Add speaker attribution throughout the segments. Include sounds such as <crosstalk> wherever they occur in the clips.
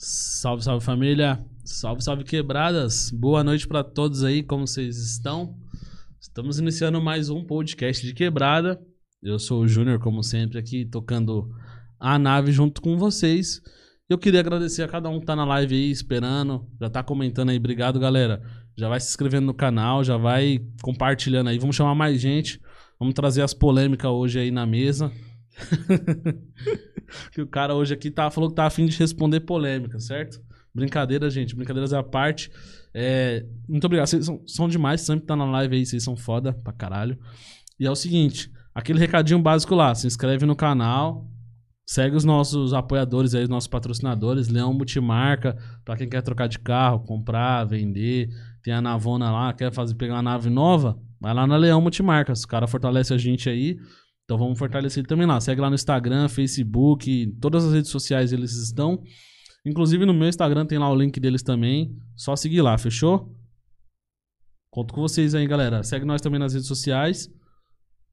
Speaker 1: Salve, salve família. Salve, salve quebradas. Boa noite pra todos aí, como vocês estão? Estamos iniciando mais um podcast de quebrada. Eu sou o Júnior, como sempre, aqui tocando a nave junto com vocês. Eu queria agradecer a cada um que tá na live aí, esperando, já tá comentando aí. Obrigado, galera. Já vai se inscrevendo no canal, já vai compartilhando aí. Vamos chamar mais gente. Vamos trazer as polêmicas hoje aí na mesa. <laughs> que o cara hoje aqui tá, falou que tá afim de responder polêmica, certo? Brincadeira, gente. Brincadeiras à parte. É, muito obrigado. Vocês são, são demais. Sempre tá na live aí. Vocês são foda pra caralho. E é o seguinte: aquele recadinho básico lá. Se inscreve no canal. Segue os nossos apoiadores aí, os nossos patrocinadores. Leão Multimarca. Pra quem quer trocar de carro, comprar, vender. Tem a Navona lá. Quer fazer, pegar uma nave nova? Vai lá na Leão Multimarca. Os caras fortalecem a gente aí. Então vamos fortalecer ele também lá. Segue lá no Instagram, Facebook, todas as redes sociais eles estão. Inclusive no meu Instagram tem lá o link deles também. Só seguir lá, fechou? Conto com vocês aí, galera. Segue nós também nas redes sociais.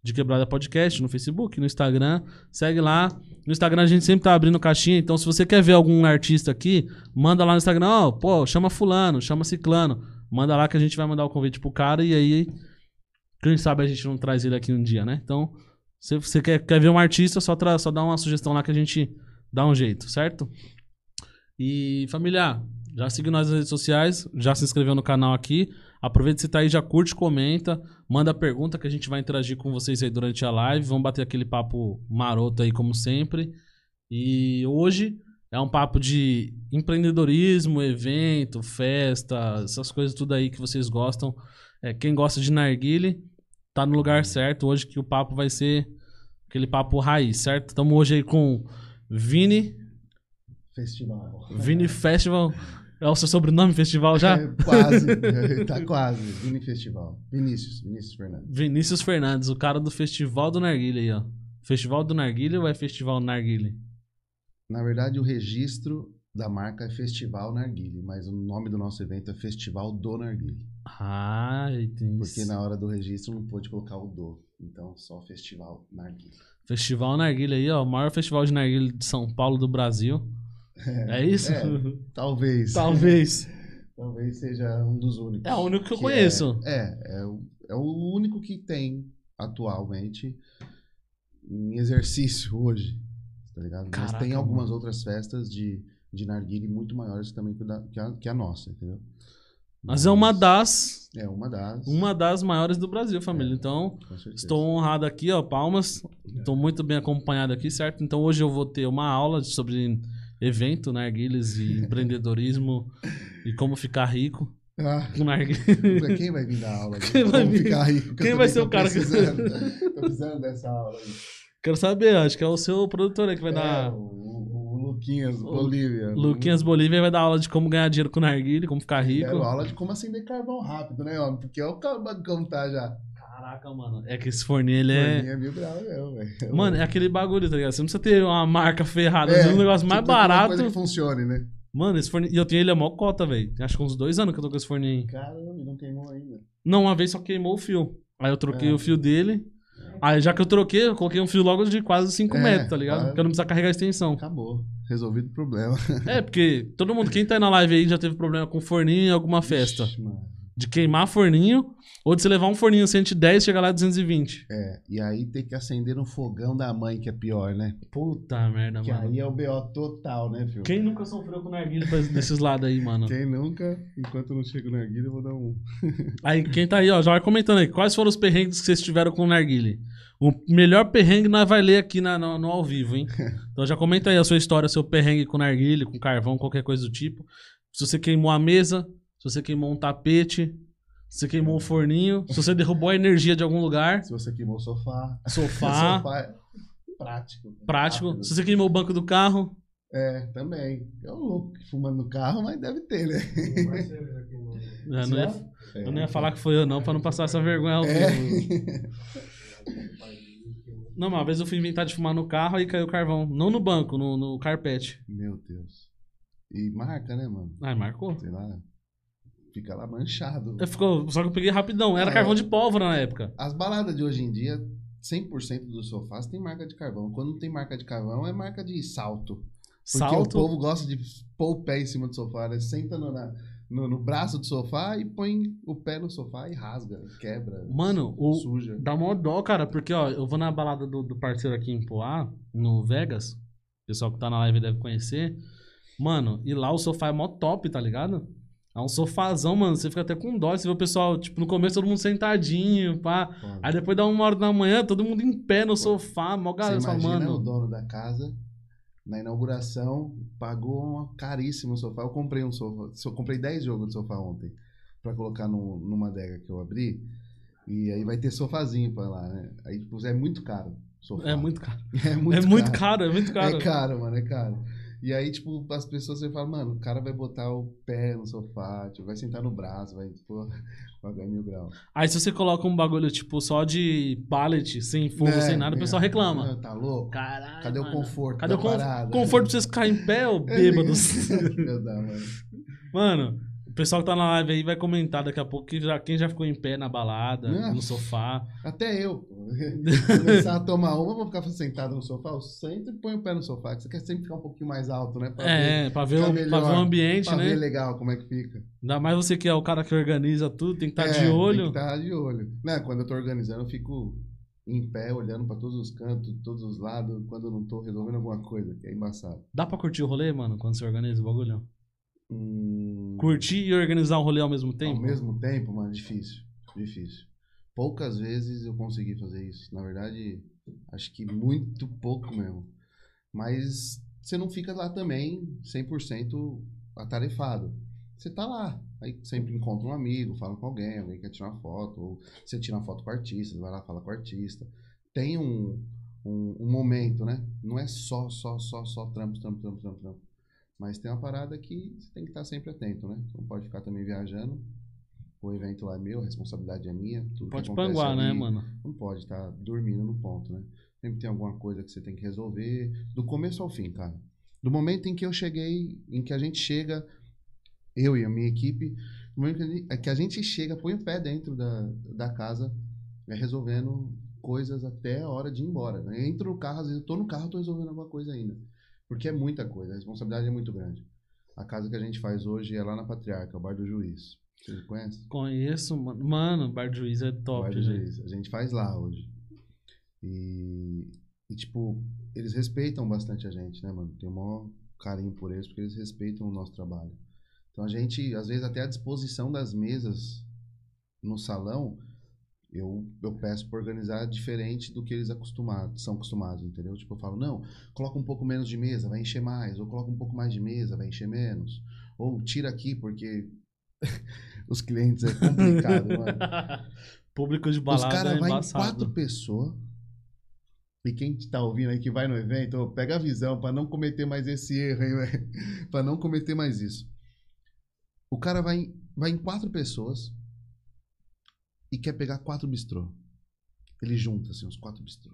Speaker 1: De Quebrada Podcast, no Facebook, no Instagram. Segue lá. No Instagram a gente sempre tá abrindo caixinha. Então, se você quer ver algum artista aqui, manda lá no Instagram. Ó, pô, chama fulano, chama ciclano. Manda lá que a gente vai mandar o convite pro cara. E aí, quem sabe a gente não traz ele aqui um dia, né? Então, se você quer, quer ver um artista, só, tra, só dá uma sugestão lá que a gente dá um jeito, certo? E, família, já segue nós nas redes sociais, já se inscreveu no canal aqui. Aproveita se tá aí, já curte, comenta, manda pergunta que a gente vai interagir com vocês aí durante a live. Vamos bater aquele papo maroto aí, como sempre. E hoje é um papo de empreendedorismo, evento, festa, essas coisas tudo aí que vocês gostam. É, quem gosta de narguile, tá no lugar certo. Hoje que o papo vai ser aquele papo raiz, certo? Estamos hoje aí com Vini.
Speaker 2: Festival.
Speaker 1: Vini Festival. É o seu sobrenome festival já?
Speaker 2: É, quase. <laughs> tá quase. Vini Festival. Vinícius. Vinícius Fernandes.
Speaker 1: Vinícius Fernandes, o cara do Festival do Narguilha aí, ó. Festival do Narguilha ou é Festival Narguilha?
Speaker 2: Na verdade, o registro da marca é Festival Narguile, mas o nome do nosso evento é Festival do Narguile.
Speaker 1: Ah, entendi.
Speaker 2: Porque na hora do registro não pôde colocar o do. Então, só Festival Narguile.
Speaker 1: Festival Narguilha aí, ó. O maior festival de narguilha de São Paulo do Brasil. <laughs> É, isso?
Speaker 2: É, talvez.
Speaker 1: Talvez. <laughs>
Speaker 2: talvez seja um dos únicos.
Speaker 1: É o único que eu
Speaker 2: é-
Speaker 1: conheço.
Speaker 2: É, é, o, é o único que tem atualmente em exercício hoje. Tá ligado?
Speaker 1: Caraca,
Speaker 2: Mas tem algumas
Speaker 1: mano.
Speaker 2: outras festas de, de narguile muito maiores também que, que a, que a nossa, entendeu?
Speaker 1: Mas é uma das,
Speaker 2: É uma das.
Speaker 1: uma das maiores do Brasil, família. Então,
Speaker 2: Com certeza.
Speaker 1: estou honrado aqui, ó, palmas. Estou muito bem acompanhado aqui, certo? Então, hoje eu vou ter uma aula sobre evento, narguilhas e <laughs> empreendedorismo e como ficar rico
Speaker 2: Ah, quem vai vir dar aula?
Speaker 1: Quem vai vir?
Speaker 2: ficar rico? que
Speaker 1: Quem vai ser o cara que-
Speaker 2: precisando. <laughs> Tô precisando dessa aula aí.
Speaker 1: Quero saber, acho que é o seu produtor aí que vai
Speaker 2: É,
Speaker 1: dar.
Speaker 2: o Luquinhas, Bolívia.
Speaker 1: Luquinhas Bolívia vai dar aula de como ganhar dinheiro com narguilha, como ficar rico.
Speaker 2: Quero aula de como acender carvão rápido, né, homem? Porque olha o como tá já.
Speaker 1: Caraca, mano. É que esse forninho, ele é.
Speaker 2: Forninho é mil graus mesmo, velho.
Speaker 1: Mano, é aquele bagulho, tá ligado? Você não precisa ter uma marca ferrada,
Speaker 2: É,
Speaker 1: é, um negócio mais
Speaker 2: tipo, uma
Speaker 1: barato.
Speaker 2: coisa que funcione, né?
Speaker 1: Mano, esse forninho. E eu tenho ele a mó cota, velho. Acho que uns dois anos que eu tô com esse forninho aí.
Speaker 2: Caramba, não queimou ainda.
Speaker 1: Não, uma vez só queimou o fio. Aí eu troquei
Speaker 2: É.
Speaker 1: o fio dele. Aí já que eu troquei, eu coloquei um fio logo de quase 5
Speaker 2: É,
Speaker 1: metros, tá ligado?
Speaker 2: claro.
Speaker 1: Porque eu não precisa carregar a extensão.
Speaker 2: Acabou. Resolvido o problema.
Speaker 1: É, porque todo mundo, quem tá aí na live aí já teve problema com forninho em alguma festa.
Speaker 2: Ixi, mano.
Speaker 1: De queimar forninho, ou de você levar um forninho 110 e chegar lá 220.
Speaker 2: É, e aí tem que acender no fogão da mãe, que é pior, né?
Speaker 1: Puta merda,
Speaker 2: Que
Speaker 1: mano.
Speaker 2: aí é o BO total, né, filho?
Speaker 1: Quem nunca sofreu com narguilha desses lados aí, mano?
Speaker 2: Quem nunca, enquanto eu não chego na guilha, eu vou dar um. <laughs>
Speaker 1: Aí, quem tá aí, ó, já vai comentando aí. Quais foram os perrengues que vocês tiveram com o narguile? O melhor perrengue nós vai ler aqui na- no, no ao vivo, hein? <laughs> Então já comenta aí a sua história, seu perrengue com narguile, com carvão, qualquer coisa do tipo. Se você queimou a mesa, se você queimou um tapete, se você queimou um forninho, se você derrubou a energia de algum lugar,
Speaker 2: Se você queimou o sofá.
Speaker 1: sofá, <laughs>
Speaker 2: sofá é prático.
Speaker 1: prático.
Speaker 2: rápido.
Speaker 1: Se você queimou o banco do carro,
Speaker 2: É, também. É um louco que fumando no carro, mas deve ter, né? <laughs>
Speaker 1: eu não, ia,
Speaker 2: É.
Speaker 1: eu não ia falar que foi eu não, pra não passar essa vergonha ao
Speaker 2: É.
Speaker 1: vivo. <laughs> Não, uma vez eu fui inventar de fumar no carro e caiu carvão. Não no banco, no, no carpete.
Speaker 2: Meu Deus. E marca, né, mano?
Speaker 1: Ai, marcou.
Speaker 2: Sei lá. Fica lá manchado.
Speaker 1: Eu ficou, só que eu peguei rapidão. Era
Speaker 2: Ah,
Speaker 1: carvão
Speaker 2: é.
Speaker 1: de pólvora na época.
Speaker 2: As baladas de hoje em dia, 100% dos sofás tem marca de carvão. Quando não tem marca de carvão, é marca de salto. Porque
Speaker 1: Salto.
Speaker 2: o povo gosta de pôr o pé em cima do sofá, né? Senta no, na- no, no braço do sofá e põe o pé no sofá e rasga, quebra,
Speaker 1: Mano, o,
Speaker 2: suja.
Speaker 1: Dá mó dó, cara, porque, ó, eu vou na balada do, do parceiro aqui em Poá, no Vegas. O pessoal que tá na live deve conhecer. Mano, e lá o sofá é mó top, tá ligado? É um sofazão, mano. Você fica até com dó. Você vê o pessoal, tipo, no começo todo mundo sentadinho, pá.
Speaker 2: Foda.
Speaker 1: Aí depois dá uma hora da manhã, todo mundo em pé no sofá. Mó galera. Você
Speaker 2: imagina o
Speaker 1: mano.
Speaker 2: dono da casa, na inauguração, pagou caríssimo sofá. Eu comprei um sofá, eu comprei 10 jogos de sofá ontem pra colocar no, numa adega que eu abri. E aí vai ter sofazinho pra lá, né? Aí, tipo, é muito caro. Sofá.
Speaker 1: É muito caro. <laughs>
Speaker 2: É muito
Speaker 1: é muito
Speaker 2: caro.
Speaker 1: caro, é muito caro.
Speaker 2: É caro, mano, é caro. E aí, tipo, as pessoas você fala, mano, o cara vai botar o pé no sofá, tipo, vai sentar no braço, vai, tipo, <laughs> pagar mil graus.
Speaker 1: Aí se você coloca um bagulho, tipo, só de pallet, sem fogo,
Speaker 2: É,
Speaker 1: sem nada, o
Speaker 2: é.
Speaker 1: pessoal reclama.
Speaker 2: Ah, Tá louco?
Speaker 1: Caralho.
Speaker 2: Cadê o
Speaker 1: mano.
Speaker 2: conforto
Speaker 1: Cadê o conforto pra vocês ficarem em pé, ô <laughs> bêbados? <laughs>
Speaker 2: Meu Deus, mano.
Speaker 1: O pessoal que tá na live aí vai comentar daqui a pouco que já, quem já ficou em pé na balada, no sofá.
Speaker 2: Até eu. <laughs> Começar a tomar uma, vou ficar sentado no sofá, eu sento e põe o pé no sofá, que você quer sempre ficar um pouquinho mais alto, né? Pra ver,
Speaker 1: É, pra ver, o,
Speaker 2: ficar
Speaker 1: pra ver o
Speaker 2: melhor,
Speaker 1: ambiente,
Speaker 2: pra
Speaker 1: né?
Speaker 2: ver legal como é que fica.
Speaker 1: Ainda mais você que é o cara que organiza tudo, tem que estar
Speaker 2: É,
Speaker 1: de olho.
Speaker 2: Tem que estar de olho. Né, quando eu tô organizando, eu fico em pé, olhando pra todos os cantos, todos os lados, quando eu não tô resolvendo alguma coisa, que é embaçado.
Speaker 1: Dá pra curtir o rolê, mano, quando você organiza o bagulho?
Speaker 2: Hum,
Speaker 1: Curtir e organizar um rolê ao mesmo tempo?
Speaker 2: Ao mesmo tempo, mano, difícil. Difícil. Poucas vezes eu consegui fazer isso. Na verdade, acho que muito pouco mesmo. Mas você não fica lá também 100% atarefado. Você tá lá. Aí sempre encontra um amigo, fala com alguém, alguém quer tirar uma foto, ou você tira uma foto com o artista, vai lá fala com o artista. Tem um, um, um momento, né? Não é só, só, só, só trampo, trampo, trampo, trampo, trampo. Mas tem uma parada que você tem que estar sempre atento, né? Você não pode ficar também viajando. O evento lá é meu, a responsabilidade é minha. Tudo
Speaker 1: Pode
Speaker 2: que
Speaker 1: panguar, né,
Speaker 2: ali,
Speaker 1: mano?
Speaker 2: Não pode estar dormindo no ponto, né? Sempre tem alguma coisa que você tem que resolver, do começo ao fim, cara. Do momento em que eu cheguei, em que a gente chega, eu e a minha equipe, no momento que a gente- é que a gente chega, põe o pé dentro da, da casa, é, resolvendo coisas até a hora de ir embora. né? Eu entro no carro, às vezes eu tô no carro, tô resolvendo alguma coisa ainda. Porque é muita coisa, a responsabilidade é muito grande. A casa que a gente faz hoje é lá na Patriarca, o Bar do Juiz. Vocês conhecem?
Speaker 1: Conheço, mano. Mano, Bar do Juiz é
Speaker 2: O
Speaker 1: top,
Speaker 2: Bar do. Juiz. A gente faz lá hoje. E, e, tipo, eles respeitam bastante a gente, né, mano? Tem um maior carinho por eles, porque eles respeitam o nosso trabalho. Então a gente, às vezes, até a disposição das mesas no salão, eu, eu peço para organizar diferente do que eles acostumados, são acostumados, entendeu? Tipo, eu falo, não, coloca um pouco menos de mesa, vai encher mais. Ou coloca um pouco mais de mesa, vai encher menos. Ou tira aqui, porque <laughs> os clientes é complicado, mano. <laughs>
Speaker 1: Público de
Speaker 2: Os
Speaker 1: balada
Speaker 2: caras
Speaker 1: é
Speaker 2: vão em quatro pessoas. E quem tá ouvindo aí que vai no evento, pega a visão pra não cometer mais esse erro, hein? <laughs> Pra não cometer mais isso. O cara vai, em- vai em quatro pessoas e quer pegar quatro bistrô. Ele junta, assim, os quatro bistrô.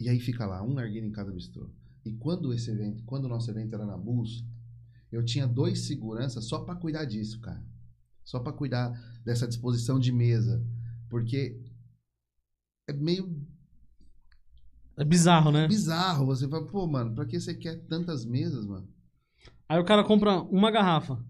Speaker 2: E aí fica lá, um narguilha em cada bistrô. E quando esse evento, quando o nosso evento era na Bus, eu tinha dois seguranças só pra cuidar disso, cara. Só pra cuidar dessa disposição de mesa. Porque é meio
Speaker 1: É bizarro, né?
Speaker 2: bizarro. Você fala, pô, mano, pra que você quer tantas mesas, mano?
Speaker 1: Aí o cara compra uma garrafa.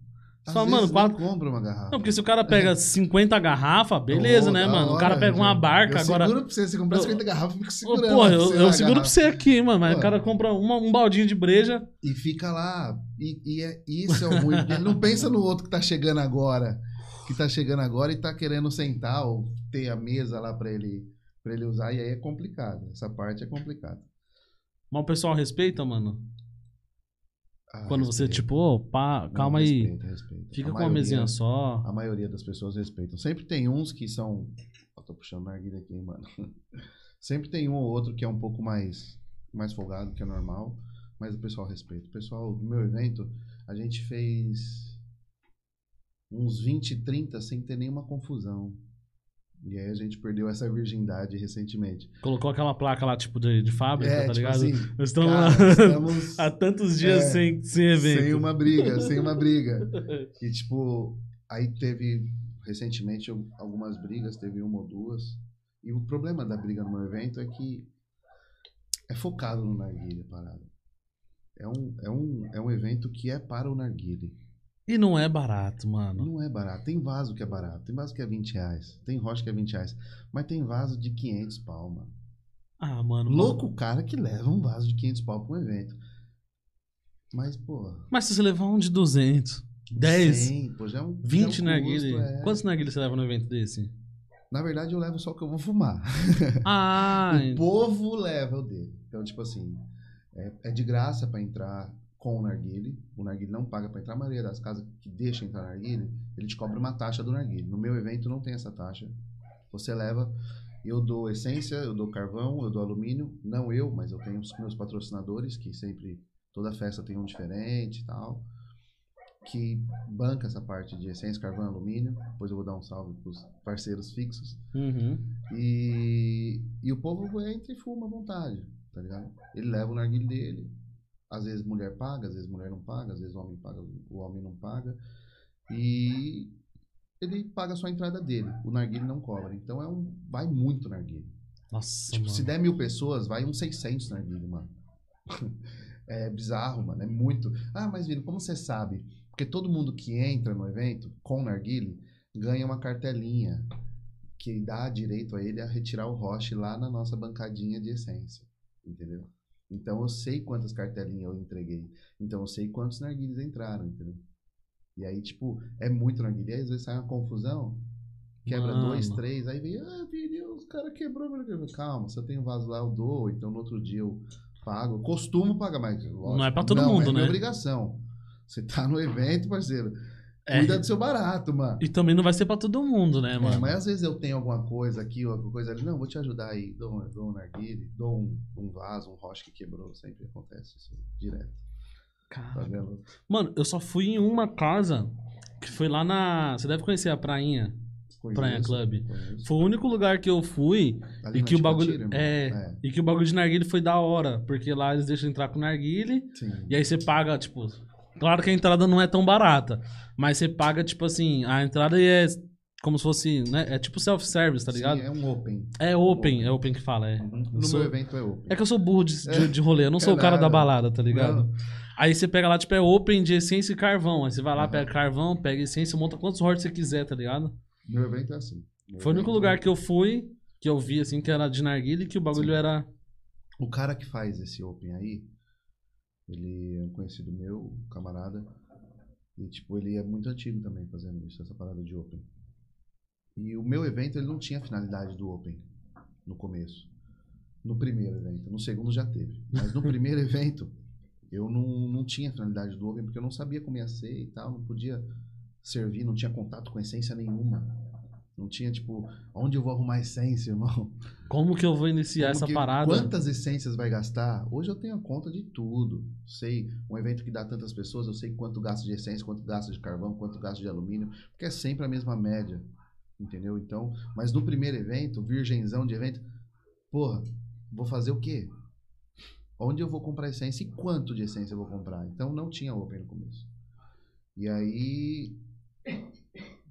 Speaker 2: Às vezes
Speaker 1: mano, quatro.
Speaker 2: compra uma garrafa.
Speaker 1: Não, porque se o cara pega <laughs> 50 garrafas, beleza,
Speaker 2: Ô,
Speaker 1: né, mano? O
Speaker 2: hora,
Speaker 1: cara pega uma
Speaker 2: gente.
Speaker 1: barca
Speaker 2: eu
Speaker 1: agora.
Speaker 2: seguro pra você, você comprar
Speaker 1: Eu-
Speaker 2: 50 garrafas, eu fico segurando.
Speaker 1: porra,
Speaker 2: pra
Speaker 1: eu, eu seguro pra
Speaker 2: garrafa.
Speaker 1: você aqui, mano. Mas
Speaker 2: Pô.
Speaker 1: o cara compra uma- um baldinho de breja.
Speaker 2: E fica lá. E, e é, isso é o ruim. porque Ele não pensa no outro que tá chegando agora. Que tá chegando agora e tá querendo sentar ou ter a mesa lá pra ele, pra ele usar. E aí é complicado. Essa parte é complicada.
Speaker 1: Mas o pessoal respeita, mano.
Speaker 2: Ah,
Speaker 1: Quando você, tipo, ô, pá,
Speaker 2: Não,
Speaker 1: calma aí.
Speaker 2: Respeita.
Speaker 1: Fica
Speaker 2: A
Speaker 1: com uma
Speaker 2: maioria-
Speaker 1: mesinha só.
Speaker 2: A maioria das pessoas respeitam. Sempre tem uns que são. Eu tô puxando narguilha aqui, hein, mano. <laughs> Sempre tem um ou outro que é um pouco mais, mais folgado, que é normal, mas o pessoal respeita. O pessoal do meu evento, a gente fez uns 20, 30 sem ter nenhuma confusão. E aí a gente perdeu essa virgindade recentemente.
Speaker 1: Colocou aquela placa lá, tipo, de, de fábrica,
Speaker 2: é,
Speaker 1: tá
Speaker 2: tipo
Speaker 1: ligado?
Speaker 2: assim,
Speaker 1: Nós estamos
Speaker 2: cara, <laughs> estamos
Speaker 1: há tantos dias
Speaker 2: É,
Speaker 1: sem, sem evento.
Speaker 2: sem uma briga, sem uma briga. <laughs> E, tipo, aí teve recentemente al- algumas brigas, teve uma ou duas. E o problema da briga no evento é que é focado no narguilha, a parada. é um, é um, é um evento que é para o narguile.
Speaker 1: E não é barato, mano.
Speaker 2: Não é barato. Tem vaso que é barato. Tem vaso que é 20 reais. Tem rocha que é 20 reais. Mas tem vaso de 500 pau, mano.
Speaker 1: Ah, mano.
Speaker 2: Louco o cara que leva um vaso de 500 pau pra um evento. Mas, pô...
Speaker 1: Mas se você levar um de 200, 10,
Speaker 2: 100, pô, já é um,
Speaker 1: 20
Speaker 2: já é um custo, é.
Speaker 1: Quantos narguilé você leva no evento desse?
Speaker 2: Na verdade, eu levo só o que eu vou fumar. <laughs>
Speaker 1: Ah,
Speaker 2: o povo leva o dele. Então, tipo assim, é, é de graça pra entrar com o narguile. O narguile não paga pra entrar. A maioria das casas que deixa entrar narguile, ele te cobra uma taxa do narguile. No meu evento não tem essa taxa. Você leva, eu dou essência, eu dou carvão, eu dou alumínio. Não eu, mas eu tenho os meus patrocinadores, que sempre, toda festa tem um diferente e tal. Que banca essa parte de essência, carvão e alumínio. Depois eu vou dar um salve pros parceiros fixos.
Speaker 1: uhum.
Speaker 2: E, e o povo entra e fuma à vontade, tá ligado? Ele leva o narguilé dele. Às vezes mulher paga, às vezes mulher não paga, às vezes o homem paga, o homem não paga. E ele paga só a entrada dele. O narguilé não cobra. Então é um. Vai muito narguilé.
Speaker 1: Nossa,
Speaker 2: Tipo,
Speaker 1: mano.
Speaker 2: se der mil pessoas, vai uns 600 narguilé, mano. <laughs> É bizarro, mano. É muito. Ah, mas Vino, como você sabe? Porque todo mundo que entra no evento com narguilé ganha uma cartelinha que dá direito a ele a retirar o roche lá na nossa bancadinha de essência. Entendeu? Então eu sei quantas cartelinhas eu entreguei. Então eu sei quantos narguilés entraram, entendeu? E aí, tipo, é muito narguilé. Aí, Às vezes sai uma confusão. Quebra
Speaker 1: Mano.
Speaker 2: dois, três, aí vem, ah, os caras quebrou. meu Deus." Calma, se eu tenho vaso lá, eu dou. Então no outro dia eu pago. Eu costumo pagar, mas. lógico,
Speaker 1: Não é pra todo
Speaker 2: não,
Speaker 1: mundo,
Speaker 2: é
Speaker 1: né?
Speaker 2: obrigação. Você tá no evento, parceiro.
Speaker 1: É,
Speaker 2: Cuida do seu barato, mano.
Speaker 1: E também não vai ser pra todo mundo, né,
Speaker 2: É,
Speaker 1: mano?
Speaker 2: mas às vezes eu tenho alguma coisa aqui, ou alguma coisa ali. Não, vou te ajudar aí. Dou, um- dou um narguile, dou um, um vaso, um roche que quebrou. Sempre acontece isso direto. Tá
Speaker 1: Cara.
Speaker 2: vendo?
Speaker 1: Mano, eu só fui em uma casa que foi lá na. Você deve conhecer a prainha. Praia
Speaker 2: Conheço,
Speaker 1: Club.
Speaker 2: conheço.
Speaker 1: Foi o único lugar que eu fui
Speaker 2: Ali
Speaker 1: e que o bagulho.
Speaker 2: Tibatina, irmão?
Speaker 1: É, E que o bagulho de narguile foi da hora. Porque lá eles deixam entrar com narguile.
Speaker 2: Sim.
Speaker 1: E aí você paga, tipo. Claro que a entrada não é tão barata. Mas você paga, tipo assim, a entrada é como se fosse, né? É tipo self-service, tá ligado?
Speaker 2: Sim, é um open.
Speaker 1: é open, é open que fala, é.
Speaker 2: Uhum. No
Speaker 1: sou-
Speaker 2: meu evento é open.
Speaker 1: É que eu sou burro de, de, de rolê, eu não sou o cara da balada, tá ligado?
Speaker 2: Não.
Speaker 1: Aí você pega lá, tipo, é open de essência e carvão. Aí você vai lá,
Speaker 2: Aham.
Speaker 1: pega carvão, pega essência, monta quantos hortos você quiser, tá ligado?
Speaker 2: Meu evento é assim. Meu
Speaker 1: Foi o único lugar que eu fui, que eu vi, assim, que era de narguilha e que o bagulho
Speaker 2: Sim.
Speaker 1: era...
Speaker 2: O cara que faz esse open aí, ele é um conhecido meu, um camarada. E, tipo, ele é muito antigo também fazendo isso, essa parada de open. E o meu evento, ele não tinha a finalidade do open no começo. No primeiro evento. No segundo já teve. Mas no <laughs> primeiro evento, eu não, não tinha a finalidade do open, porque eu não sabia como ia ser e tal. Não podia servir, não tinha contato com essência nenhuma. Não tinha, tipo, onde eu vou arrumar essência, irmão?
Speaker 1: Como que eu vou iniciar
Speaker 2: Como
Speaker 1: essa
Speaker 2: que-
Speaker 1: parada?
Speaker 2: Quantas essências vai gastar? Hoje eu tenho a conta de tudo. Sei, um evento que dá tantas pessoas, eu sei quanto gasta de essência, quanto gasta de carvão, quanto gasta de alumínio, porque é sempre a mesma média. Entendeu? Então, mas no primeiro evento, virgenzão de evento, porra, vou fazer o quê? Onde eu vou comprar essência e quanto de essência eu vou comprar? Então não tinha open no começo. E aí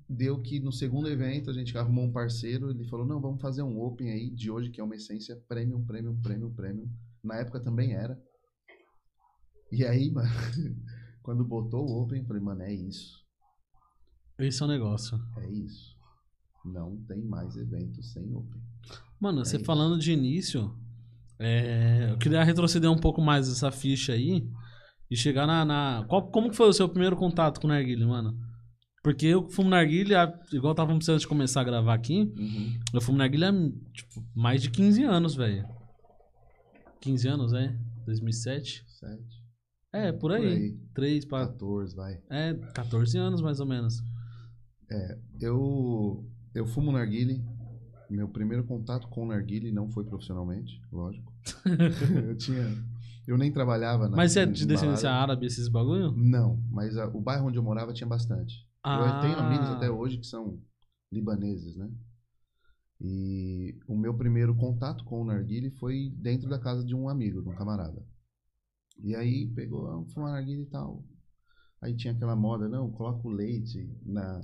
Speaker 2: deu que no segundo evento a gente arrumou um parceiro, ele falou: "Não, vamos fazer um open aí de hoje que é uma essência premium, premium, premium, premium". Na época também era. E aí, mano, <laughs> quando botou o open, eu falei: "Mano, é isso.
Speaker 1: Esse é o negócio.
Speaker 2: É isso. Não tem mais evento sem open".
Speaker 1: Mano, você
Speaker 2: isso.
Speaker 1: falando de início, é, eu queria retroceder um pouco mais essa ficha aí e chegar na. na- Qual, como que foi o seu primeiro contato com o Narguilha, mano? Porque eu fumo Narguilha, igual tava antes de começar a gravar aqui,
Speaker 2: Uhum.
Speaker 1: eu fumo Narguilha há tipo, mais de 15 anos, velho. 15 anos, é? 2007?
Speaker 2: Sete.
Speaker 1: É, por aí. 3 pra.
Speaker 2: 14, vai.
Speaker 1: É, 14 anos mais ou menos.
Speaker 2: Eu, eu fumo narguile. Meu primeiro contato com narguile não foi profissionalmente, lógico. <laughs> eu tinha. Eu nem trabalhava na.
Speaker 1: Mas você é de descendência árabe, esses bagulho?
Speaker 2: Não, mas a- o bairro onde eu morava tinha bastante. Eu tenho amigos
Speaker 1: Ah.
Speaker 2: até hoje que são libaneses, né? E o meu primeiro contato com o narguile foi dentro da casa de um amigo, de um camarada. E aí pegou, ah, fumar narguile e tal. Aí tinha aquela moda, não, coloca o leite na,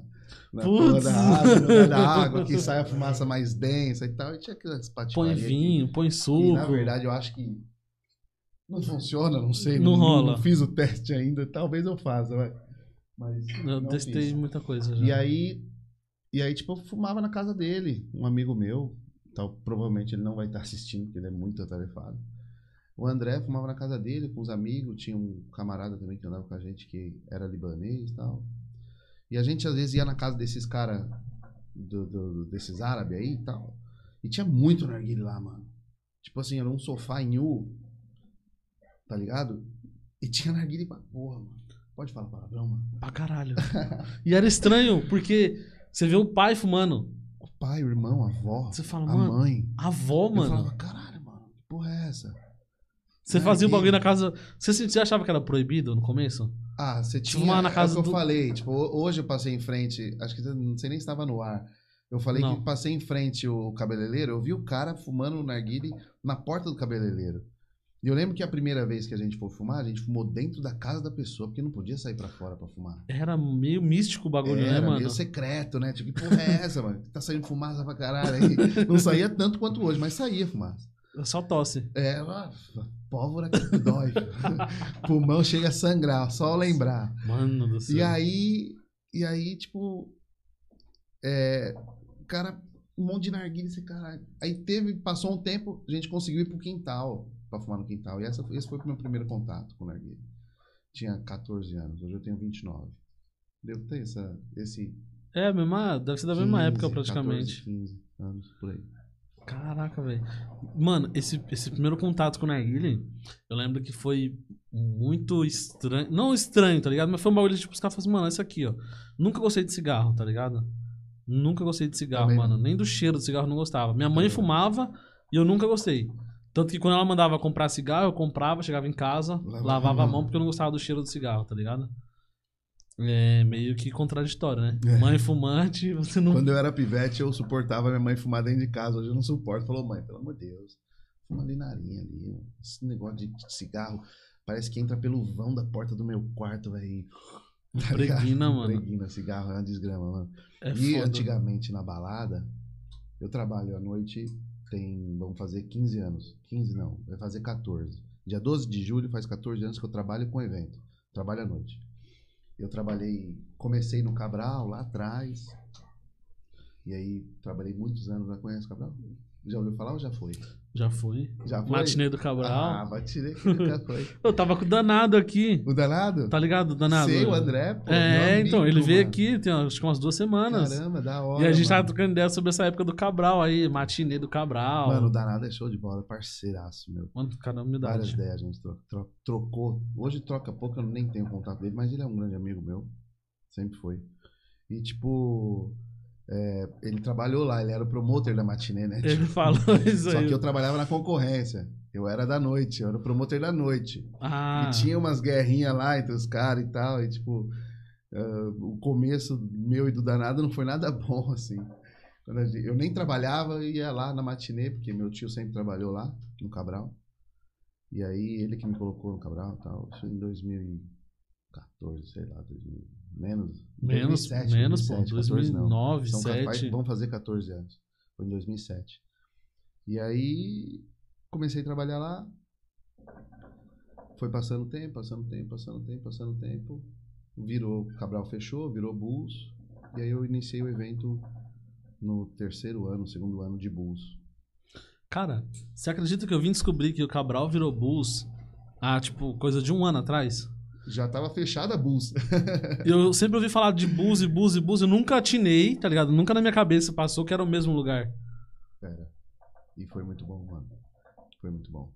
Speaker 2: na
Speaker 1: Putz.
Speaker 2: da água, da água, que sai a fumaça mais densa e tal. E tinha aquelas
Speaker 1: Põe
Speaker 2: patifarias que-
Speaker 1: vinho, põe
Speaker 2: que,
Speaker 1: suco.
Speaker 2: na verdade, eu acho que Não funciona, não sei.
Speaker 1: Não rola.
Speaker 2: Não fiz o teste ainda. Talvez eu faça, vai. Mas
Speaker 1: Eu <laughs>
Speaker 2: não
Speaker 1: testei
Speaker 2: fiz.
Speaker 1: muita coisa já.
Speaker 2: E aí, e aí, tipo, eu fumava na casa dele, um amigo meu. Tal, provavelmente ele não vai estar assistindo, porque ele é muito atarefado. O André fumava na casa dele com os amigos, tinha um camarada também que andava com a gente que era libanês e tal. E a gente às vezes ia na casa desses caras, desses árabes aí e tal. E tinha muito narguilé lá, mano. Tipo assim, era um sofá em U, tá ligado? E tinha narguilé pra porra, mano. Pode falar palavrão, mano?
Speaker 1: Pra caralho. <laughs> e era estranho, porque você vê o pai fumando.
Speaker 2: O pai, o irmão, a avó,
Speaker 1: Você fala,
Speaker 2: a
Speaker 1: mano,
Speaker 2: mãe.
Speaker 1: a avó,
Speaker 2: Eu
Speaker 1: mano.
Speaker 2: falava, caralho, mano, que porra é essa?
Speaker 1: Você fazia o bagulho na casa. Você, você achava que era proibido no começo?
Speaker 2: Ah, você tinha.
Speaker 1: Fumar na casa
Speaker 2: é o que
Speaker 1: do-
Speaker 2: eu falei. Tipo, ho- hoje eu passei em frente. Acho que não sei nem se estava no ar. Eu falei
Speaker 1: Não.
Speaker 2: que passei em frente o cabeleireiro. Eu vi o cara fumando o narguile na porta do cabeleireiro. E eu lembro que a primeira vez que a gente foi fumar, a gente fumou dentro da casa da pessoa, porque não podia sair pra fora pra fumar.
Speaker 1: Era meio místico o bagulho, né,
Speaker 2: Era
Speaker 1: mano?
Speaker 2: meio secreto, né? Tipo, que porra é essa, mano? Tá saindo fumaça pra caralho aí. Não saía tanto quanto hoje, mas saía fumaça.
Speaker 1: Só tosse.
Speaker 2: É, pólvora que dói. <laughs> Pulmão chega a sangrar, só lembrar.
Speaker 1: Mano do céu.
Speaker 2: E aí, e aí, tipo, é, o cara, um monte de narguilha, esse caralho. Aí teve, passou um tempo, a gente conseguiu ir pro quintal, pra fumar no quintal. E essa, esse foi o meu primeiro contato com narguilha. Tinha 14 anos, hoje eu tenho 29. Devo ter essa, esse
Speaker 1: É, mesma, deve ser da mesma
Speaker 2: 15,
Speaker 1: época praticamente.
Speaker 2: 14, 15 anos, por aí.
Speaker 1: Caraca, velho. Mano, esse, esse primeiro contato com o Narguile, eu lembro que foi muito estranho. Não estranho, tá ligado? Mas foi um bagulho tipo, os caras falaram assim, mano, isso aqui, ó. Nunca gostei de cigarro, tá ligado? Nunca gostei de cigarro,
Speaker 2: Também
Speaker 1: mano.
Speaker 2: não.
Speaker 1: Nem do cheiro do cigarro eu não gostava. Minha mãe
Speaker 2: não.
Speaker 1: fumava e eu nunca gostei. Tanto que quando ela mandava comprar cigarro, eu comprava, chegava em casa,
Speaker 2: Lavava
Speaker 1: lavava,
Speaker 2: a mão.
Speaker 1: mão porque eu não gostava do cheiro do cigarro, tá ligado? É meio que contraditório, né?
Speaker 2: É.
Speaker 1: Mãe fumante, <laughs> você não.
Speaker 2: Quando eu era pivete, eu suportava minha mãe fumar dentro de casa. Hoje eu não suporto. Falou, mãe, pelo amor de Deus, fuma ali na arinha ali. Esse negócio de cigarro parece que entra pelo vão da porta do meu quarto, velho. <laughs> Tá?
Speaker 1: Impregna, mano.
Speaker 2: Impregna, cigarro é uma desgrama, mano.
Speaker 1: É
Speaker 2: e
Speaker 1: foda.
Speaker 2: antigamente na balada, eu trabalho à noite, tem, vamos fazer 15 anos. 15 não, vai fazer 14. Dia 12 de julho faz 14 anos que eu trabalho com evento. Trabalho à noite. Eu trabalhei, comecei no Cabral lá atrás. E aí trabalhei muitos anos lá. Conhece o Cabral? Já ouviu falar ou já foi?
Speaker 1: Já foi.
Speaker 2: Já foi?
Speaker 1: Matinê do
Speaker 2: Ah,
Speaker 1: Cabral.
Speaker 2: matinê que nunca foi. <laughs>
Speaker 1: Eu tava com o danado aqui.
Speaker 2: O danado?
Speaker 1: Tá ligado, o danado?
Speaker 2: Sei, o André, pô.
Speaker 1: É,
Speaker 2: meu
Speaker 1: então,
Speaker 2: amigo,
Speaker 1: ele veio
Speaker 2: mano.
Speaker 1: aqui tem acho que umas duas semanas.
Speaker 2: Caramba, da hora.
Speaker 1: e a gente
Speaker 2: mano.
Speaker 1: tava trocando ideia sobre essa época do Cabral aí, matinê do Cabral.
Speaker 2: Mano, o danado é show de bola, parceiraço, meu.
Speaker 1: Mano, caramba,
Speaker 2: Várias
Speaker 1: humildade.
Speaker 2: ideias a gente tro- tro- trocou. Hoje troca pouco, eu nem tenho contato dele, mas ele é um grande amigo meu. Sempre foi. E, tipo, é, ele trabalhou lá, ele era o promotor da matinê, né?
Speaker 1: Ele
Speaker 2: Tipo,
Speaker 1: falou <laughs> isso
Speaker 2: Só
Speaker 1: aí.
Speaker 2: que eu trabalhava na concorrência. Eu era da noite, eu era o promotor da noite.
Speaker 1: Ah,
Speaker 2: E tinha umas guerrinhas lá entre os caras e tal. E, tipo, ah, o começo meu e do danado não foi nada <laughs> bom, assim. Eu nem trabalhava e ia lá na matinê, porque meu tio sempre trabalhou lá, no Cabral. E aí ele que me colocou no Cabral e tal. Isso em 2014, sei lá, 2000, menos.
Speaker 1: menos,
Speaker 2: 2007,
Speaker 1: menos, pô.
Speaker 2: 2007, 14 não.
Speaker 1: 2009,
Speaker 2: São capaz-
Speaker 1: 2007.
Speaker 2: vão fazer 14 anos. Foi em 2007. E aí comecei a trabalhar lá. Foi passando tempo, passando tempo, passando tempo, passando tempo. Virou, Cabral fechou, virou Bulls. E aí eu iniciei o evento no terceiro ano, segundo ano de Bulls.
Speaker 1: Cara, você acredita que eu vim descobrir que o Cabral virou Bulls há, tipo, coisa de um ano atrás?
Speaker 2: Já tava fechada a Bulls. <laughs>
Speaker 1: Eu sempre ouvi falar de Bulls e Bulls e Bulls, eu nunca atinei, tá ligado? Nunca na minha cabeça passou que era o mesmo lugar.
Speaker 2: Pera. E foi muito bom, mano. Foi muito bom.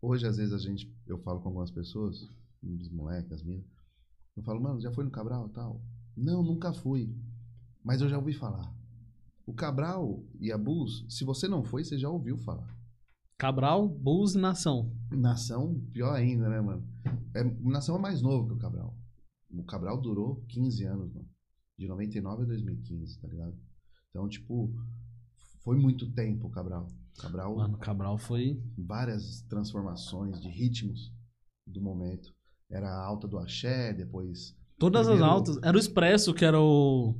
Speaker 2: Hoje, às vezes, a gente, eu falo com algumas pessoas, os moleques, as minas. Eu falo, mano, já foi no Cabral e tal? Não, nunca fui. Mas eu já ouvi falar. O Cabral e a Bulls, se você não foi, você já ouviu falar.
Speaker 1: Cabral, Bulls e Nação.
Speaker 2: Nação, pior ainda, né, mano? É, Nação é mais novo que o Cabral. O Cabral durou 15 anos, mano. De 99 a 2015, tá ligado? Então, tipo, foi muito tempo o Cabral. Cabral,
Speaker 1: Mano, Cabral foi.
Speaker 2: várias transformações de ritmos do momento. Era a alta do axé, depois.
Speaker 1: Todas as
Speaker 2: Primeiro-
Speaker 1: altas. Era o Expresso que era o.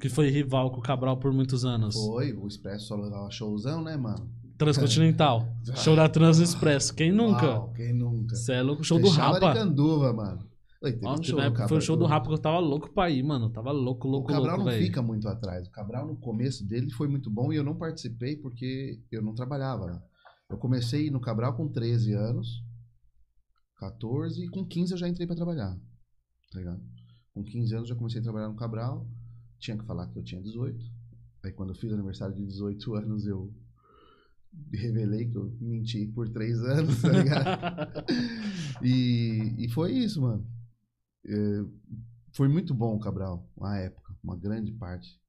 Speaker 1: Que foi rival com o Cabral por muitos anos.
Speaker 2: Foi, o Expresso só levava showzão, né, mano?
Speaker 1: Transcontinental. Show da Trans Expresso. Quem nunca?
Speaker 2: Uau, quem nunca?
Speaker 1: Cê é louco. Show do
Speaker 2: Fechava
Speaker 1: Rapa.
Speaker 2: Aricanduva, mano. Oi, teve um show do
Speaker 1: época foi o show do Rapa que eu tava louco pra ir, mano. Eu Tava louco,
Speaker 2: O
Speaker 1: louco,
Speaker 2: Cabral
Speaker 1: louco,
Speaker 2: não
Speaker 1: velho.
Speaker 2: fica muito atrás. O Cabral, no começo dele, foi muito bom e eu não participei porque eu não trabalhava lá. Eu comecei no Cabral com 13 anos, 14, e com 15 eu já entrei pra trabalhar. Tá ligado? Com 15 anos eu já comecei a trabalhar no Cabral. Tinha que falar que eu tinha 18. Aí quando eu fiz aniversário de 18 <laughs> anos, eu revelei que eu menti por 3 anos, tá ligado? <laughs> E, e foi isso, mano. É, foi muito bom o Cabral, uma época, uma grande parte.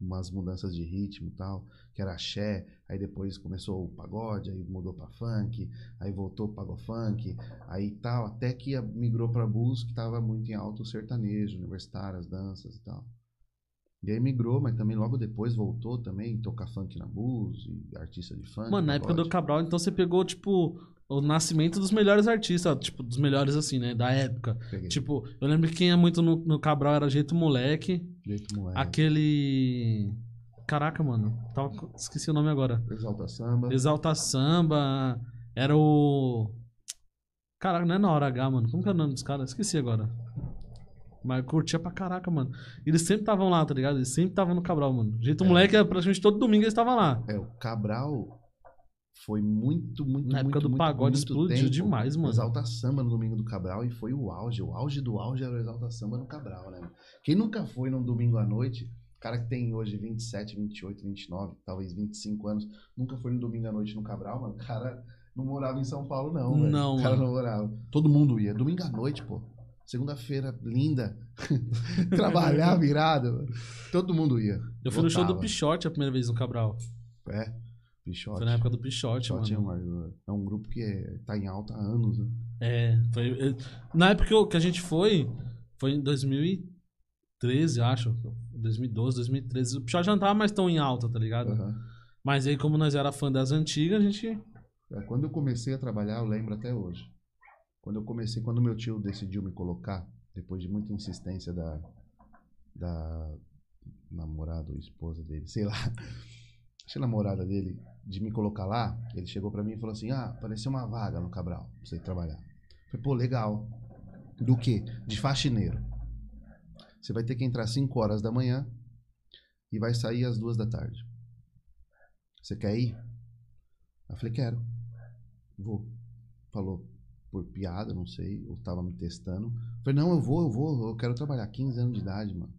Speaker 2: Umas mudanças de ritmo e tal, que era axé, aí depois começou o pagode, aí mudou pra funk, aí voltou pro pagofunk, aí tal, até que migrou pra blues, que tava muito em alto o sertanejo, universitário, as danças e tal. E aí migrou, mas também logo depois voltou também, tocar funk na blues, e artista de funk.
Speaker 1: Mano, na época do. Cabral, então você pegou, tipo, o nascimento dos melhores artistas, tipo, dos melhores, assim, né, da época.
Speaker 2: Peguei.
Speaker 1: Tipo, eu lembro que quem ia muito no, no Cabral era Jeito Moleque,
Speaker 2: Jeito moleque.
Speaker 1: aquele... Caraca, mano, tava... esqueci o nome agora.
Speaker 2: Exalta Samba.
Speaker 1: Exalta Samba, era o... Caraca, não é na hora H, mano, como que é o nome dos caras? Esqueci agora. Mas eu curtia pra caraca, mano. Eles sempre estavam lá, tá ligado? Eles sempre estavam no Cabral, mano. Jeito
Speaker 2: É.
Speaker 1: Moleque, era praticamente todo domingo eles estavam lá.
Speaker 2: É, o Cabral foi muito, muito,
Speaker 1: Na época
Speaker 2: muito,
Speaker 1: do
Speaker 2: muito,
Speaker 1: pagode
Speaker 2: muito
Speaker 1: explodiu
Speaker 2: tempo.
Speaker 1: demais, mano.
Speaker 2: Exalta Samba no domingo do Cabral e foi o auge. O auge do auge era o Exalta Samba no Cabral, né? Quem nunca foi num domingo à noite, cara que tem hoje 27, 28, 29, talvez 25 anos, nunca foi no domingo à noite no Cabral, mano. O cara não morava em São Paulo, não, velho.
Speaker 1: Não,
Speaker 2: O cara
Speaker 1: mano.
Speaker 2: não morava. Todo mundo ia. Domingo à noite, pô. Segunda-feira, linda. <laughs> Trabalhar virado. Todo mundo ia.
Speaker 1: Eu fui no show do. Pichote a primeira vez no Cabral.
Speaker 2: É. Pichote.
Speaker 1: Foi na época do Pichote,
Speaker 2: Pichote é,
Speaker 1: mano.
Speaker 2: uma- é um grupo que é- tá em alta há anos, né?
Speaker 1: É, foi. é, Na época que a gente foi, foi em 2013, acho. 2012, 2013. O Pichote já não tava mais tão em alta, tá ligado?
Speaker 2: Aham.
Speaker 1: Mas aí, como nós era fã das antigas, a gente.
Speaker 2: É, Quando eu comecei a trabalhar, eu lembro até hoje. Quando eu comecei, quando meu tio decidiu me colocar, depois de muita insistência da, da namorada ou esposa dele, sei lá, <laughs> acho que a namorada dele, de me colocar lá, ele chegou pra mim e falou assim: Ah, apareceu uma vaga no Cabral pra você trabalhar. Falei, pô, legal. Do quê? De faxineiro. Você vai ter que entrar às 5 horas da manhã e vai sair às 2 da tarde. Você quer ir? Eu falei, quero. Vou. Falou por piada, não sei, ou tava me testando. Eu falei, não, eu vou, eu vou, eu quero trabalhar. 15 anos de idade, mano.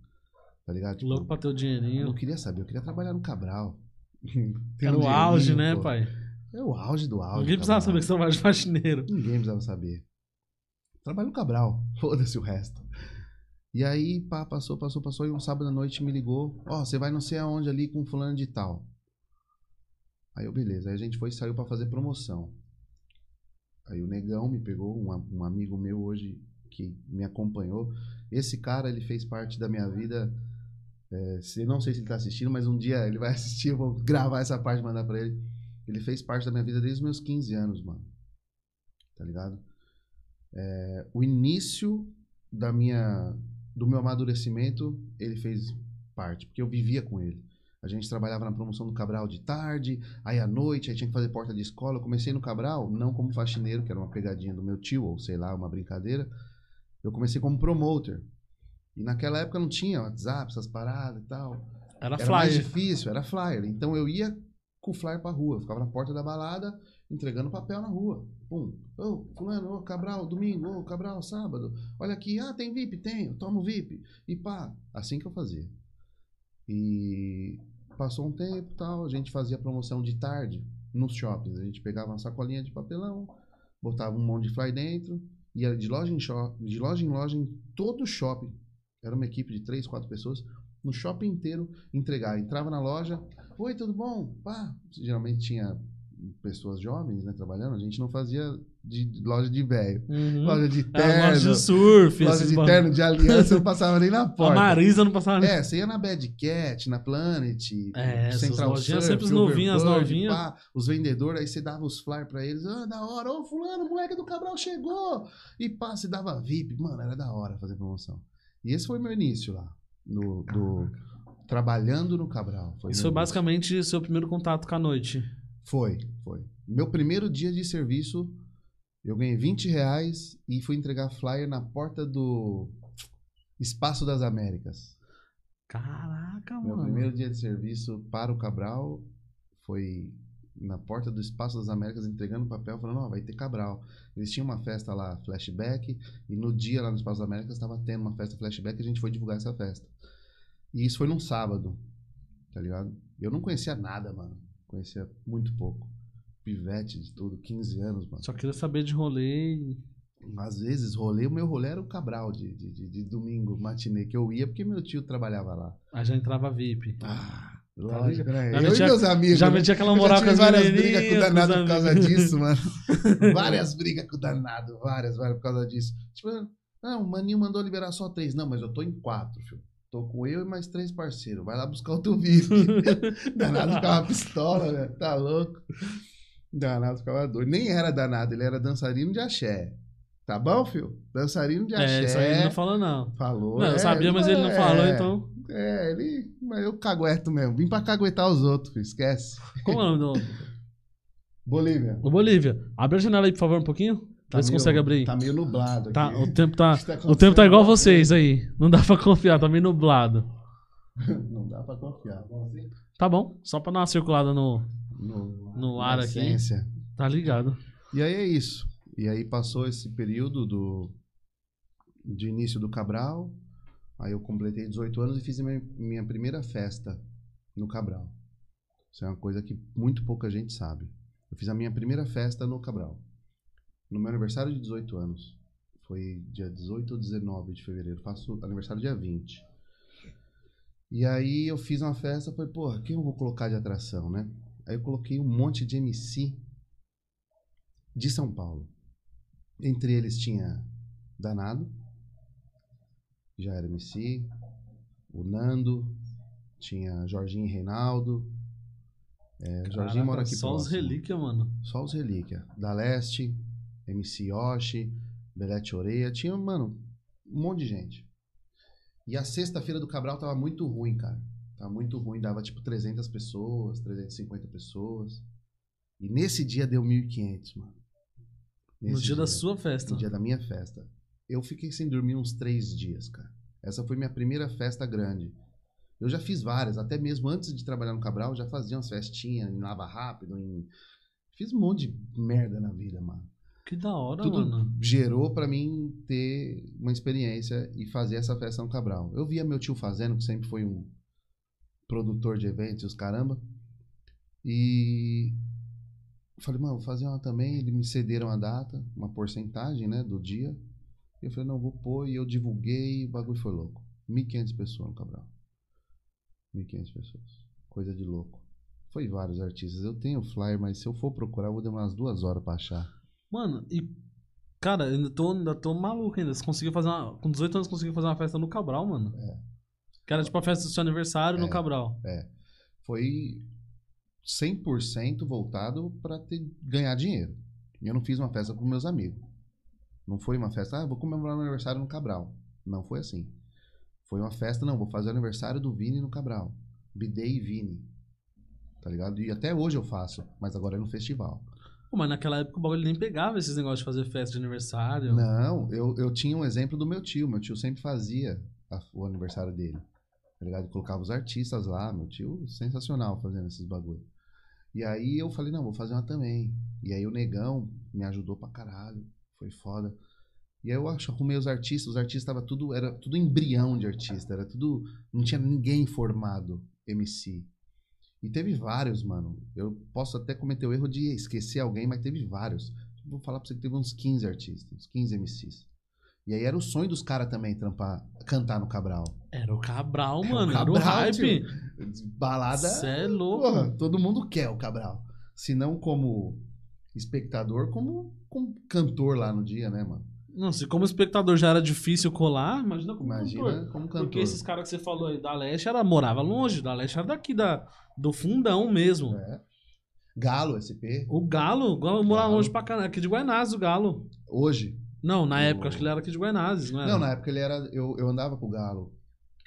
Speaker 2: Tá ligado? Tipo,
Speaker 1: Louco pra ter o
Speaker 2: eu
Speaker 1: dinheirinho.
Speaker 2: não queria saber, eu queria trabalhar no Cabral. <laughs>
Speaker 1: Era
Speaker 2: um
Speaker 1: o auge, né,
Speaker 2: pô.
Speaker 1: pai?
Speaker 2: É o auge do auge.
Speaker 1: Ninguém precisava saber que você de faxineiro.
Speaker 2: Ninguém precisava saber. Trabalho no Cabral. <laughs> Foda-se o resto. E aí, pá, passou, passou, passou. E um sábado à noite me ligou. Ó, você vai não sei aonde ali com fulano de tal. Aí eu, beleza. Aí a gente foi e saiu pra fazer promoção. Aí o Negão me pegou, um, um amigo meu hoje que me acompanhou. Esse cara, ele fez parte da minha vida. É, se, não sei se ele tá assistindo, mas um dia ele vai <laughs> assistir. Eu vou gravar essa parte e mandar pra ele. Ele fez parte da minha vida desde os meus 15 anos, mano. Tá ligado? É, o início da minha, do meu amadurecimento, ele fez parte, porque eu vivia com ele. A gente trabalhava na promoção do Cabral de tarde, aí à noite, aí tinha que fazer porta de escola. Eu comecei no Cabral, não como faxineiro, que era uma pegadinha do meu tio, ou sei lá, uma brincadeira. Eu comecei como promoter. E naquela época não tinha WhatsApp, essas paradas e tal.
Speaker 1: Era,
Speaker 2: Era mais
Speaker 1: flyer.
Speaker 2: difícil, era flyer. Então eu ia com o flyer pra rua. Eu ficava na porta da balada, entregando papel na rua. Pum. Ô, fulano, ô, Cabral, domingo, ô, Cabral, sábado. Olha aqui, ah, tem VIP? Tenho, toma o VIP. E pá, assim que eu fazia. E passou um tempo tal, a gente fazia promoção de tarde nos shoppings. A gente pegava uma sacolinha de papelão, botava um monte de flyer dentro, ia de loja em, shop, de loja em loja em todo o shopping. Era uma equipe de três, quatro pessoas no shopping inteiro entregar. Entrava na loja, oi, tudo bom? Pá. Geralmente tinha pessoas jovens, né, trabalhando. A gente não fazia de loja de velho.
Speaker 1: Uhum.
Speaker 2: Loja de <laughs> terno,
Speaker 1: loja de surf.
Speaker 2: loja de terno, de aliança, não passava nem na <laughs>
Speaker 1: A
Speaker 2: porta.
Speaker 1: Marisa não passava nem.
Speaker 2: É, você ia na Bad Cat, na Planet,
Speaker 1: É,
Speaker 2: Central Surf,
Speaker 1: sempre as novinhas,
Speaker 2: Overbird,
Speaker 1: novinhas.
Speaker 2: pá, os vendedores, aí você dava os flyers pra eles, ah, da hora, ô fulano, o moleque do Cabral chegou! E pá, você dava VIP, mano, era da hora fazer promoção. E esse foi meu início lá, no, do, trabalhando no Cabral.
Speaker 1: Isso
Speaker 2: meu
Speaker 1: foi
Speaker 2: início.
Speaker 1: basicamente seu primeiro contato com a noite.
Speaker 2: Foi, foi. Meu primeiro dia de serviço, eu ganhei 20 reais e fui entregar flyer na porta do Espaço das Américas.
Speaker 1: Caraca,
Speaker 2: Meu
Speaker 1: mano.
Speaker 2: primeiro dia de serviço para o Cabral foi na porta do Espaço das Américas entregando papel, falando, ó, vai ter Cabral. Eles tinham uma festa lá, flashback, e no dia lá no Espaço das Américas estava tendo uma festa flashback e a gente foi divulgar essa festa. E isso foi num sábado, tá ligado? Eu não conhecia nada, mano. Conhecia muito pouco. Pivete de tudo, 15 anos, mano.
Speaker 1: Só queria saber de rolê e...
Speaker 2: Às vezes, rolê, o meu rolê era o Cabral de, de, de, de domingo, matinê, que eu ia porque meu tio trabalhava lá.
Speaker 1: Aí já entrava VIP.
Speaker 2: Ah,
Speaker 1: ligado?
Speaker 2: lógico, né?
Speaker 1: Já
Speaker 2: Eu e
Speaker 1: metia-
Speaker 2: meus amigos.
Speaker 1: já
Speaker 2: né?
Speaker 1: metia aquela moral com as
Speaker 2: várias brigas com o danado por causa disso, mano. <laughs> várias brigas com o danado, várias, várias por causa disso. Tipo, não, o maninho mandou liberar só três. Não, mas eu tô em quatro, filho. Tô com eu e mais três parceiros. Vai lá buscar o teu VIP. <laughs> danado ficava pistola, né? Tá louco. Danado ficava doido. Nem era danado, ele era dançarino de axé. Tá bom, filho? Dançarino de axé.
Speaker 1: É, isso aí ele não falou, não.
Speaker 2: Falou.
Speaker 1: Não, eu
Speaker 2: é,
Speaker 1: sabia, mas ele não
Speaker 2: é,
Speaker 1: falou, então.
Speaker 2: É, ele. Mas eu cagueto mesmo. Vim pra caguetar os outros, filho. Esquece.
Speaker 1: Como é o nome do.
Speaker 2: Bolívia.
Speaker 1: Ô, Bolívia, abre a janela aí, por favor, um pouquinho. Vê se
Speaker 2: meio-
Speaker 1: consegue abrir.
Speaker 2: Tá meio nublado aqui.
Speaker 1: Tá, o tempo tá.
Speaker 2: Tá
Speaker 1: O tempo tá igual vocês aí. Não dá pra confiar, tá meio nublado. <laughs>
Speaker 2: Não dá pra confiar.
Speaker 1: Tá bom, só pra dar uma circulada no.
Speaker 2: No,
Speaker 1: No ar aqui.
Speaker 2: essência.
Speaker 1: Tá ligado.
Speaker 2: E aí é isso. E aí passou esse período do de início do Cabral. Aí eu completei 18 anos e fiz minha, minha primeira festa no Cabral. Isso é uma coisa que muito pouca gente sabe. Eu fiz a minha primeira festa no Cabral. No meu aniversário de 18 anos. Foi dia 18 ou 19 de fevereiro. Faço aniversário dia 20. E aí eu fiz uma festa, falei, porra, quem eu vou colocar de atração, né? Aí eu coloquei um monte de MC de São Paulo. Entre eles tinha Danado, já era MC, o Nando, tinha Jorginho e Reinaldo. É, Jorginho
Speaker 1: Caraca,
Speaker 2: mora aqui
Speaker 1: Só os
Speaker 2: próximo.
Speaker 1: relíquias, mano.
Speaker 2: Só os relíquia. Da Leste, MC Yoshi, Belete Oreia. Tinha, mano, um monte de gente. E a sexta-feira do Cabral tava muito ruim, cara. Tava muito ruim. Dava tipo 300 pessoas, 350 pessoas. E nesse dia deu 1.500, mano.
Speaker 1: No
Speaker 2: Nesse
Speaker 1: dia da sua festa.
Speaker 2: no dia da minha festa. Eu fiquei sem dormir uns três dias, cara. Essa foi minha primeira festa grande. Eu já fiz várias, até mesmo antes de trabalhar no Cabral, eu já fazia umas festinhas em Lava Rápido, em... Fiz um monte de merda na vida, mano.
Speaker 1: Que da hora,
Speaker 2: Tudo
Speaker 1: mano.
Speaker 2: gerou pra mim ter uma experiência e fazer essa festa no Cabral. Eu via meu tio fazendo, que sempre foi um produtor de eventos e os caramba. E falei, mano, vou fazer uma também. Eles me cederam a data, uma porcentagem, né, do dia. E eu falei, não, vou pôr. E eu divulguei e o bagulho foi louco. 1.500 pessoas no Cabral. 1.500 pessoas. Coisa de louco. Foi vários artistas. Eu tenho flyer, mas se eu for procurar, eu vou demorar umas duas horas pra achar.
Speaker 1: Mano, e. Cara, ainda tô, ainda tô maluco ainda. Você conseguiu fazer uma. Com 18 anos, conseguiu fazer uma festa no Cabral, mano.
Speaker 2: É.
Speaker 1: Que era tipo a festa do seu aniversário no
Speaker 2: É.
Speaker 1: Cabral.
Speaker 2: foi 100% voltado para ganhar dinheiro. E eu não fiz uma festa com meus amigos. Não foi uma festa, ah, vou comemorar meu aniversário no Cabral. Não foi assim. Foi uma festa, não, vou fazer o aniversário do Vini no Cabral. Bidei e Vini. Tá ligado? E até hoje eu faço, mas agora é no festival.
Speaker 1: Pô, mas naquela época o bagulho nem pegava esses negócios de fazer festa de aniversário.
Speaker 2: Não, eu, eu tinha um exemplo do meu tio. Meu tio sempre fazia a- o aniversário dele. Tá ligado? Colocava os artistas lá. Meu tio, sensacional fazendo esses bagulho. E aí eu falei, não, vou fazer uma também. E aí o Negão me ajudou pra caralho. Foi foda. E aí eu acho, arrumei os artistas. Os artistas tava tudo, era tudo embrião de artista. Era tudo, não tinha ninguém formado MC. E teve vários, mano. Eu posso até cometer o erro de esquecer alguém, mas teve vários. Vou falar pra você que teve uns 15 artistas, uns 15 MCs. E aí era o sonho dos caras também trampar, cantar no Cabral.
Speaker 1: Era o Cabral,
Speaker 2: Era o
Speaker 1: mano. Era o
Speaker 2: Cabral,
Speaker 1: hype.
Speaker 2: Balada.
Speaker 1: Cê é louco.
Speaker 2: Porra, todo mundo quer o Cabral. Se não como espectador, como, como cantor lá no dia, né, mano?
Speaker 1: Não, se como espectador já era difícil colar, imagina como
Speaker 2: Imagina
Speaker 1: cantor.
Speaker 2: como cantor.
Speaker 1: Porque esses caras que você falou aí da Leste era, morava longe, da Leste era daqui, da, do fundão mesmo.
Speaker 2: É. Galo, SP.
Speaker 1: O Galo, o Galo morava longe pra caralho. Aqui de Guaianazes, o Galo.
Speaker 2: Hoje.
Speaker 1: Não, na época, acho que ele era aqui de Guaianazes, não era?
Speaker 2: Não, na época ele era. Eu, eu andava com o Galo.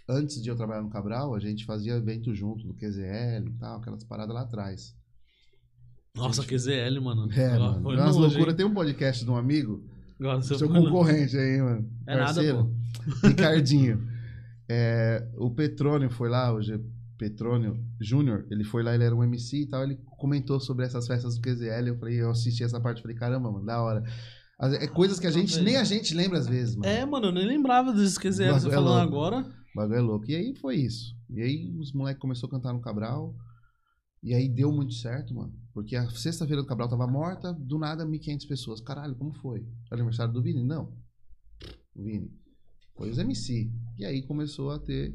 Speaker 2: Antes de eu trabalhar no Cabral, a gente fazia evento junto, do QZL e tal, aquelas paradas lá atrás.
Speaker 1: Nossa, QZL, mano.
Speaker 2: É,
Speaker 1: Agora
Speaker 2: mano. Umas loucuras. Tem um podcast de um amigo,
Speaker 1: Você
Speaker 2: seu concorrente aí, mano.
Speaker 1: É nada,
Speaker 2: Parceiro.
Speaker 1: pô. <laughs>
Speaker 2: Ricardinho. É, o Petrônio foi lá, hoje Petrônio Júnior, ele foi lá, ele era um MC e tal, ele comentou sobre essas festas do QZL, eu falei, eu assisti essa parte, falei, caramba, mano, da hora. As- É coisas que a gente, nem a gente lembra às vezes, mano.
Speaker 1: É, mano, eu nem lembrava desses QZL. Você
Speaker 2: é
Speaker 1: falando
Speaker 2: louco.
Speaker 1: agora.
Speaker 2: O bagulho é louco. E aí foi isso. E aí os moleques começaram a cantar no Cabral. E aí deu muito certo, mano. Porque a sexta-feira do Cabral tava morta, do nada 1.500 pessoas. Caralho, como foi? Aniversário do Vini? Não. Vini. Foi os MC. E aí começou a ter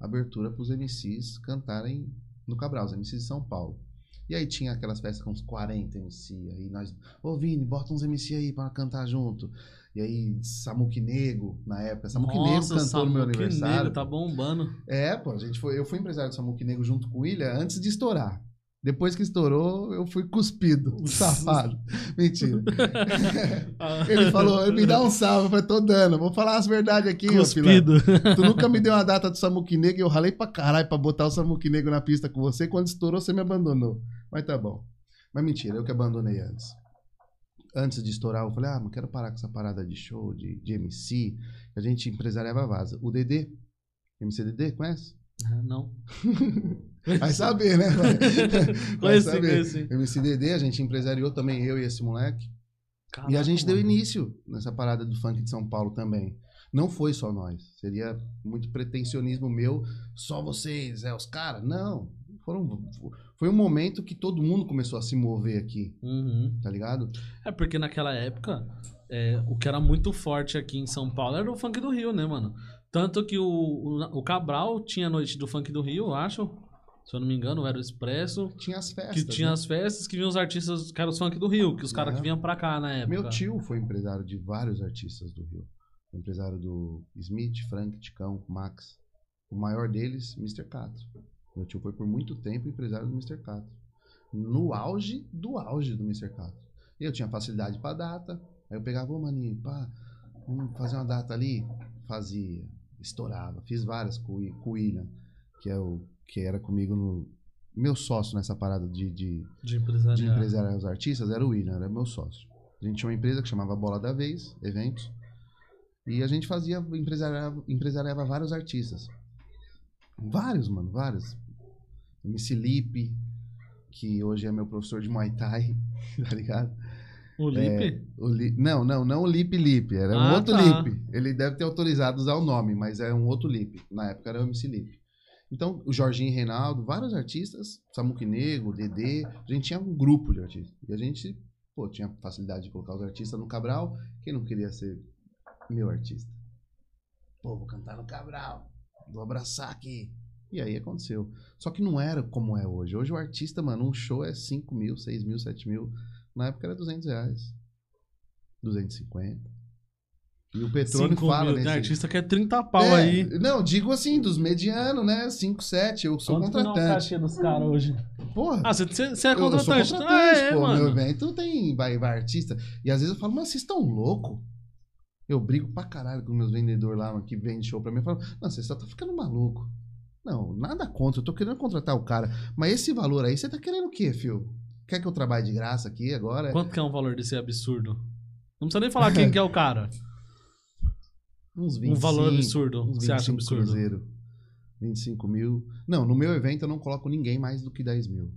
Speaker 2: abertura pros MCs cantarem no Cabral, os MCs de São Paulo. E aí tinha aquelas festas com uns 40 MC. Aí nós, ô Vini, bota uns MC aí pra cantar junto. E aí, Samuque Nego, na época. Samuque Nego
Speaker 1: Nossa,
Speaker 2: cantou no meu
Speaker 1: Samuque
Speaker 2: aniversário.
Speaker 1: Negro, tá bombando.
Speaker 2: É, pô, a gente foi, eu fui empresário do Samuque Negro junto com o William antes de estourar. Depois que estourou, eu fui cuspido, <laughs> safado. Mentira. <laughs> Ele falou, me dá um salve. Eu falei, tô dando, vou falar as verdades aqui,
Speaker 1: Cuspido. <laughs>
Speaker 2: Tu nunca me deu uma data do Samuque Negro e eu ralei pra caralho pra botar o Samuque Negro na pista com você. Quando estourou, você me abandonou. Mas tá bom. Mas mentira, eu que abandonei antes. Antes de estourar, eu falei, ah, não quero parar com essa parada de show, de, de MC. A gente empresariava vaza. O Dedê, MC Dedê, conhece?
Speaker 1: Ah, Não.
Speaker 2: Vai saber, né? <laughs> Vai, saber.
Speaker 1: conheci.
Speaker 2: MC Dedê, a gente empresariou também, eu e esse moleque. e a gente deu início nessa parada do funk de São Paulo também. Não foi só nós. Seria muito pretensionismo meu, só vocês, é os caras. Não. Foram, foi um momento que todo mundo começou a se mover aqui,
Speaker 1: Uhum.
Speaker 2: tá ligado?
Speaker 1: É porque naquela época, é, o que era muito forte aqui em São Paulo era o funk do Rio, né, mano? Tanto que o, o, o Cabral tinha a noite do funk do Rio, eu acho. Se eu não me engano, era o Expresso.
Speaker 2: Tinha as festas.
Speaker 1: Que tinha
Speaker 2: né?
Speaker 1: as festas que vinham os artistas que eram os funk do Rio, que os caras que vinham pra cá na época.
Speaker 2: Meu tio foi empresário de vários artistas do Rio. Foi empresário do Smith, Frank, Ticão, Max. O maior deles, Mr. Cato. Meu tio foi por muito tempo empresário do Mr. Cato. No auge do auge do Mr. Cato. Eu tinha facilidade pra data. Aí eu pegava, ô maninho, pá, vamos fazer uma data ali? Fazia. Estourava. Fiz várias com, o Wi- com o William, que, é o, que era comigo no. Meu sócio nessa parada de- de,
Speaker 1: De
Speaker 2: de
Speaker 1: empresariar.
Speaker 2: empresariar os artistas era o William, era meu sócio. A gente tinha uma empresa que chamava Bola da Vez, eventos. E a gente fazia, empresariava, empresariava vários artistas. Vários, mano, vários. MC Lipe, que hoje é meu professor de Muay Thai, <laughs> tá ligado?
Speaker 1: O Lipe?
Speaker 2: O Li- Não, não, não o Lipe Lipe, era um
Speaker 1: Ah,
Speaker 2: outro
Speaker 1: tá.
Speaker 2: Lipe. Ele deve ter autorizado usar o nome, mas é um outro Lipe. Na época era o MC Lipe. Então, o Jorginho Reinaldo, vários artistas, Samuque Negro, Dedê, a gente tinha um grupo de artistas. E a gente, pô, tinha facilidade de colocar os artistas no Cabral. Quem não queria ser meu artista? Pô, vou cantar no Cabral, vou abraçar aqui. E aí aconteceu. Só que não era como é hoje. Hoje o artista, mano, um show é 5 mil, 6 mil, 7 mil. Na época era 200 reais. 250. E o Petrônio
Speaker 1: 5
Speaker 2: fala
Speaker 1: mil.
Speaker 2: nesse...
Speaker 1: Tem artista que é 30 pau
Speaker 2: É,
Speaker 1: aí.
Speaker 2: Não, digo assim, dos medianos, né? 5, 7. Eu sou
Speaker 1: Quanto é o
Speaker 2: contratante.
Speaker 1: cachê dos caras hoje?
Speaker 2: Porra.
Speaker 1: Ah, você, é
Speaker 2: eu, eu sou
Speaker 1: contratante.
Speaker 2: contratante,
Speaker 1: ah, é,
Speaker 2: pô. Meu
Speaker 1: mano.
Speaker 2: evento tem vai, vai artista. E às vezes eu falo, mas vocês estão loucos? Eu brigo pra caralho com meus vendedores lá que vende show pra mim. Eu falo, não, você só tá ficando maluco. Não, nada contra. Eu tô querendo contratar o cara. Mas esse valor aí, você tá querendo o quê, fio? Quer que eu trabalhe de graça aqui agora?
Speaker 1: Quanto que é um valor desse absurdo? Não precisa nem falar quem <laughs> que é o cara.
Speaker 2: Uns
Speaker 1: Um valor
Speaker 2: 25,
Speaker 1: absurdo.
Speaker 2: Uns
Speaker 1: Você acha
Speaker 2: 25
Speaker 1: absurdo?
Speaker 2: Cruzeiro. 25 mil. Não, no meu evento eu não coloco ninguém mais do que 10 mil.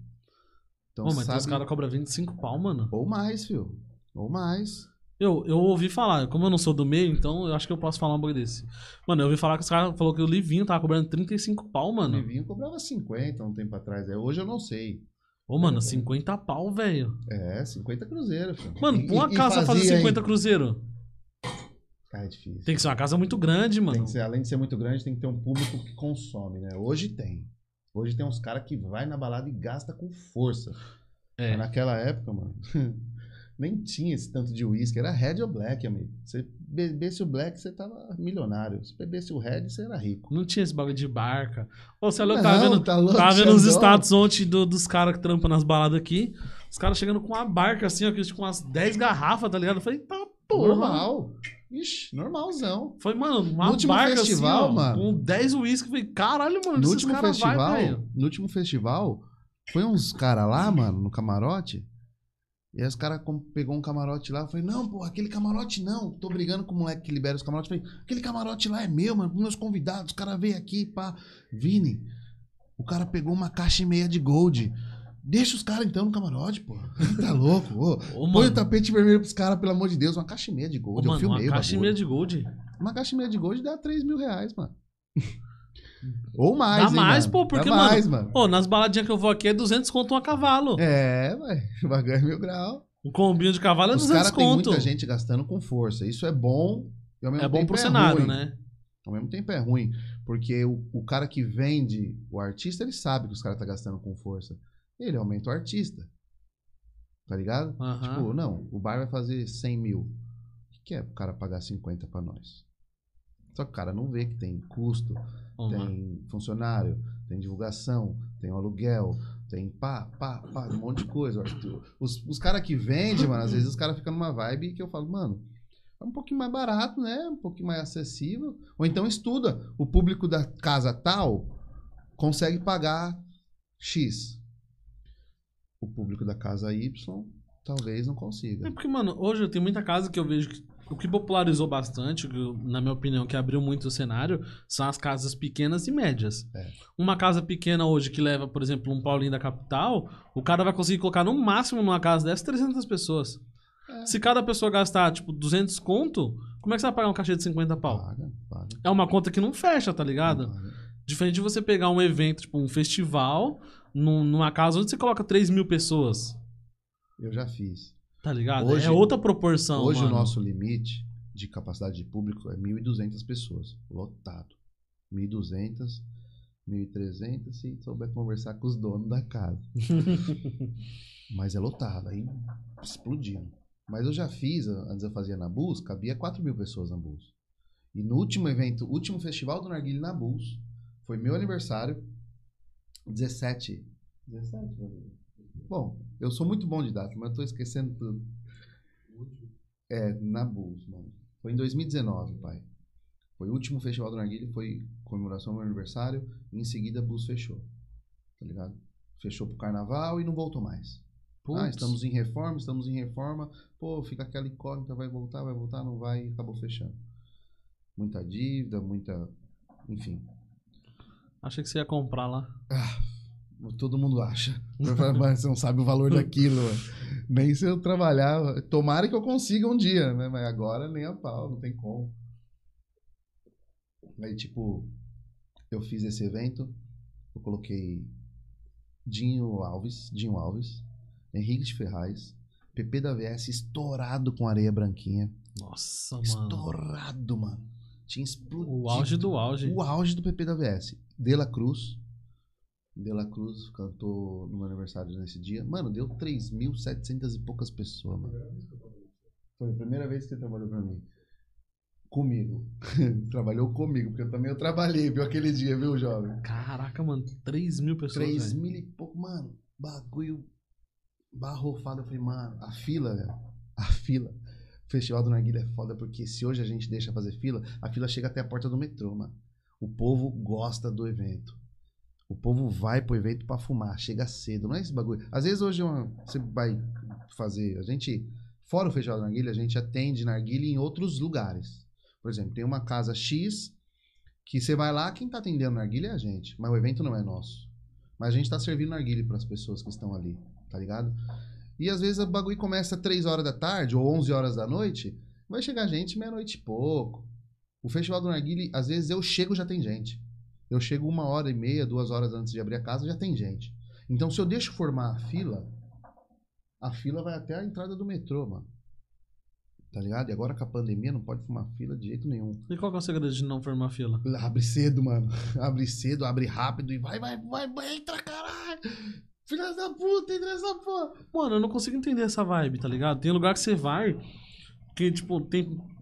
Speaker 2: Então,
Speaker 1: Pô, mas
Speaker 2: sabe...
Speaker 1: os caras cobram 25 pau, mano.
Speaker 2: Ou mais, fio. Ou mais.
Speaker 1: Eu, eu ouvi falar, como eu não sou do meio, então eu acho que eu posso falar um bagulho desse. Mano, eu ouvi falar que os caras falou que o Livinho tava cobrando 35 pau,
Speaker 2: O
Speaker 1: mano.
Speaker 2: Livinho cobrava 50 um tempo atrás. É, hoje eu não sei.
Speaker 1: Ô, mano, 50 pau, velho.
Speaker 2: É, 50 cruzeiros. filho.
Speaker 1: Mano,
Speaker 2: E-
Speaker 1: uma
Speaker 2: e- e
Speaker 1: casa fazer
Speaker 2: fazia
Speaker 1: 50 cruzeiro.
Speaker 2: Ah, é difícil.
Speaker 1: Tem que ser uma casa muito grande, mano.
Speaker 2: Tem que ser, além de ser muito grande, tem que ter um público que consome, né? Hoje tem. Hoje tem uns caras que vai na balada e gasta com força.
Speaker 1: É.
Speaker 2: Mas naquela época, mano, <laughs> nem tinha esse tanto de uísque. Era red ou black, amigo. Você bebesse o black, você tava milionário. Se bebesse o red, você era rico.
Speaker 1: Não tinha esse bagulho de barca. Ô, você é louco,
Speaker 2: Não,
Speaker 1: tava vendo,
Speaker 2: tá louco,
Speaker 1: tava vendo os
Speaker 2: Xandão.
Speaker 1: status ontem do- dos caras que trampam nas baladas aqui. Os caras chegando com uma barca assim, ó, com umas 10 garrafas, tá ligado? Eu falei, tá porra.
Speaker 2: Normal. Ixi, normalzão.
Speaker 1: Foi, mano, uma
Speaker 2: No último
Speaker 1: barca
Speaker 2: festival,
Speaker 1: assim, ó,
Speaker 2: mano.
Speaker 1: com 10 uísque. Eu falei, caralho, mano,
Speaker 2: No último
Speaker 1: vai,
Speaker 2: festival,
Speaker 1: velho.
Speaker 2: no último festival, foi uns caras lá, mano, no camarote. E aí os caras pegou um camarote lá, eu falei, não, pô, aquele camarote não. Tô brigando com o moleque que libera os camarotes. Eu falei, aquele camarote lá é meu, mano, meus convidados. O cara veio aqui, pá. Vini, o cara pegou uma caixa e meia de gold. Deixa os caras então no camarote, pô. <laughs> Tá louco? Ô,
Speaker 1: Ô,
Speaker 2: põe
Speaker 1: mano.
Speaker 2: o tapete vermelho pros caras, pelo amor de Deus. Uma caixa e meia de
Speaker 1: Ô,
Speaker 2: gold. eu
Speaker 1: mano,
Speaker 2: filmei
Speaker 1: uma caixa e meia de gold.
Speaker 2: Uma caixa e meia de gold dá 3 mil reais, mano. <laughs> Ou mais,
Speaker 1: Dá
Speaker 2: hein,
Speaker 1: mais,
Speaker 2: mano?
Speaker 1: pô, porque,
Speaker 2: Dá mais, mano.
Speaker 1: Pô, nas baladinhas que eu vou aqui é 200 conto um a cavalo.
Speaker 2: É, vai. <laughs> O bagulho é mil grau.
Speaker 1: O combinho de cavalo é
Speaker 2: Os
Speaker 1: 200
Speaker 2: caras têm
Speaker 1: conto.
Speaker 2: muita gente gastando com força. Isso é bom e ao mesmo
Speaker 1: É bom
Speaker 2: tempo
Speaker 1: pro cenário,
Speaker 2: ruim.
Speaker 1: né?
Speaker 2: Ao mesmo tempo é ruim. Porque o, o cara que vende o artista, ele sabe que os caras tá gastando com força. Ele aumenta o artista. Tá ligado?
Speaker 1: Aham.
Speaker 2: Tipo, não, o bar vai fazer 100 mil. O que que é pro cara pagar 50 pra nós? Só que o cara não vê que tem custo,
Speaker 1: mano.
Speaker 2: tem funcionário, tem divulgação, tem o aluguel, tem pá, pá, pá, um monte de coisa. Os, os caras que vendem, mano, às vezes os caras ficam numa vibe que eu falo, mano, é um pouquinho mais barato, né? Um pouquinho mais acessível. Ou então estuda. O público da casa tal consegue pagar X. O público da casa Y talvez não
Speaker 1: É
Speaker 2: consiga.
Speaker 1: porque, mano, hoje tem muita casa que eu vejo que o que popularizou bastante, na minha opinião, que abriu muito o cenário, são as casas pequenas e médias.
Speaker 2: É.
Speaker 1: Uma casa pequena hoje que leva, por exemplo, um Paulinho da capital, o cara vai conseguir colocar no máximo numa casa dessa 300 pessoas.
Speaker 2: É.
Speaker 1: Se cada pessoa gastar, tipo, 200 conto, como é que você vai pagar um cachê de 50 pau?
Speaker 2: Paga, paga.
Speaker 1: É uma conta que não fecha, tá ligado?
Speaker 2: paga.
Speaker 1: Diferente de você pegar um evento, tipo um festival, num- numa casa onde você coloca 3 mil pessoas.
Speaker 2: Eu já fiz.
Speaker 1: Tá ligado?
Speaker 2: Hoje-
Speaker 1: é outra proporção.
Speaker 2: Hoje
Speaker 1: mano.
Speaker 2: o nosso limite de capacidade de público é 1.200 pessoas, lotado. 1.200, 1.300 se souber conversar com os donos da casa. <laughs> Mas é lotado, aí explodindo. Mas eu já fiz, antes eu fazia na Bus, cabia 4 mil pessoas na Bus. E no último evento, último festival do Narguilho na Bus, foi meu aniversário, 17. 17, meu Bom, eu sou muito bom de data, mas eu tô esquecendo tudo. É, na Bulls, mano. Foi em 2019, pai. Foi o último festival do Narguilha, foi comemoração do meu aniversário, e em seguida a Bulls fechou. Tá ligado? Fechou pro carnaval e não voltou mais.
Speaker 1: Putz.
Speaker 2: Ah, estamos em reforma, estamos em reforma. Pô, fica aquela incógnita, vai voltar, vai voltar, não vai, e acabou fechando. Muita dívida, muita. Enfim.
Speaker 1: Achei que você ia comprar lá.
Speaker 2: Todo mundo acha. <laughs> Mas você não sabe o valor daquilo. Nem se eu trabalhar. Tomara que eu consiga um dia, né? Mas agora nem a pau, não tem como. Aí, tipo, eu fiz esse evento, eu coloquei Dinho Alves, Dinho Alves, Henrique de Ferraz, PP da VS estourado com areia branquinha.
Speaker 1: Nossa, mano.
Speaker 2: Estourado, mano. Tinha explodido.
Speaker 1: O auge do auge.
Speaker 2: O auge do PP da VS. De La Cruz. De La Cruz cantou no meu aniversário nesse dia. Mano, deu 3.700 e poucas pessoas, mano. Foi a primeira vez que você trabalhou pra mim. Comigo. <laughs> Trabalhou comigo, porque eu também eu trabalhei, viu, aquele dia, viu, jovem?
Speaker 1: Caraca, mano. 3 mil pessoas.
Speaker 2: 3
Speaker 1: velho.
Speaker 2: mil e pouco, mano. Bagulho barrofado. Eu falei, mano, a fila, velho. A fila. O Festival do Narguilha é foda, porque se hoje a gente deixa fazer fila, a fila chega até a porta do metrô, mano. O povo gosta do evento. O povo vai pro evento pra fumar, chega cedo, não é esse bagulho. Às vezes hoje você vai fazer, a gente, fora o Festival do Narguilha, a gente atende Narguilha em outros lugares. Por exemplo, tem uma casa X que você vai lá, quem tá atendendo Narguilha é a gente, mas o evento não é nosso. Mas a gente tá servindo narguilha para as pessoas que estão ali, tá ligado? E às vezes o bagulho começa 3 horas da tarde ou 11 horas da noite, vai chegar gente meia-noite e pouco. O festival do narguilha, às vezes eu chego já tem gente. Eu chego uma hora e meia, duas horas antes de abrir a casa, já tem gente. Então se eu deixo formar a fila, a fila vai até a entrada do metrô, mano. Tá ligado? E agora com a pandemia não pode formar fila de jeito nenhum.
Speaker 1: E qual que é o segredo de não formar fila?
Speaker 2: Abre cedo, mano. <laughs> Abre cedo, abre rápido e vai, vai, vai, vai, entra, caralho. Filha da puta, entra essa porra.
Speaker 1: Mano, eu não consigo entender essa vibe, tá ligado? Tem lugar que você vai que, tipo, tem 15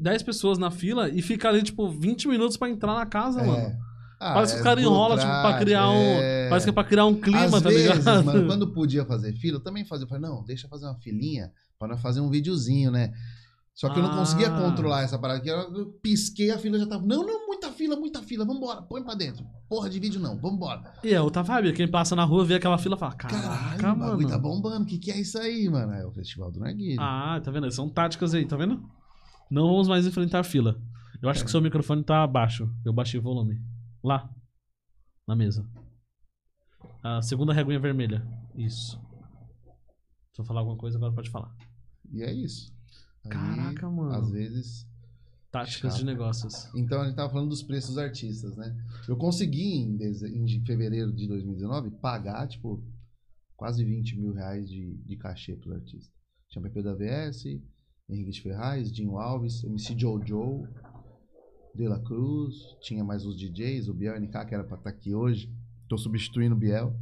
Speaker 1: 10 pessoas na fila e fica ali, tipo, 20 minutos pra entrar na casa, mano.
Speaker 2: Ah,
Speaker 1: Parece que
Speaker 2: é
Speaker 1: os caras enrolam, tipo, pra criar um.
Speaker 2: é.
Speaker 1: Parece que é pra criar um clima,
Speaker 2: Às
Speaker 1: tá
Speaker 2: vezes,
Speaker 1: ligado?
Speaker 2: mano, quando podia fazer fila, eu também fazia. Eu falei, não, deixa eu fazer uma filinha pra nós fazer um videozinho, né? Só que eu não conseguia
Speaker 1: Ah.
Speaker 2: controlar essa parada. que Eu pisquei, a fila já tava. Não, não, muita fila. muita fila, vambora, põe pra dentro. Porra de vídeo não, vambora.
Speaker 1: E é outra vibe. Quem passa na rua vê aquela fila e fala: Caraca,
Speaker 2: Caralho, o bagulho
Speaker 1: mano.
Speaker 2: tá bombando, o que, que é isso aí, mano? É o Festival do Narguilha.
Speaker 1: Ah, tá vendo? São táticas aí, tá vendo? Não vamos mais enfrentar a fila. Eu acho que seu microfone tá abaixo. Eu baixei o volume. Lá. Na mesa. A segunda reguinha vermelha. Isso. Se eu falar alguma coisa, agora pode falar.
Speaker 2: E é isso. Aí,
Speaker 1: Caraca, mano.
Speaker 2: Às vezes.
Speaker 1: Táticas
Speaker 2: Chato.
Speaker 1: de negócios.
Speaker 2: Então a gente tava falando dos preços dos artistas, né? Eu consegui em, em fevereiro de 2019 pagar, tipo, quase 20 mil reais de, de cachê pros artistas. Tinha Pepe da VS, Henrique de Ferraz, Dinho Alves, MC Jojo, De La Cruz, tinha mais os DJs, o Biel NK, que era pra estar aqui hoje. Tô substituindo o Biel.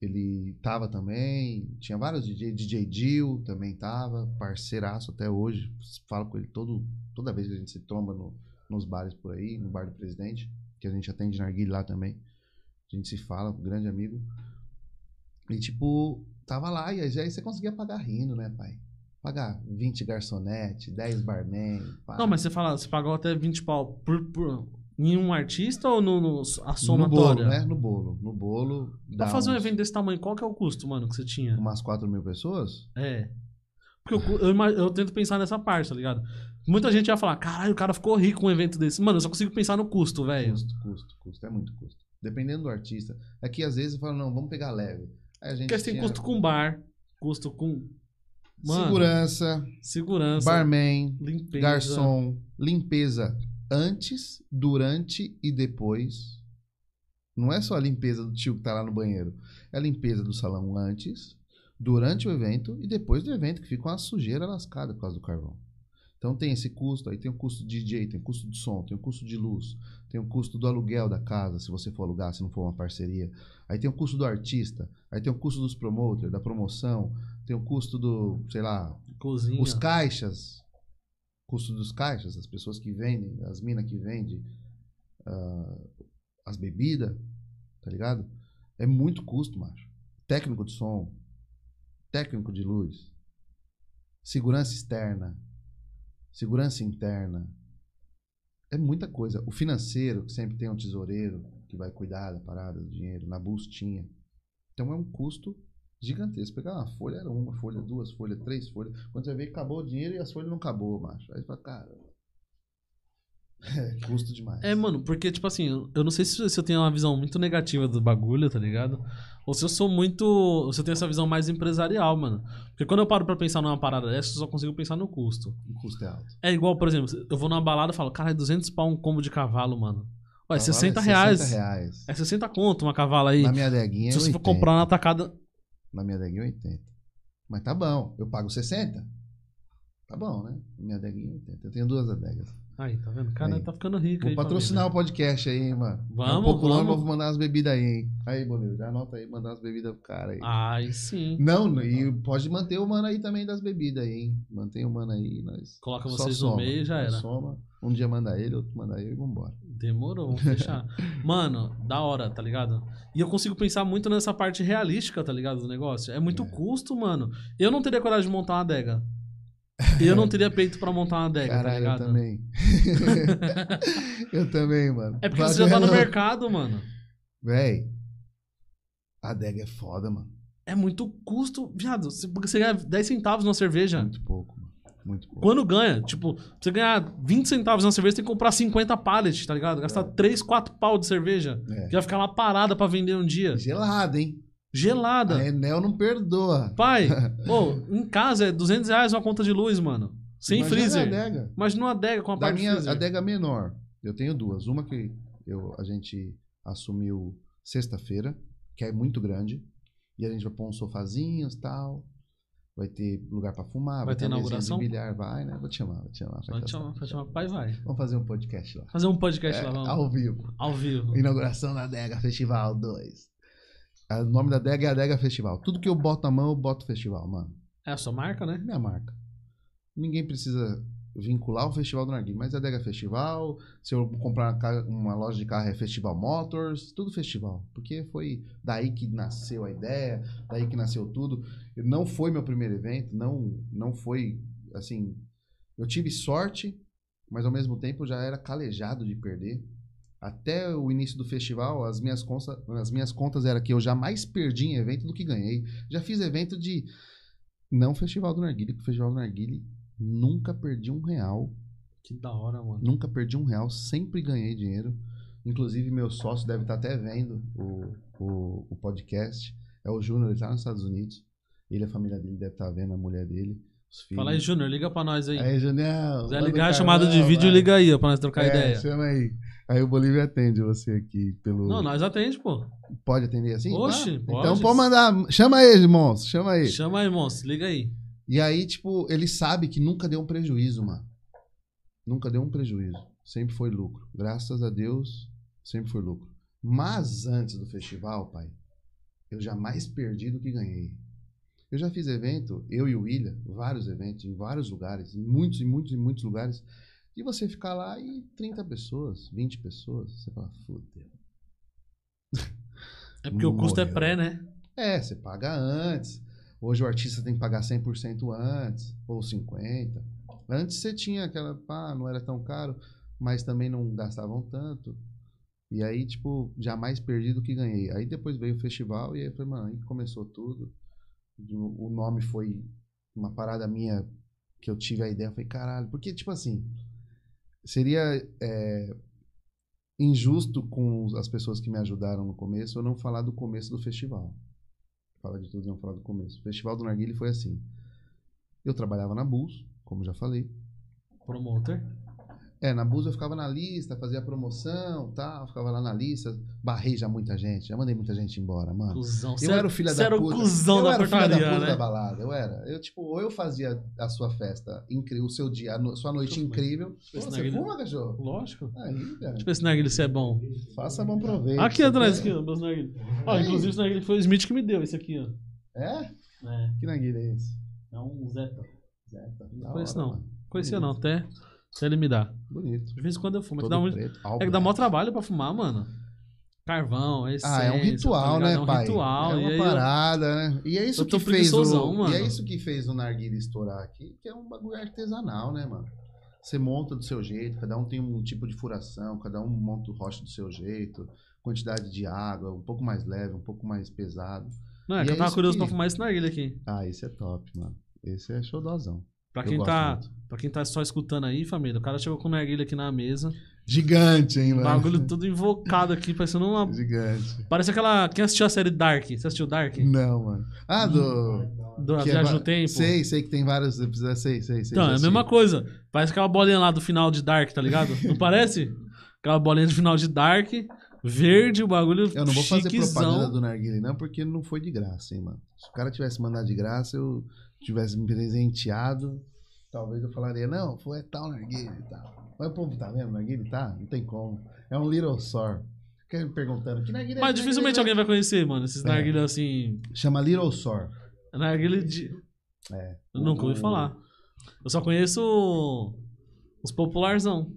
Speaker 2: Ele tava também, tinha vários DJs, DJ Dil também tava, parceiraço até hoje. Falo com ele todo, toda vez que a gente se tromba no, nos bares por aí, no bar do presidente, que a gente atende narguilha lá também. A gente se fala, grande amigo. E tipo, tava lá, e aí você conseguia pagar rindo, né, pai? Pagar 20 garçonete, 10 barman. pá.
Speaker 1: Não, mas você fala, você pagou até 20 pau por, por, em um artista ou no, no- a
Speaker 2: no
Speaker 1: somatória?
Speaker 2: bolo, né? No bolo. No bolo.
Speaker 1: Pra fazer um
Speaker 2: uns-
Speaker 1: evento desse tamanho, qual que é o custo, mano, que você tinha?
Speaker 2: Umas 4 mil pessoas?
Speaker 1: É. Porque eu, eu, eu tento pensar nessa parte, tá ligado? Muita gente vai falar, caralho, o cara ficou rico com um evento desse. Mano, eu só consigo pensar no custo, velho.
Speaker 2: Custo, custo, custo. É muito custo. Dependendo do artista. É que às vezes fala, não, vamos pegar leve. Aí a gente
Speaker 1: Porque você tem
Speaker 2: tinha
Speaker 1: custo com bar, custo com. Mano,
Speaker 2: segurança,
Speaker 1: Segurança.
Speaker 2: barman,
Speaker 1: limpeza.
Speaker 2: garçom, limpeza antes, durante e depois. Não é só a limpeza do tio que tá lá no banheiro. É a limpeza do salão antes, durante o evento e depois do evento, que fica uma sujeira lascada por causa do carvão. Então tem esse custo, aí tem o custo de DJ, tem o custo de som, tem o custo de luz, tem o custo do aluguel da casa, se você for alugar, se não for uma parceria. Aí tem o custo do artista, aí tem o custo dos promoters, da promoção, tem o custo do, sei lá,
Speaker 1: Cozinha.
Speaker 2: os caixas, custo dos caixas, as pessoas que vendem, as minas que vendem ah, as bebidas, tá ligado? É muito custo, macho. Técnico de som, técnico de luz, segurança externa, segurança interna. É muita coisa. O financeiro, que sempre tem um tesoureiro que vai cuidar da parada, do dinheiro, na bustinha. Então é um custo gigantesco. Pegar uma folha, era uma folha, duas folhas, três folhas. Quando você vê que acabou o dinheiro e as folhas não acabou, macho. Aí você fala, cara. <laughs> É custo demais.
Speaker 1: É, mano, porque, tipo assim, eu não sei se, se eu tenho uma visão muito negativa do bagulho, tá ligado? Ou se eu sou muito. se eu tenho essa visão mais empresarial, mano. Porque quando eu paro pra pensar numa parada dessa, eu só consigo pensar no custo.
Speaker 2: O custo é alto.
Speaker 1: É igual, por exemplo, eu vou numa balada e falo, cara, é 200 pau um combo de cavalo, mano. Ué,
Speaker 2: Cavalo
Speaker 1: 60
Speaker 2: é
Speaker 1: reais.
Speaker 2: 60 reais.
Speaker 1: É 60 conto uma cavala aí.
Speaker 2: Na minha adeguinha
Speaker 1: Se você
Speaker 2: 80.
Speaker 1: for comprar na atacada.
Speaker 2: Na minha adeguinha é 80. Mas tá bom. Eu pago 60. Tá bom, né? Minha adeguinha é 80. Eu tenho duas adegas.
Speaker 1: Aí, tá vendo? O cara
Speaker 2: Aí.
Speaker 1: tá ficando rico
Speaker 2: Vou
Speaker 1: aí.
Speaker 2: patrocinar
Speaker 1: família.
Speaker 2: o podcast aí, hein, mano.
Speaker 1: Vamos,
Speaker 2: um pouco longe,
Speaker 1: vamos.
Speaker 2: vou mandar umas bebidas aí, hein. Aí, Boleiro, já anota aí, mandar umas bebidas pro cara aí.
Speaker 1: Ai, sim.
Speaker 2: Não, e pode manter o mano aí também das bebidas aí, hein. Mantém o mano aí, nós.
Speaker 1: Coloca vocês no
Speaker 2: soma,
Speaker 1: meio e já era.
Speaker 2: Soma. Um dia manda ele, outro manda eu e vambora.
Speaker 1: Demorou, vamos <laughs> fechar. Mano, da hora, tá ligado? E eu consigo pensar muito nessa parte realística, tá ligado? Do negócio. É muito
Speaker 2: É.
Speaker 1: custo, mano. Eu não teria coragem de montar uma adega. Eu não teria peito pra montar uma adega, tá
Speaker 2: Caralho, eu
Speaker 1: ligado?
Speaker 2: também. <laughs> eu também, mano.
Speaker 1: É porque
Speaker 2: Mas
Speaker 1: você já tá no
Speaker 2: não-
Speaker 1: mercado, mano.
Speaker 2: Véi, a adega é foda, mano.
Speaker 1: É muito custo, viado. Você ganha 10 centavos numa cerveja.
Speaker 2: Muito pouco, mano.
Speaker 1: Quando ganha, tipo, você ganhar 20 centavos na cerveja, você tem que comprar 50 pallets, tá ligado? Gastar 3, 4 pau de cerveja.
Speaker 2: É.
Speaker 1: Que vai ficar lá parada pra vender um dia.
Speaker 2: Gelado, hein?
Speaker 1: Gelada.
Speaker 2: A Enel não perdoa.
Speaker 1: Pai, <laughs> pô, em casa é 200 reais uma conta de luz, mano. Sem
Speaker 2: Imagina
Speaker 1: freezer.
Speaker 2: a adega.
Speaker 1: Imagina uma adega com a parte
Speaker 2: minha
Speaker 1: freezer.
Speaker 2: adega menor, eu tenho duas. Uma que eu, a gente assumiu sexta-feira, que é muito grande. E a gente vai pôr uns sofazinhos e tal. Vai ter lugar pra fumar.
Speaker 1: Vai ter inauguração?
Speaker 2: de bilhar, vai, né? Vou te chamar, vou te chamar.
Speaker 1: Pode chamar, pode chamar, pai vai.
Speaker 2: Vamos fazer um podcast lá.
Speaker 1: Fazer um podcast
Speaker 2: É,
Speaker 1: lá, vamos.
Speaker 2: ao vivo.
Speaker 1: Ao vivo.
Speaker 2: Inauguração da Adega Festival 2. O nome da adega é Adega Festival. Tudo que eu boto na mão, eu boto festival, mano.
Speaker 1: É a sua marca, né?
Speaker 2: É minha marca. Ninguém precisa vincular o Festival do Narguilé, mas é Adega Festival. Se eu comprar uma loja de carro, é Festival Motors. Tudo festival. Porque foi daí que nasceu a ideia, daí que nasceu tudo. Não foi meu primeiro evento, não, não foi, assim... Eu tive sorte, mas ao mesmo tempo já era calejado de perder. Até o início do festival, as minhas, contas, as minhas contas eram que eu jamais perdi em evento do que ganhei. Já fiz evento de. Não Festival do Narguile, porque o Festival do Narguile nunca perdi um real.
Speaker 1: Que da hora, mano.
Speaker 2: Nunca perdi um real, sempre ganhei dinheiro. Inclusive, meu sócio deve estar até vendo o, o, o podcast. É o Júnior, ele está nos Estados Unidos. Ele a família dele deve estar vendo, a mulher dele, os filhos.
Speaker 1: Fala aí, Júnior, liga pra nós aí.
Speaker 2: Aí, Junião.
Speaker 1: Se quiser ligar chamada de vídeo,
Speaker 2: vai.
Speaker 1: liga aí, ó, pra nós trocar
Speaker 2: É,
Speaker 1: ideia.
Speaker 2: Chama aí. Aí o Bolívia atende você aqui pelo.
Speaker 1: Não, nós atende, pô.
Speaker 2: Pode atender assim?
Speaker 1: Oxe,
Speaker 2: Ah,
Speaker 1: pode.
Speaker 2: Então pode mandar. Chama aí, monstro. Chama aí.
Speaker 1: Chama aí, monstro, liga aí.
Speaker 2: E aí, tipo, ele sabe que nunca deu um prejuízo, mano. Nunca deu um prejuízo. Sempre foi lucro. Graças a Deus, sempre foi lucro. Mas antes do festival, pai, eu jamais perdi do que ganhei. Eu já fiz evento, eu e o William, vários eventos, em vários lugares, em muitos e muitos e muitos lugares. E você ficar lá e 30 pessoas, 20 pessoas, você fala, fudeu.
Speaker 1: É porque o custo é
Speaker 2: Morreu.
Speaker 1: pré, né?
Speaker 2: É, você paga antes. Hoje o artista tem que pagar 100% antes, ou 50%. Antes você tinha aquela, pá, não era tão caro, mas também não gastavam tanto. E aí, tipo, jamais perdi do que ganhei. Aí depois veio o festival e aí foi, mano, aí começou tudo. O nome foi uma parada minha que eu tive a ideia. Eu falei, caralho, porque, tipo assim, seria é, injusto com as pessoas que me ajudaram no começo eu não falar do começo do festival. Fala de tudo não falar do começo. O Festival do Narguile foi assim. Eu trabalhava na Bulls, como já falei.
Speaker 1: Promoter.
Speaker 2: É, na Bulls eu ficava na lista, fazia promoção, tal, ficava lá na lista, barrei já muita gente, já mandei muita gente embora, mano.
Speaker 1: Cusão.
Speaker 2: Eu era o filho da
Speaker 1: era
Speaker 2: puta.
Speaker 1: o cuzão
Speaker 2: eu
Speaker 1: da
Speaker 2: era o filho da puta
Speaker 1: né?
Speaker 2: da balada, eu era. Eu, tipo, ou eu fazia a sua festa incrível, o seu dia, a no- sua noite
Speaker 1: fumar.
Speaker 2: incrível.
Speaker 1: Ver
Speaker 2: Pô, você
Speaker 1: narguilha-
Speaker 2: fuma, cachorro?
Speaker 1: Lógico.
Speaker 2: Aí, cara,
Speaker 1: Deixa eu ver se narguilha se é bom.
Speaker 2: faça bom proveito.
Speaker 1: Aqui atrás, aqui, ó, meus narguilhos. Ó, inclusive esse narguilha foi o Smith que me deu, esse aqui, ó.
Speaker 2: É?
Speaker 1: É,
Speaker 2: Que narguilha é esse?
Speaker 1: é um Zeta.
Speaker 2: Zeta.
Speaker 1: Não
Speaker 2: Da
Speaker 1: conheço não. Conhecia não, até, até ele me dá.
Speaker 2: Bonito.
Speaker 1: De vez em quando eu fumo. É que, dá muito,
Speaker 2: preto.
Speaker 1: é que dá maior trabalho pra fumar, mano. Carvão, essência,
Speaker 2: Ah, é um ritual,
Speaker 1: tá
Speaker 2: né,
Speaker 1: É um
Speaker 2: pai?
Speaker 1: ritual.
Speaker 2: É
Speaker 1: e
Speaker 2: uma
Speaker 1: aí eu-
Speaker 2: parada, né? E é isso que fez o,
Speaker 1: mano.
Speaker 2: E é isso que fez o narguilha estourar aqui, que é um bagulho artesanal, né, mano? Você monta do seu jeito, cada um tem um tipo de furação, cada um monta o rocha do seu jeito, quantidade de água, um pouco mais leve, um pouco mais pesado.
Speaker 1: Não, é que
Speaker 2: é
Speaker 1: eu tava curioso
Speaker 2: que-
Speaker 1: pra fumar esse narguilha aqui.
Speaker 2: Ah, esse é top, mano. Esse é showdozão.
Speaker 1: Pra quem, tá,
Speaker 2: muito.
Speaker 1: pra quem tá só escutando aí, família, o cara chegou com o narguilha aqui na mesa.
Speaker 2: Gigante, hein, mano?
Speaker 1: bagulho tudo invocado aqui, parecendo uma.
Speaker 2: Gigante.
Speaker 1: Parece aquela. Quem assistiu a série Dark? Você assistiu Dark?
Speaker 2: Não, mano. Ah, do...
Speaker 1: Do
Speaker 2: que é
Speaker 1: Viagem
Speaker 2: va-
Speaker 1: no Tempo?
Speaker 2: Sei, sei que tem vários episódios. Sei, sei, sei.
Speaker 1: Então, é a mesma coisa. Parece aquela bolinha lá do final de Dark, tá ligado? Não parece? Aquela bolinha de final de Dark, verde, o bagulho
Speaker 2: Eu não vou fazer
Speaker 1: chiquezão.
Speaker 2: propaganda do Narguile, não, porque não foi de graça, hein, mano. Se o cara tivesse mandado de graça, eu tivesse me presenteado, talvez eu falaria, não, foi tal Narguile e tal. Mas o povo tá vendo, Narguile tá? Não tem como. É um little sore. Fica me perguntando, que Narguile é
Speaker 1: Mas dificilmente alguém vai conhecer, mano. Esses
Speaker 2: É.
Speaker 1: assim.
Speaker 2: Chama little sore.
Speaker 1: Narguilha de.
Speaker 2: É.
Speaker 1: Eu nunca ouvi falar. Eu só conheço os popularzão.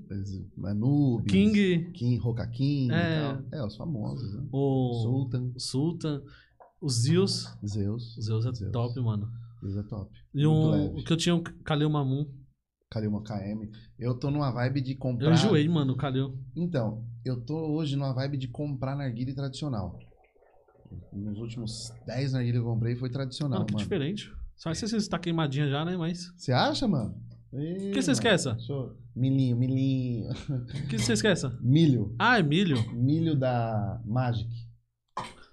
Speaker 2: Anubis.
Speaker 1: King,
Speaker 2: King, Roca King
Speaker 1: É.
Speaker 2: É, os famosos, né?
Speaker 1: o
Speaker 2: Sultan,
Speaker 1: Sultan, os Zeus.
Speaker 2: Zeus.
Speaker 1: O Zeus é
Speaker 2: Zeus.
Speaker 1: top, mano.
Speaker 2: Zeus é top.
Speaker 1: E um, o que eu tinha, o Kalil Mamun.
Speaker 2: Cadê uma KM? Eu tô numa vibe de comprar...
Speaker 1: Eu enjoei, mano, o Kalil.
Speaker 2: Então, eu tô hoje numa vibe de comprar narguile tradicional. Nos últimos 10 narguilhas que eu comprei foi tradicional,
Speaker 1: Mano, que
Speaker 2: mano.
Speaker 1: diferente. Só se você tá queimadinha já, né? Mas.
Speaker 2: Você acha, mano?
Speaker 1: O que você esquece?
Speaker 2: Sou... Milhinho, milhinho.
Speaker 1: O que você esquece?
Speaker 2: Milho.
Speaker 1: Ah, é milho.
Speaker 2: Milho da Magic.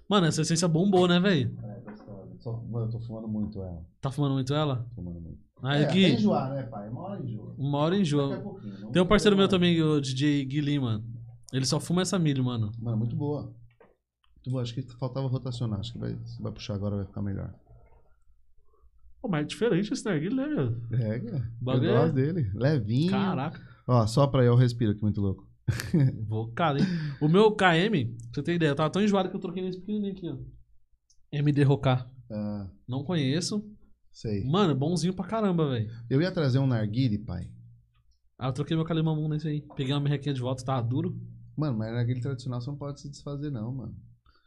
Speaker 1: Mano, essa essência bombou, né, velho?
Speaker 2: É, Mano, eu tô fumando muito ela.
Speaker 1: Tá fumando muito ela?
Speaker 2: Fumando muito.
Speaker 1: Ah,
Speaker 2: é,
Speaker 1: aqui.
Speaker 2: até enjoar, né, pai? Uma hora enjoa.
Speaker 1: Uma hora enjoa.
Speaker 2: não
Speaker 1: Tem um parceiro meu também, o DJ Guilin, mano. Ele só fuma essa milho, mano.
Speaker 2: Mano, muito boa. Muito boa. Acho que faltava rotacionar. Acho que vai, se vai puxar agora vai ficar melhor.
Speaker 1: Pô, mas é diferente esse narguilho, né, velho?
Speaker 2: É, cara. Eu
Speaker 1: Bagulho é-
Speaker 2: gosto dele. Levinho.
Speaker 1: Caraca.
Speaker 2: Ó, só pra eu respiro aqui, muito louco. <laughs>
Speaker 1: Invocado, hein? O meu KM, pra você ter ideia, eu tava tão enjoado que eu troquei nesse pequenininho aqui, ó. MD Rocar.
Speaker 2: Ah,
Speaker 1: Não conheço.
Speaker 2: sei.
Speaker 1: Mano, bonzinho pra caramba, velho.
Speaker 2: Eu ia trazer um narguile, pai.
Speaker 1: Aí eu troquei meu Kalimamon nesse aí. Peguei uma merrequinha de volta, tava duro.
Speaker 2: Mano, mas narguile tradicional você não pode se desfazer, não, mano.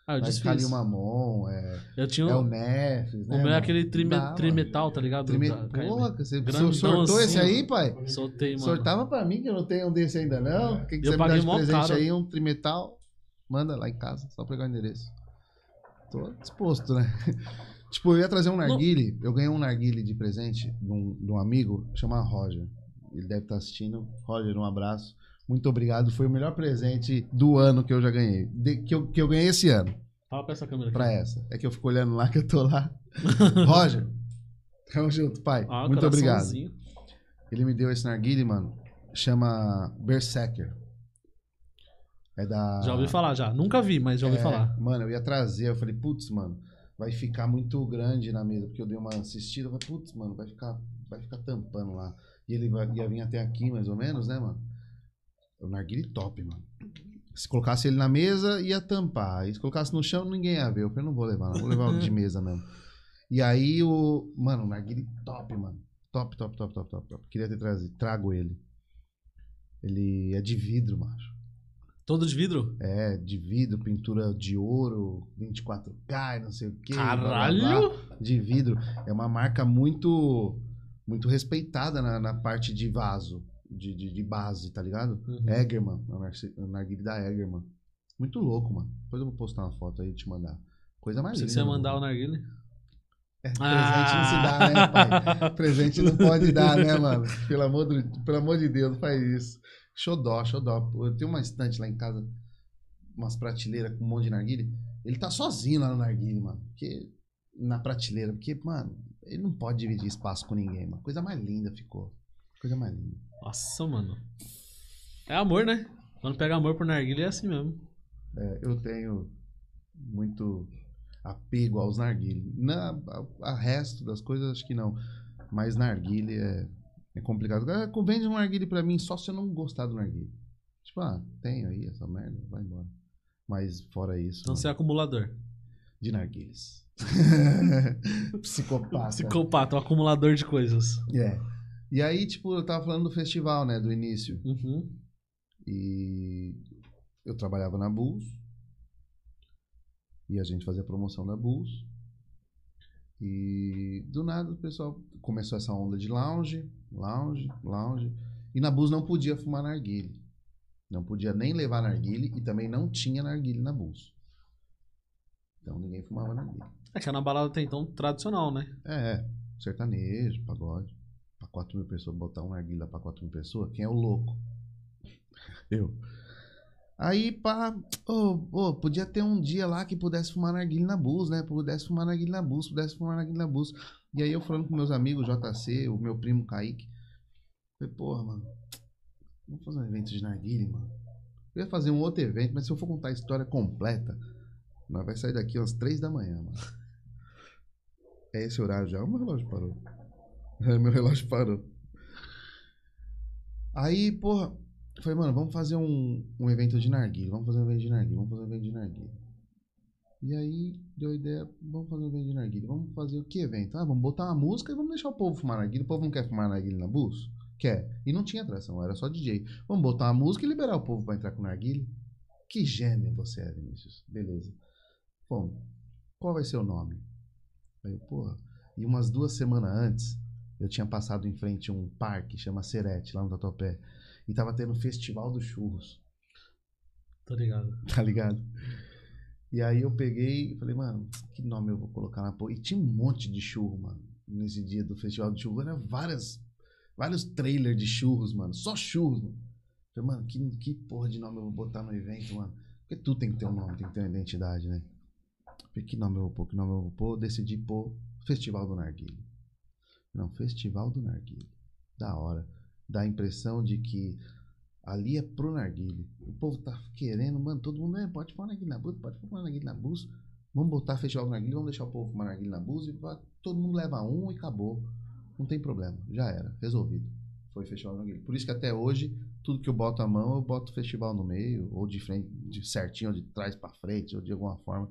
Speaker 1: Ah, eu
Speaker 2: ali
Speaker 1: desfiz.
Speaker 2: o Mamon, é,
Speaker 1: Eu tinha
Speaker 2: é o Nefes, né?
Speaker 1: o meu é aquele trime, trimetal, tá ligado?
Speaker 2: Trime... Porra, você,
Speaker 1: Grandão
Speaker 2: sortou esse
Speaker 1: assim,
Speaker 2: aí, pai?
Speaker 1: Soltei, mano.
Speaker 2: Sortava pra mim que eu não tenho um desse ainda, não. O que, que
Speaker 1: Eu
Speaker 2: me
Speaker 1: paguei
Speaker 2: de presente
Speaker 1: caro.
Speaker 2: aí? Um trimetal? Manda lá em casa, só pegar o endereço. Tô disposto, né? <laughs> tipo, eu ia trazer um narguile. Eu ganhei um narguile de presente de um, de um amigo, chama Roger. Ele deve estar assistindo. Roger, um abraço. Muito obrigado. Foi o melhor presente do ano que eu já ganhei. De- que, eu, que eu ganhei esse ano,
Speaker 1: Fala pra essa câmera aqui.
Speaker 2: pra essa. É que eu fico olhando lá que eu tô lá. <laughs> Roger, tamo junto, pai.
Speaker 1: Ah,
Speaker 2: Muito obrigado. Ele me deu esse narguile, mano. Chama Berserker. É da.
Speaker 1: Já ouvi falar, já. Nunca vi, mas já ouvi
Speaker 2: É,
Speaker 1: falar.
Speaker 2: Mano, eu ia trazer. Eu falei, putz, mano, vai ficar muito grande na mesa. Porque eu dei uma assistida. Falei, putz, mano, vai ficar, vai ficar tampando lá. E ele vai, ia vir até aqui, mais ou menos, né, mano? O narguile top, mano. Se colocasse ele na mesa, ia tampar. E se colocasse no chão, ninguém ia ver. Eu falei, não vou levar, não. Vou levar o de <laughs> mesa mesmo. E aí o. Mano, o narguile top, mano. Top, top, top, top, top, top. Queria ter trazido. Trago ele. Ele é de vidro, macho.
Speaker 1: Todo de vidro?
Speaker 2: É, de vidro, pintura de ouro, 24K, não sei o quê. blá, blá,
Speaker 1: Caralho!
Speaker 2: blá, de vidro. É uma marca muito muito respeitada na, na parte de vaso, de, de, de base, tá ligado?
Speaker 1: Uhum.
Speaker 2: Egerman, a narci- a narguilé da Egerman. Muito louco, mano. Depois eu vou postar uma foto aí e te mandar. Coisa mais linda.
Speaker 1: que você ia
Speaker 2: mano.
Speaker 1: mandar o narguile.
Speaker 2: É, presente não se dá, né, pai? <laughs> Presente não pode dar, né, mano? Pelo amor, do, pelo amor de Deus, não faz isso. Xodó, xodó. Eu tenho uma estante lá em casa, umas prateleiras com um monte de narguile. Ele tá sozinho lá no narguile, mano. Porque, na prateleira. Porque, mano, ele não pode dividir espaço com ninguém, mano. Coisa mais linda ficou. Coisa mais linda.
Speaker 1: Nossa, mano. É amor, né? Quando pega amor por narguile é assim mesmo.
Speaker 2: É, eu tenho muito apego aos narguile. Na, a, a resto das coisas, acho que não. Mas narguile é, é complicado. Ah, Vende um narguile pra mim só se eu não gostar do narguile. Tipo, ah, tenho aí essa merda, vai embora. Mas fora isso,
Speaker 1: Então
Speaker 2: mano,
Speaker 1: você é acumulador.
Speaker 2: de narguiles. <laughs> Psicopata.
Speaker 1: Psicopata, um acumulador de coisas.
Speaker 2: É. E aí, tipo, eu tava falando do festival, né, do início.
Speaker 1: Uhum.
Speaker 2: E eu trabalhava na Bulls. E a gente fazia promoção da Bulls. E do nada o pessoal começou essa onda de lounge, lounge, lounge. E na Bulls não podia fumar narguile. Não podia nem levar narguile e também não tinha narguile na Bulls. Então ninguém fumava narguile.
Speaker 1: É que é na balada até então tradicional, né?
Speaker 2: É, sertanejo, pagode. Pra 4 mil pessoas, botar um narguilha pra 4 mil pessoas, quem é o louco? <laughs> Eu. Aí, pá, ô, ô, podia ter um dia lá que pudesse fumar narguilha na bus, né? Pudesse fumar narguilha na bus, pudesse fumar narguilha na bus. E aí eu falando com meus amigos, JC, o meu primo Kaique. Falei, porra, mano, vamos fazer um evento de narguilha, mano. Eu ia fazer um outro evento, mas se eu for contar a história completa, nós vai sair daqui às 3 da manhã, mano. É esse horário já? O meu relógio parou. É, meu relógio parou. Aí, porra, falei, mano, vamos fazer um, um evento de narguilha. Vamos fazer um evento de narguilha. Vamos fazer um evento de narguilha. E aí, deu a ideia, vamos fazer um evento de narguilha. Vamos fazer o que evento? Ah, vamos botar uma música e vamos deixar o povo fumar narguilha. O povo não quer fumar narguilha na bus? Quer. E não tinha atração, era só DJ. Vamos botar uma música e liberar o povo pra entrar com narguilha. Que gênio você é, Vinícius. Beleza. Bom, qual vai ser o nome? Aí eu, porra. E umas duas semanas antes, eu tinha passado em frente a um parque, chama Serete, lá no Tatuapé. E tava tendo o Festival dos Churros,
Speaker 1: Tô ligado. <laughs>
Speaker 2: tá ligado? E aí eu peguei e falei, mano, que nome eu vou colocar na porra? E tinha um monte de churro, mano, nesse dia do Festival de Churros. Era várias, vários trailers de churros, mano. Só churros, mano. Falei, mano, que, que porra de nome eu vou botar no evento, mano? Porque tudo tem que ter um nome, tem que ter uma identidade, né? Falei, que nome eu vou pôr? Que nome eu vou pôr? Decidi pôr Festival do Narguilho. Não, Festival do Narguilho. Da hora. Dá a impressão de que ali é pro narguilho. O povo tá querendo, mano, todo mundo, é, pode fumar narguilho na bus, pode fumar narguilho na bus. Vamos botar festival do narguilho, vamos deixar o povo fumar narguilho na bus e todo mundo leva um e acabou. Não tem problema, já era, resolvido. Foi festival do narguilho. Por isso que até hoje, tudo que eu boto a mão, eu boto festival no meio, ou de frente, de certinho, ou de trás pra frente, ou de alguma forma.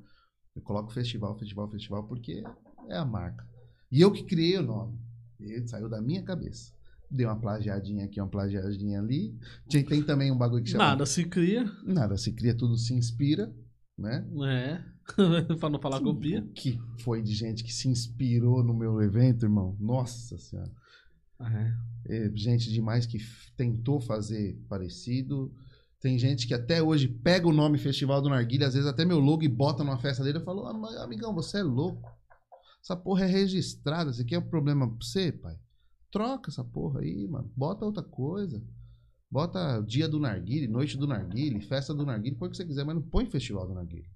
Speaker 2: Eu coloco festival, festival, festival, porque é a marca. E eu que criei o nome. Ele saiu da minha cabeça. Dei uma plagiadinha aqui, uma plagiadinha ali. Tinha- Tem também um bagulho que chama.
Speaker 1: Nada se cria.
Speaker 2: Nada se cria, tudo se inspira. né?
Speaker 1: É. <laughs> pra não falar copia.
Speaker 2: O que foi de gente que se inspirou no meu evento, irmão? Nossa senhora.
Speaker 1: É.
Speaker 2: É, gente demais que tentou fazer parecido. Tem gente que até hoje pega o nome Festival do Narguilha, às vezes até meu logo e bota numa festa dele. Eu falo, ah, amigão, você é louco. Essa porra é registrada. Isso aqui é um problema pra você, pai. Troca essa porra aí, mano. Bota outra coisa. Bota dia do Narguile, noite do Narguile, festa do Narguile, põe o que você quiser, mas não põe Festival do Narguile.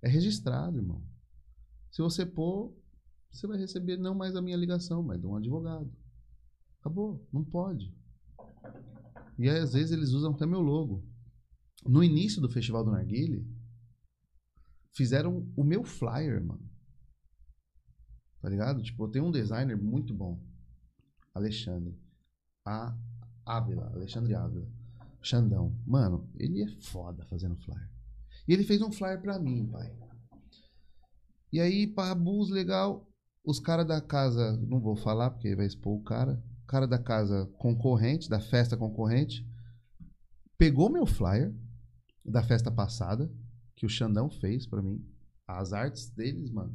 Speaker 2: É registrado, irmão. Se você pôr, você vai receber não mais a minha ligação, mas de um advogado. Acabou. Não pode. E aí, às vezes eles usam até meu logo. No início do Festival do Narguile, fizeram o meu flyer, mano. Tá ligado? Tipo, eu tenho um designer muito bom. Alexandre. A Ávila. Alexandre Ávila. Xandão. Mano, ele é foda fazendo flyer. E ele fez um flyer pra mim, pai. E aí, pá, bus legal. Os caras da casa, não vou falar porque vai expor o cara. O cara da casa concorrente, da festa concorrente, pegou meu flyer da festa passada, que o Xandão fez pra mim. As artes deles, mano.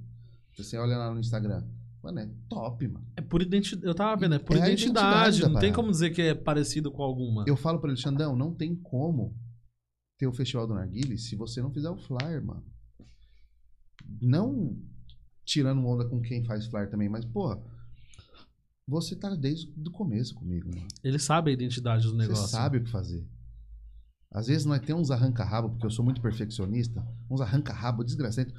Speaker 2: Você olha lá no Instagram, mano, é top, mano.
Speaker 1: É por identidade. Eu tava vendo, é por
Speaker 2: É
Speaker 1: identidade.
Speaker 2: identidade da
Speaker 1: Não tem como dizer que é parecido com alguma.
Speaker 2: Eu falo pra ele, Xandão, não tem como ter o Festival do Narguile se você não fizer o flyer, mano. Não tirando onda com quem faz flyer também, mas, porra, você tá desde o começo comigo, mano.
Speaker 1: Ele sabe a identidade do negócio.
Speaker 2: Você sabe o que fazer. Às vezes nós temos uns arranca-rabo, porque eu sou muito perfeccionista, uns arranca-rabo desgraçado,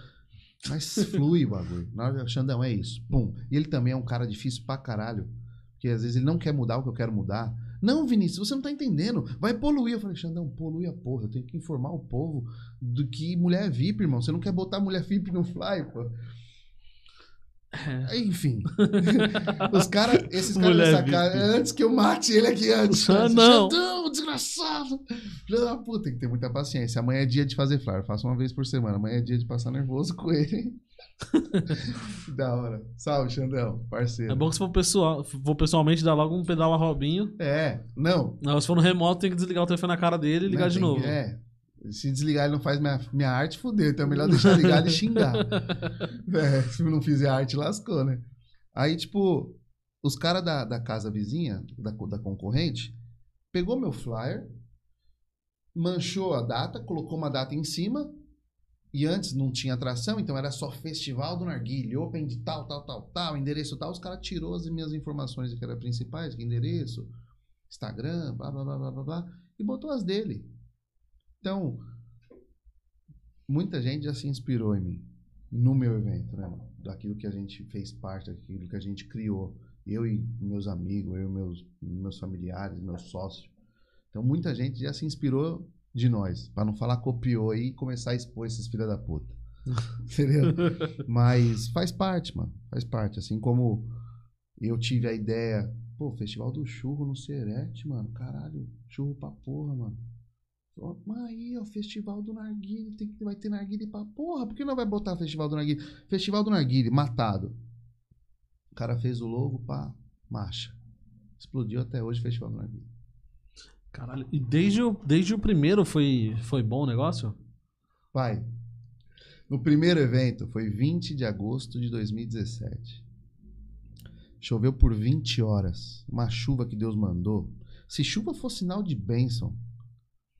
Speaker 2: mas flui o bagulho. Hora, Xandão, é isso. Pum. E ele também é um cara difícil pra caralho, porque às vezes ele não quer mudar o que eu quero mudar. Não, Vinícius, você não tá entendendo. Vai poluir. Eu falei, Xandão, polui a porra. Eu tenho que informar o povo do que mulher é VIP, irmão. Você não quer botar mulher VIP no fly, pô.
Speaker 1: É.
Speaker 2: Enfim. <laughs> Os caras, esses caras antes que eu mate ele aqui antes.
Speaker 1: Ah, não.
Speaker 2: Xandão, desgraçado. Filho da puta, tem que ter muita paciência. Amanhã é dia de fazer flyer. Faço uma vez por semana. Amanhã é dia de passar nervoso com ele. <laughs> da hora. Salve, Xandão, parceiro.
Speaker 1: É bom que se for, pessoal, for pessoalmente, dá logo um pedal a Robinho.
Speaker 2: É, não.
Speaker 1: Não, se for no remoto, tem que desligar o telefone na cara dele e ligar
Speaker 2: Né,
Speaker 1: de novo.
Speaker 2: É. Se desligar, ele não faz minha, minha arte, fudeu. Então é melhor deixar ligado e xingar. <laughs> É, se não fizer arte, lascou, né? Aí, tipo, os caras da, da casa vizinha, da, da concorrente, pegou meu flyer, manchou a data, colocou uma data em cima, e antes não tinha atração, então era só Festival do Narguilhe, Open de tal, tal, tal, tal, endereço tal. Os caras tirou as minhas informações que eram principais, que endereço, Instagram, blá, blá, blá, blá, blá, blá, e botou as dele. Então, muita gente já se inspirou em mim, no meu evento, né, mano? Daquilo que a gente fez parte, daquilo que a gente criou. Eu e meus amigos, eu e meus, meus familiares, meus sócios. Então, muita gente já se inspirou de nós, pra não falar copiou aí e começar a expor esses filha da puta. <laughs> Entendeu? Mas faz parte, mano. Faz parte. Assim como eu tive a ideia, pô, Festival do Churro no Serete, mano. Caralho, churro pra porra, mano. Aí, ó, Festival do Narguile, tem que, vai ter Narguile pra porra. Por que não vai botar Festival do Narguile? Festival do Narguile, matado. O cara fez o logo, pá, marcha. Explodiu até hoje o Festival do Narguile.
Speaker 1: Caralho. E desde o, desde o primeiro foi, foi bom o negócio?
Speaker 2: Pai, no primeiro evento foi 20 de agosto de 2017. Choveu por 20 horas. Uma chuva que Deus mandou. Se chuva for sinal de bênção,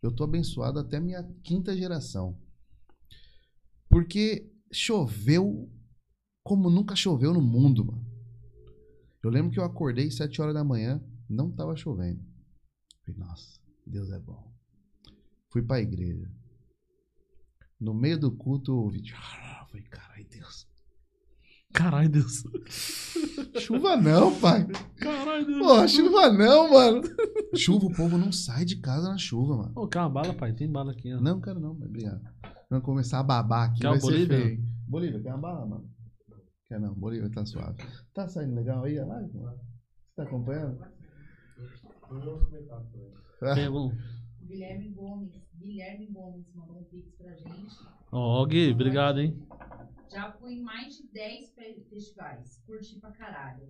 Speaker 2: eu tô abençoado até minha quinta geração. Porque choveu como nunca choveu no mundo, mano. Eu lembro que eu acordei 7 horas da manhã, não tava chovendo. Falei, nossa, Deus é bom. Fui pra igreja. No meio do culto, eu ouvi. Falei, carai, Deus.
Speaker 1: Caralho, Deus.
Speaker 2: Chuva não, pai.
Speaker 1: Caralho, Deus.
Speaker 2: Pô, chuva não, mano. Chuva, o povo não sai de casa na chuva, mano.
Speaker 1: Ô, quer uma bala, pai? Tem bala aqui, ó.
Speaker 2: Não, quero não, mas obrigado. Vamos começar a babar aqui.
Speaker 1: Quer
Speaker 2: vai ser
Speaker 1: Bolívia?
Speaker 2: feio. Bolívia, quer uma bala, mano? Quer não, Bolívia tá suave. Tá saindo legal aí a live? mano? Você tá acompanhando?
Speaker 1: Tem algum?
Speaker 3: Guilherme Gomes, Guilherme Gomes mandou um pix pra gente.
Speaker 1: Ó, Gui, obrigado, hein?
Speaker 3: Já fui em mais de 10 fe- festivais. Curti pra caralho.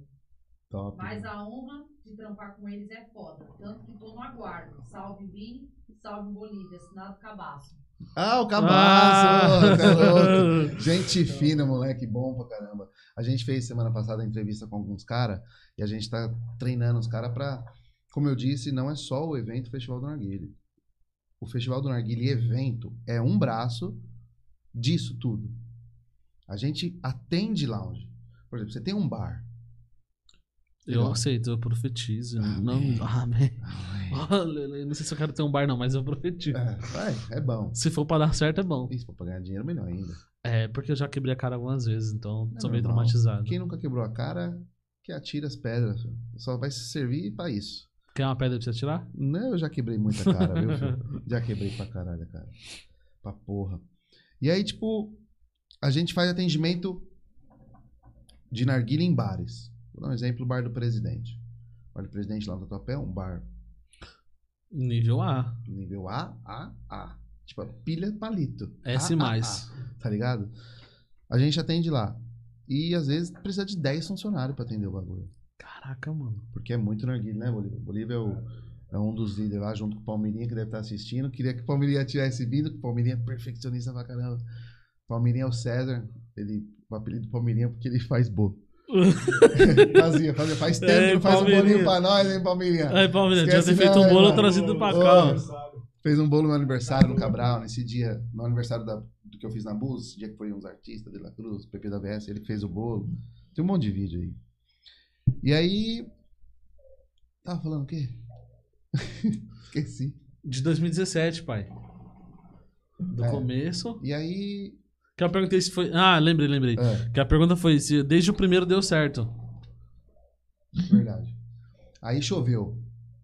Speaker 2: Top.
Speaker 3: Mas a honra de trampar com eles é foda. Tanto que tô no aguardo. Salve Vini, salve Bolívia, assinado Cabaço.
Speaker 2: Ah, o cabaço! tá louco. <laughs> Gente fina, moleque, bom pra caramba. A gente fez semana passada a entrevista com alguns caras e a gente tá treinando os caras pra, como eu disse, não é só o evento Festival do Narguile. O Festival do Narguile evento é um braço disso tudo. A gente atende lounge. Por exemplo, você tem um bar.
Speaker 1: Eu aceito, eu profetizo. Não,
Speaker 2: Amém.
Speaker 1: amém.
Speaker 2: Ai,
Speaker 1: Olha, eu não sei se eu quero ter um bar, não, mas eu profetizo.
Speaker 2: É, vai, é bom.
Speaker 1: Se for pra dar certo, é bom.
Speaker 2: Isso, pra ganhar dinheiro, melhor ainda.
Speaker 1: É, porque eu já quebrei a cara algumas vezes, então
Speaker 2: É
Speaker 1: sou meio
Speaker 2: normal.
Speaker 1: traumatizado.
Speaker 2: Quem nunca quebrou a cara, que atira as pedras. filho. Só vai se servir pra isso.
Speaker 1: Quer uma pedra pra você atirar?
Speaker 2: Não, eu já quebrei muita cara, viu, <laughs> filho? Já quebrei pra caralho, cara. Pra porra. E aí, tipo, a gente faz atendimento de narguilha em bares. Vou dar um exemplo, o bar do presidente. O bar do presidente lá no Tatuapé é um bar
Speaker 1: Nível A.
Speaker 2: nível A, A, A. Tipo, pilha palito.
Speaker 1: S
Speaker 2: A, A,
Speaker 1: mais.
Speaker 2: A, tá ligado? A gente atende lá. E às vezes precisa de 10 funcionários pra atender o bagulho.
Speaker 1: Caraca, mano.
Speaker 2: Porque é muito narguilha, né, Bolívia? Bolívia é, o- é um dos líderes lá, junto com o Palmeirinha, que deve estar assistindo. Queria que o Palmeirinha tivesse vindo, que o Palmeirinha é perfeccionista pra caramba. Palmeirinha é o César. Ele, o apelido do Palmeirinha é porque ele faz bolo. <laughs> fazia, fazia. Faz tempo
Speaker 1: Ei,
Speaker 2: que não faz um
Speaker 1: Palmeirinha.
Speaker 2: bolinho pra nós, hein, Palmeirinha?
Speaker 1: Aí, ter
Speaker 2: Esquece
Speaker 1: feito um bolo trazido pra cá.
Speaker 2: Fez um bolo no aniversário no Cabral, nesse dia, no aniversário da- do que eu fiz na Bus, esse dia que foi uns artistas de La Cruz, PP da VS, ele fez o bolo. Tem um monte de vídeo aí. E aí. Tava falando o quê? <laughs> Esqueci.
Speaker 1: De 2017, pai. Do
Speaker 2: É.
Speaker 1: começo.
Speaker 2: E aí.
Speaker 1: Que eu perguntei se foi. Ah, lembrei, lembrei.
Speaker 2: É,
Speaker 1: Que a pergunta foi se desde o primeiro deu certo.
Speaker 2: verdade. Aí choveu.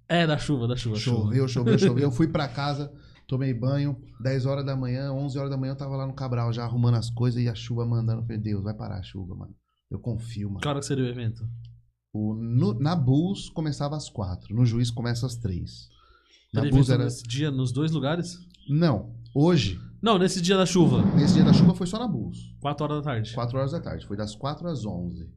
Speaker 1: É, da chuva, da chuva.
Speaker 2: Choveu, choveu, <laughs> choveu. Eu fui pra casa, tomei banho, 10 horas da manhã, 11 horas da manhã eu tava lá no Cabral já arrumando as coisas e a chuva mandando. Eu falei, Deus, vai parar a chuva, mano. Eu confio, mano.
Speaker 1: Que hora que seria o evento?
Speaker 2: O, no- na Bulls começava às 4, no Juiz começa às 3. Na Bulls era.
Speaker 1: nesse dia nos dois lugares?
Speaker 2: Não, hoje,
Speaker 1: Não, nesse dia da chuva.
Speaker 2: nesse dia da chuva foi só na Bulls.
Speaker 1: 4 horas da tarde.
Speaker 2: 4 horas da tarde, foi das 4 às 11.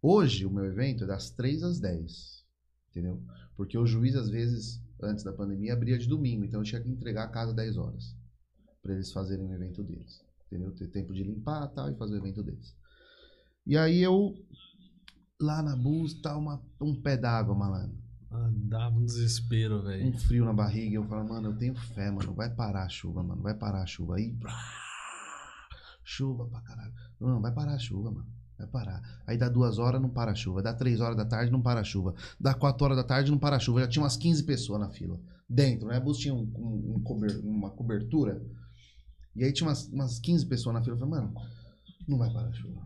Speaker 2: Hoje, o meu evento é das 3 às 10. Entendeu? Porque o juiz, às vezes, antes da pandemia, abria de domingo. Então eu tinha que entregar a casa 10 horas. Pra eles fazerem o evento deles. Entendeu? Ter tempo de limpar tal, e fazer o evento deles. E aí eu, lá na Bulls, tá uma, um pé d'água, malandro.
Speaker 1: Ah, dava um desespero, velho.
Speaker 2: Um frio na barriga. Eu falo, mano, eu tenho fé, mano. Vai parar a chuva, mano. Vai parar a chuva. Aí, brá, chuva pra caralho. Não, vai parar a chuva, mano. Vai parar. Aí dá duas horas, não para a chuva. Dá três horas da tarde, não para a chuva. Dá quatro horas da tarde, não para a chuva. Já tinha umas 15 pessoas na fila. Dentro, né? A bus tinha um- um- um cober- uma cobertura. E aí tinha umas, umas 15 pessoas na fila. Eu falei, mano, não vai parar a chuva.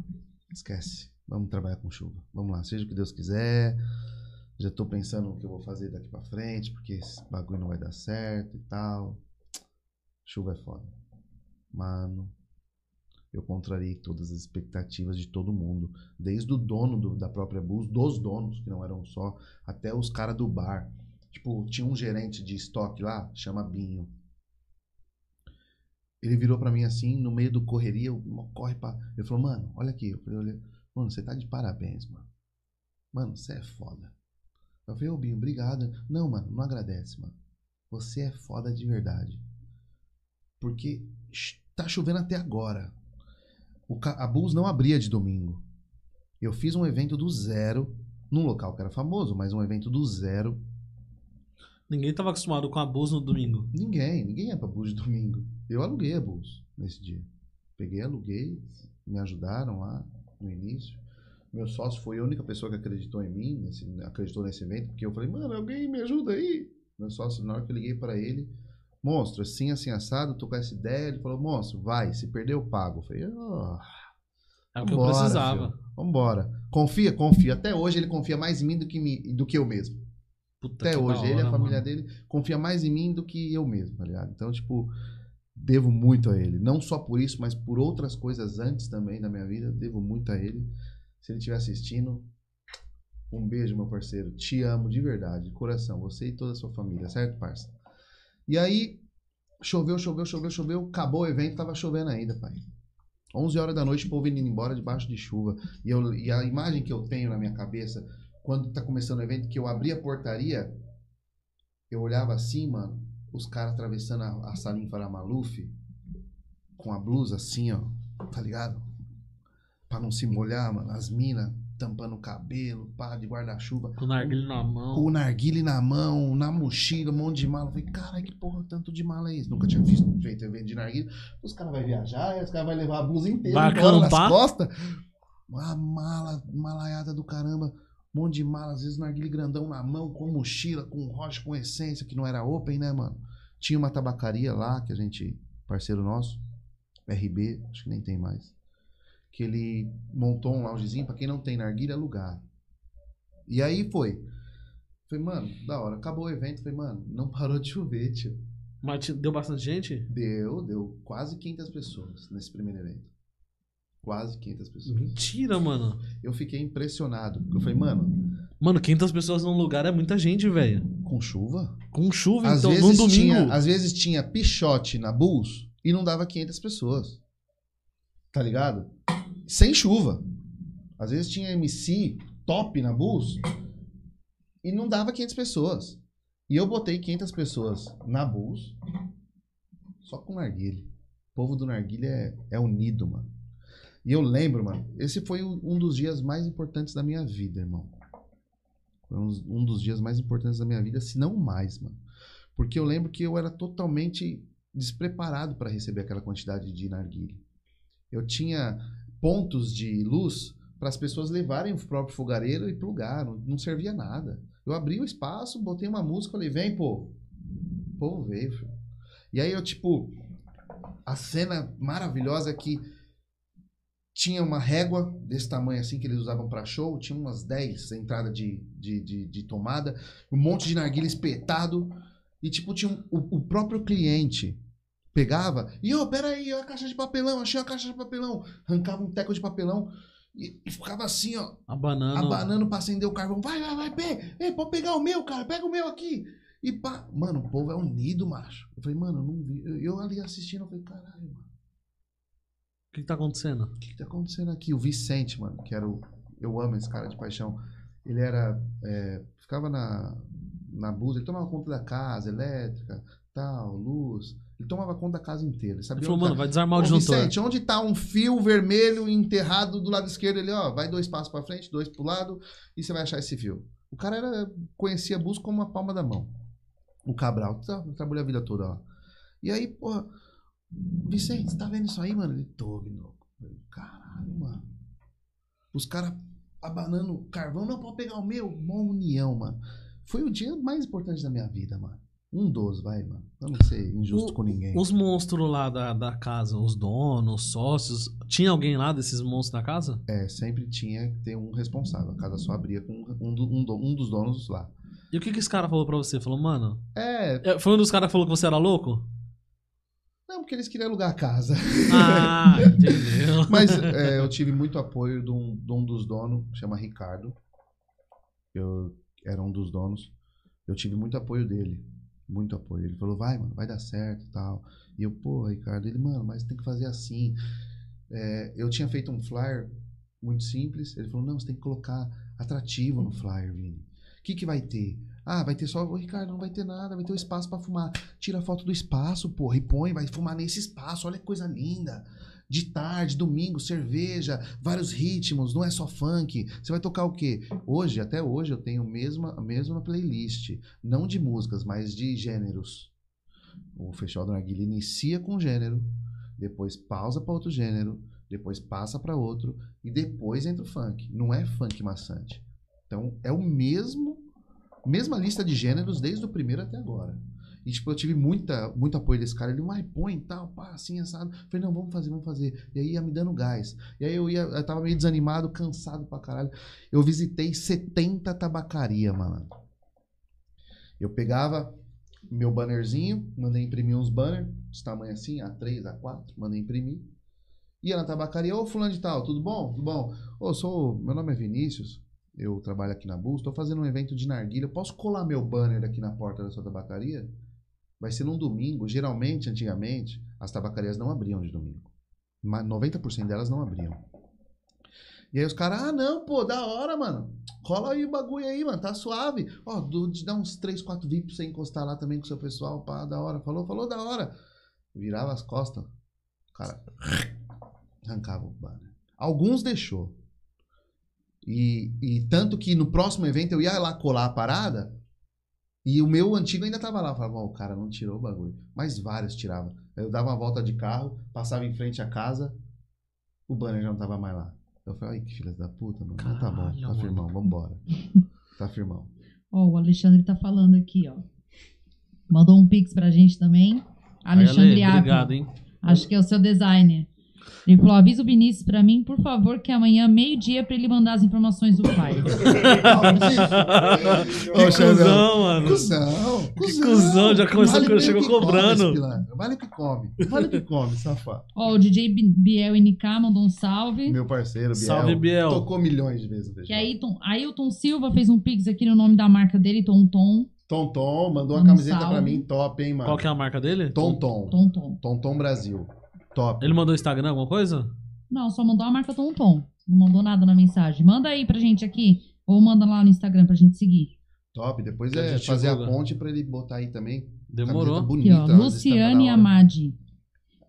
Speaker 2: Esquece. Vamos trabalhar com chuva. Vamos lá, seja o que Deus quiser. Já tô pensando no que eu vou fazer daqui pra frente, porque esse bagulho não vai dar certo e tal. Chuva é foda. Mano, eu contrariei todas as expectativas de todo mundo. Desde o dono do- da própria Bus, dos donos, que não eram só, até os caras do bar. Tipo, tinha um gerente de estoque lá, chama Binho. Ele virou pra mim assim, no meio do correria, eu, corre pra. Ele falou, mano, olha aqui. Eu falei, mano, você tá de parabéns, mano. Mano, você é foda. Eu falei, ô Binho, obrigado. Não, mano, não agradece, mano. Você é foda de verdade. Porque tá chovendo até agora. O a Bulls não abria de domingo. Eu fiz um evento do zero, num local que era famoso, mas um evento do zero.
Speaker 1: Ninguém tava acostumado com a Bulls no domingo.
Speaker 2: Ninguém, ninguém ia pra Bulls de domingo. Eu aluguei a Bulls nesse dia. Peguei, aluguei, me ajudaram lá no início. Meu sócio foi a única pessoa que acreditou em mim, nesse, acreditou nesse evento, porque eu falei, mano, alguém me ajuda aí. Meu sócio, na hora que eu liguei pra ele, monstro, assim, assim, assado, tô com essa ideia. Ele falou, monstro, vai, se perder eu pago. Eu falei, oh,
Speaker 1: É o que eu precisava.
Speaker 2: filho. Vambora. Confia, confia. Até hoje ele confia mais em mim do que, me, do que eu mesmo.
Speaker 1: Puta
Speaker 2: Até hoje, ele e a
Speaker 1: hora,
Speaker 2: família
Speaker 1: mano.
Speaker 2: dele confia mais em mim do que eu mesmo, tá ligado? Então, tipo, devo muito a ele. Não só por isso, mas por outras coisas antes também da minha vida, devo muito a ele. Se ele estiver assistindo, um beijo, meu parceiro. Te amo de verdade, de coração. Você e toda a sua família, certo, parça? E aí, choveu, choveu, choveu, choveu. Acabou o evento, tava chovendo ainda, pai. 11 horas da noite, o povo indo embora debaixo de chuva. E, eu, e a imagem que eu tenho na minha cabeça, quando tá começando o evento, que eu abri a portaria, eu olhava assim, mano, os caras atravessando a, a Salim Faramaluf, com a blusa assim, ó, tá ligado? Pra não se molhar, mano. As minas tampando o cabelo, pá, de guarda-chuva.
Speaker 1: Com o narguilho na
Speaker 2: Com
Speaker 1: mão.
Speaker 2: o narguile na mão, na mochila, um monte de mala. Eu falei, caralho, que porra, tanto de mala é isso? Nunca tinha visto feito evento de narguile. Os caras vão viajar, os caras vão levar a blusa inteira
Speaker 1: Vai
Speaker 2: embora nas
Speaker 1: acampar.
Speaker 2: costas. Uma mala, malaiada do caramba. Um monte de mala, às vezes narguile grandão na mão, com mochila, com rocha, com essência, que não era open, né, mano? Tinha uma tabacaria lá, que a gente, parceiro nosso, RB, acho que nem tem mais. Que ele montou um loungezinho pra quem não tem narguilha alugar. E aí foi. Falei, mano, da hora. Acabou o evento. Falei, mano, não parou de chover, tio.
Speaker 1: Mas deu bastante gente?
Speaker 2: Deu, deu quase 500 pessoas nesse primeiro evento. Quase 500 pessoas.
Speaker 1: Mentira, mano.
Speaker 2: Eu fiquei impressionado. Eu falei, mano,
Speaker 1: Mano, 500 pessoas num lugar é muita gente, velho.
Speaker 2: com chuva?
Speaker 1: Com chuva,
Speaker 2: Às
Speaker 1: então, num domingo.
Speaker 2: tinha, às vezes tinha pichote na Bulls e não dava 500 pessoas. Tá ligado? Sem chuva. Às vezes tinha MC top na Bulls e não dava 500 pessoas. E eu botei 500 pessoas na Bulls só com narguilha. O povo do narguilha é, é unido, mano. E eu lembro, mano, esse foi um dos dias mais importantes da minha vida, irmão. Foi um, dos dias mais importantes da minha vida, se não mais, mano. Porque eu lembro que eu era totalmente despreparado para receber aquela quantidade de narguilha. Eu tinha pontos de luz para as pessoas levarem o próprio fogareiro e pro lugar, não, não servia nada. Eu abri o espaço, botei uma música, falei, vem, povo. O povo veio, filho. E aí eu, tipo, a cena maravilhosa é que tinha uma régua desse tamanho assim que eles usavam para show, tinha umas 10 entradas de, de, de, de tomada, um monte de narguilha espetado, e tipo, tinha um- o, o próprio cliente pegava, e ô, peraí, ó a caixa de papelão, achei a caixa de papelão, arrancava um teco de papelão e, e ficava assim, ó,
Speaker 1: A banana.
Speaker 2: abanando pra acender o carvão. Vai, vai, vai, pega, ei, pode pegar o meu, cara, pega o meu aqui. E pá, mano, o povo é unido, macho. Eu falei, mano, eu não vi. Eu, eu ali assistindo, eu falei, caralho, mano.
Speaker 1: O que, que tá acontecendo?
Speaker 2: O que, que tá acontecendo aqui? O Vicente, mano, que era o. Eu amo esse cara de paixão. Ele era. é, ficava na, na blusa, ele tomava conta da casa, elétrica, tal, luz. Ele tomava conta da casa inteira. Ele sabia
Speaker 1: Ele falou,
Speaker 2: tá-
Speaker 1: mano, vai desarmar o
Speaker 2: Ô,
Speaker 1: disjuntor.
Speaker 2: Vicente, onde tá um fio vermelho enterrado do lado esquerdo ali, ó? Vai dois passos pra frente, dois pro lado, e você vai achar esse fio. O cara era, conhecia a Bus como a palma da mão. O Cabral, tá, trabalhou a vida toda lá. E aí, porra, Vicente, você tá vendo isso aí, mano? Ele, tô, Guinoco. Eu falei, Caralho, mano. Os caras abanando carvão, não pode pegar o meu. Uma união, mano. Foi o dia mais importante da minha vida, mano. Um dos, vai, mano. Pra não ser injusto
Speaker 1: O-
Speaker 2: com ninguém.
Speaker 1: Os monstros lá da, da casa, os donos, os sócios. Tinha alguém lá desses monstros na casa?
Speaker 2: É, sempre tinha que ter um responsável. A casa só abria com um, do- um do- um dos donos lá.
Speaker 1: E o que, que esse cara falou pra você? Falou, mano.
Speaker 2: É,
Speaker 1: é, Foi um dos caras que falou que você era louco?
Speaker 2: não, porque eles queriam alugar a casa.
Speaker 1: Ah, <laughs> entendeu.
Speaker 2: Mas é, eu tive muito apoio de um, de um dos donos, chama Ricardo. Eu era um dos donos. Eu tive muito apoio dele. Muito apoio. Ele falou, vai, mano, vai dar certo tal. E eu, pô, Ricardo, ele, mano, mas tem que fazer assim. É, eu tinha feito um flyer muito simples. Ele falou, não, você tem que colocar atrativo no flyer, Vini. O que, que vai ter? Ah, vai ter só. Ô, Ricardo, não vai ter nada, vai ter o espaço pra fumar. Tira a foto do espaço, porra, e põe, vai fumar nesse espaço. Olha que coisa linda. De tarde, domingo, cerveja, vários ritmos, não é só funk. Você vai tocar o quê? Hoje, até hoje, eu tenho a mesma, a mesma playlist. Não de músicas, mas de gêneros. O Festival do Narguilha inicia com um gênero, depois pausa para outro gênero, depois passa para outro e depois entra o funk. Não é funk maçante. Então é o mesmo, mesma lista de gêneros desde o primeiro até agora. E tipo, eu tive muita, muito apoio desse cara. Ele, vai, põe tal, pá, assim, assado. Falei, não, vamos fazer, vamos fazer. E aí ia me dando gás. E aí eu ia, eu tava meio desanimado, cansado pra caralho. Eu visitei 70 tabacaria, mano. Eu pegava meu bannerzinho, mandei imprimir uns banners, desse tamanho assim, A3, A4, mandei imprimir. Ia na tabacaria, ô fulano de tal, tudo bom? Tudo bom? Ô, sou, meu nome é Vinícius, eu trabalho aqui na Bus, tô fazendo um evento de narguilha, posso colar meu banner aqui na porta da sua tabacaria? Vai ser num domingo, geralmente, antigamente, as tabacarias não abriam de domingo. Mas 90% delas não abriam. E aí os caras, ah não, pô, da hora, mano. Cola aí o bagulho aí, mano, tá suave. Ó, te dá uns 3, 4 VIP pra você encostar lá também com o seu pessoal, pá, da hora. Falou, falou, da hora. Virava as costas. cara <laughs> arrancava o banner. Alguns deixou. E, e tanto que no próximo evento eu ia lá colar a parada e o meu antigo ainda tava lá. Eu falava, ó, o cara não tirou o bagulho. Mas vários tiravam. Aí Eu dava uma volta de carro, passava em frente à casa, o banner já não tava mais lá. Eu falei, ai que filha da puta, mano. Então tá bom,
Speaker 1: Caralho,
Speaker 2: tá
Speaker 1: mano.
Speaker 2: firmão, vambora. tá firmão. <laughs>
Speaker 4: Ó, o Alexandre tá falando aqui, ó. Mandou um pix pra gente também. Alexandre
Speaker 1: Ale. Obrigado, hein?
Speaker 4: Acho que é o seu designer. Ele falou: avisa o Vinícius pra mim, por favor, que amanhã, meio-dia, pra ele mandar as informações do pai. <laughs>
Speaker 1: Que cuzão, mano.
Speaker 2: Cusão,
Speaker 1: Que cuzão, já começou-
Speaker 2: o
Speaker 1: chegou
Speaker 2: come
Speaker 1: cobrando.
Speaker 2: pilantra, Vale o que come. Vale que come, safado.
Speaker 4: Ó, o DJ Bi- Biel NK mandou um salve.
Speaker 2: Meu parceiro, Biel.
Speaker 1: Salve, Biel.
Speaker 2: Tocou milhões de vezes
Speaker 4: Que. Ailton, Ailton Silva fez um pix aqui no nome da marca dele, Tom Tom.
Speaker 2: Tom Tom mandou uma
Speaker 4: Um
Speaker 2: camiseta
Speaker 4: salve.
Speaker 2: pra mim, top, hein, mano.
Speaker 1: Qual que é a marca dele?
Speaker 2: Tom Tom.
Speaker 4: Tom Tom.
Speaker 2: Tom Tom Brasil. Top.
Speaker 1: Ele mandou Instagram, alguma coisa?
Speaker 4: Não, só mandou a marca Tom Tom. Não mandou nada na mensagem. Manda aí pra gente aqui. Ou manda lá no Instagram pra gente seguir.
Speaker 2: Top. Depois
Speaker 1: Que a
Speaker 2: é
Speaker 1: gente
Speaker 2: fazer
Speaker 1: divulga.
Speaker 2: a ponte pra ele botar aí também.
Speaker 1: Demorou.
Speaker 2: Camiseta
Speaker 4: Aqui,
Speaker 2: bonita.
Speaker 4: ó. Luciane. Amadi.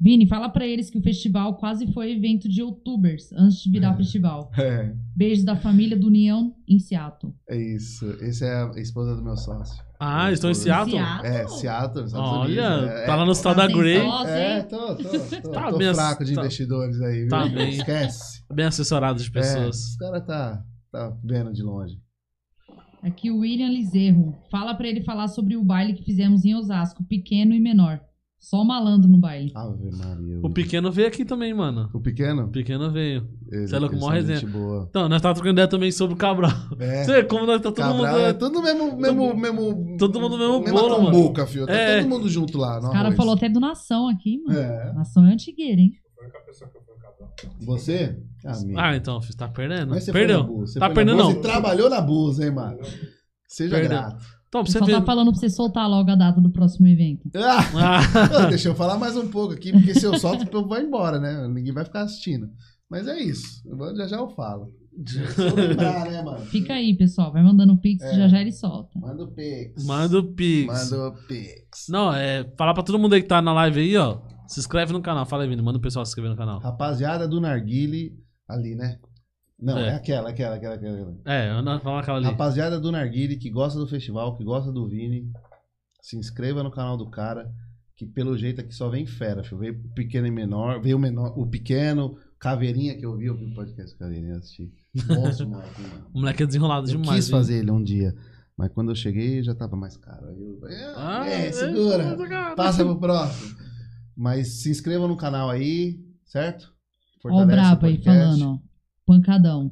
Speaker 4: Vini, fala pra eles que o festival quase foi evento de youtubers antes de virar
Speaker 2: É.
Speaker 4: festival. <laughs>
Speaker 2: É,
Speaker 4: Beijos da família do União em Seattle.
Speaker 2: é isso. Esse é a esposa do meu sócio.
Speaker 1: Ah, estão em
Speaker 2: Seattle?
Speaker 1: Seattle?
Speaker 2: É, Seattle, Estados
Speaker 1: Olha,
Speaker 2: Unidos. É,
Speaker 1: tá lá no estado da
Speaker 4: Tá
Speaker 1: Grey.
Speaker 4: sem sócio,
Speaker 2: É, tô, tô, tô, <laughs>
Speaker 1: Tá
Speaker 2: tô
Speaker 1: bem,
Speaker 2: fraco de
Speaker 1: tá-
Speaker 2: investidores aí, viu?
Speaker 1: tá bem.
Speaker 2: Esquece.
Speaker 1: Bem assessorado de
Speaker 2: É,
Speaker 1: pessoas.
Speaker 2: os caras tá, tá vendo de longe.
Speaker 4: Aqui o William Lizerro. Fala pra ele falar sobre o baile que fizemos em Osasco, pequeno e menor. Só malandro no baile.
Speaker 2: Ave Maria.
Speaker 1: O pequeno veio aqui também, mano.
Speaker 2: O pequeno?
Speaker 1: O pequeno veio.
Speaker 2: Ele-
Speaker 1: é mó
Speaker 2: são
Speaker 1: resenha.
Speaker 2: boa.
Speaker 1: Então, nós tava trocando ideia também sobre o Cabral.
Speaker 2: É. <laughs>
Speaker 1: Você vê como nós tá todo
Speaker 2: Cabral
Speaker 1: mundo.
Speaker 2: é todo mesmo, mesmo, mesmo...
Speaker 1: todo mundo mesmo
Speaker 2: mesma
Speaker 1: bolo, mano.
Speaker 2: cumbuca, filho. Tá
Speaker 1: É.
Speaker 2: todo mundo junto lá
Speaker 4: O cara falou até do Nação aqui, mano.
Speaker 2: É.
Speaker 4: Nação é antigueira, hein?
Speaker 2: Você? Amigo.
Speaker 1: Ah, então, filho, tá perdendo.
Speaker 2: Mas você foi
Speaker 1: Perdeu.
Speaker 2: você
Speaker 1: Tá
Speaker 2: foi
Speaker 1: perdendo, não.
Speaker 2: E trabalhou na Bus, hein, mano? Seja
Speaker 1: Perdeu.
Speaker 2: grato.
Speaker 1: Então, você
Speaker 4: só
Speaker 1: ver.
Speaker 4: tá falando pra você soltar logo a data do próximo evento. <laughs>
Speaker 2: Ah,
Speaker 1: Ah,
Speaker 2: deixa eu falar mais um pouco aqui, porque se eu solto, o povo vai embora, né? Ninguém vai ficar assistindo. Mas é isso. Eu Já já eu falo. Eu lembrar, né, mano?
Speaker 4: Fica aí, pessoal. Vai mandando o pix,
Speaker 2: É.
Speaker 4: já já ele solta.
Speaker 2: Manda o Pix.
Speaker 1: Manda o Pix.
Speaker 2: Manda o Pix.
Speaker 1: Não, é. Falar pra todo mundo aí que tá na live aí, ó. Se inscreve no canal. Fala aí, Vini. Manda o pessoal se inscrever no canal.
Speaker 2: Rapaziada do Narguile, ali, né? Não, é,
Speaker 1: É.
Speaker 2: aquela, aquela, aquela, aquela.
Speaker 1: É, anda- fala aquela ali.
Speaker 2: Rapaziada do Narguile que gosta do festival, que gosta do Vini, se inscreva no canal do cara, que pelo jeito aqui só vem fera, filho. Veio pequeno e menor, veio o menor, o pequeno, Caveirinha que eu vi, eu vi o podcast Caveirinha, assisti. Moleque, mano.
Speaker 1: O moleque é desenrolado
Speaker 2: Eu
Speaker 1: demais.
Speaker 2: quis
Speaker 1: hein?
Speaker 2: fazer ele um dia, mas quando eu cheguei já tava mais caro. Aí eu,
Speaker 1: Ah,
Speaker 2: é,
Speaker 1: é,
Speaker 2: segura,
Speaker 1: é,
Speaker 2: passa pro próximo. Mas se inscreva no canal aí, certo?
Speaker 4: Ó o
Speaker 2: Fortalece
Speaker 4: brabo aí
Speaker 2: podcast.
Speaker 4: falando, ó. Pancadão.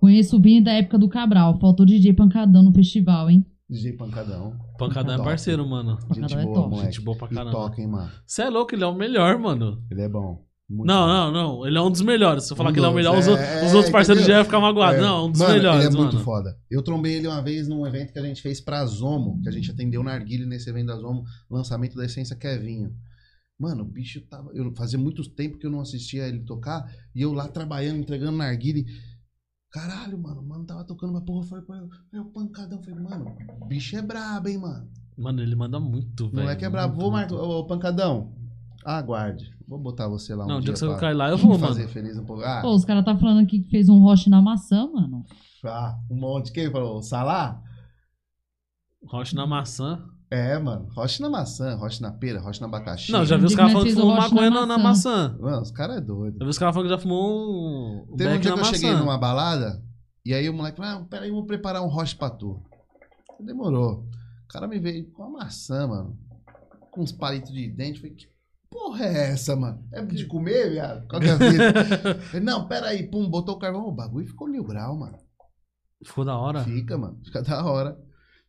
Speaker 4: Conheço o Vini da época do Cabral. Faltou DJ Pancadão no festival, hein?
Speaker 2: DJ Pancadão.
Speaker 1: Pancadão é
Speaker 2: Top.
Speaker 1: parceiro, mano.
Speaker 2: Gente
Speaker 4: é
Speaker 2: boa,
Speaker 4: top.
Speaker 2: moleque.
Speaker 1: Gente boa pra
Speaker 2: E
Speaker 1: caramba.
Speaker 2: toca, hein, mano.
Speaker 1: Você é louco, ele é o melhor, mano.
Speaker 2: Ele é bom. Muito
Speaker 1: não,
Speaker 2: bom.
Speaker 1: não, não. Ele é um dos melhores. Se eu falar
Speaker 2: Um
Speaker 1: que ele é o melhor, os,
Speaker 2: é,
Speaker 1: outros-
Speaker 2: é,
Speaker 1: os outros parceiros
Speaker 2: entendeu?
Speaker 1: já iam ficar magoados.
Speaker 2: É.
Speaker 1: Não, um dos
Speaker 2: mano,
Speaker 1: melhores,
Speaker 2: ele é muito
Speaker 1: mano.
Speaker 2: foda. Eu trombei ele uma vez num evento que a gente fez pra Zomo, que a gente atendeu na Arguile nesse evento da Zomo, lançamento da Essência Kevinho. Mano, o bicho tava. Eu fazia muito tempo que eu não assistia ele tocar, e eu lá trabalhando, entregando na Arguile. Caralho, mano, o mano tava tocando uma porra, foi é o pancadão. Falei, mano, o bicho é brabo, hein, mano.
Speaker 1: Mano, ele manda muito,
Speaker 2: Não
Speaker 1: velho.
Speaker 2: é que é brabo. Vou marcar. Ô, pancadão, aguarde. Vou botar você lá um
Speaker 1: Não, o
Speaker 2: dia.
Speaker 1: dia que você cair lá, eu vou,
Speaker 2: fazer
Speaker 1: mano.
Speaker 2: feliz um pouco. Ah,
Speaker 4: Pô, os caras tá falando aqui que fez um roche na maçã, mano.
Speaker 2: ah, um monte. Quem falou? Salá?
Speaker 1: Roche na maçã.
Speaker 2: É, mano. Roche na maçã, roche na pera, roche na abacaxi.
Speaker 1: Não, já vi os caras
Speaker 4: que
Speaker 1: falando que fumou maconha
Speaker 4: na
Speaker 1: na, na
Speaker 4: maçã.
Speaker 2: Mano, os caras é doido.
Speaker 1: Eu vi os caras falando que já fumou um
Speaker 2: Teve um dia que eu
Speaker 1: maçã.
Speaker 2: cheguei numa balada, e aí o moleque falou, ah, peraí, vou preparar um roche pra tu. Demorou. O cara me veio com uma maçã, mano. Com uns palitos de dente. Falei, que porra é essa, mano? É de comer, viado? Qual que é a vida? <laughs> Ele, não, peraí, pum, botou o carvão. O bagulho ficou mil grau, mano.
Speaker 1: Ficou da hora.
Speaker 2: Fica, mano. Fica da hora.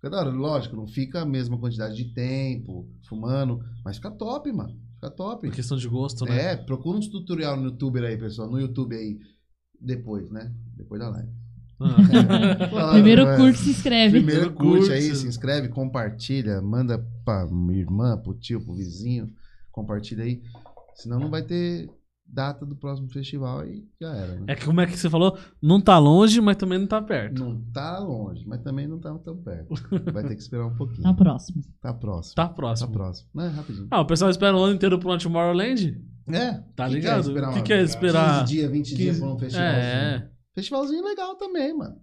Speaker 2: Fica da hora. Lógico, não fica a mesma quantidade de tempo fumando, mas fica top, mano. Fica top.
Speaker 1: Por questão de gosto, né?
Speaker 2: É, procura uns tutorial no YouTube aí, pessoal. No YouTube aí. Depois, né? Depois da live.
Speaker 1: Ah.
Speaker 2: Claro, <laughs> <laughs>
Speaker 4: Primeiro
Speaker 2: é.
Speaker 4: curso se inscreve.
Speaker 2: Primeiro
Speaker 1: Primeiro
Speaker 2: curte aí,
Speaker 1: curte.
Speaker 2: se inscreve, compartilha, manda pra minha irmã, pro tio, pro vizinho. Compartilha aí. Senão não vai ter data do próximo festival e já era, né?
Speaker 1: É que como é que você falou? Não tá longe, mas também não tá perto.
Speaker 2: Não tá longe, mas também não tá tão perto. <laughs> Vai ter que esperar um pouquinho.
Speaker 4: Tá próximo.
Speaker 2: Tá próximo.
Speaker 1: Tá
Speaker 2: Tá
Speaker 1: próximo.
Speaker 2: próximo. Não, é rapidinho.
Speaker 1: Ah, o pessoal espera o ano inteiro pro Tomorrowland?
Speaker 2: É.
Speaker 1: Tá
Speaker 2: que
Speaker 1: ligado? O que, que é esperar?
Speaker 2: 15 dias, 20 dias
Speaker 1: 15
Speaker 2: pra um festivalzinho.
Speaker 1: É.
Speaker 2: Festivalzinho legal também, mano.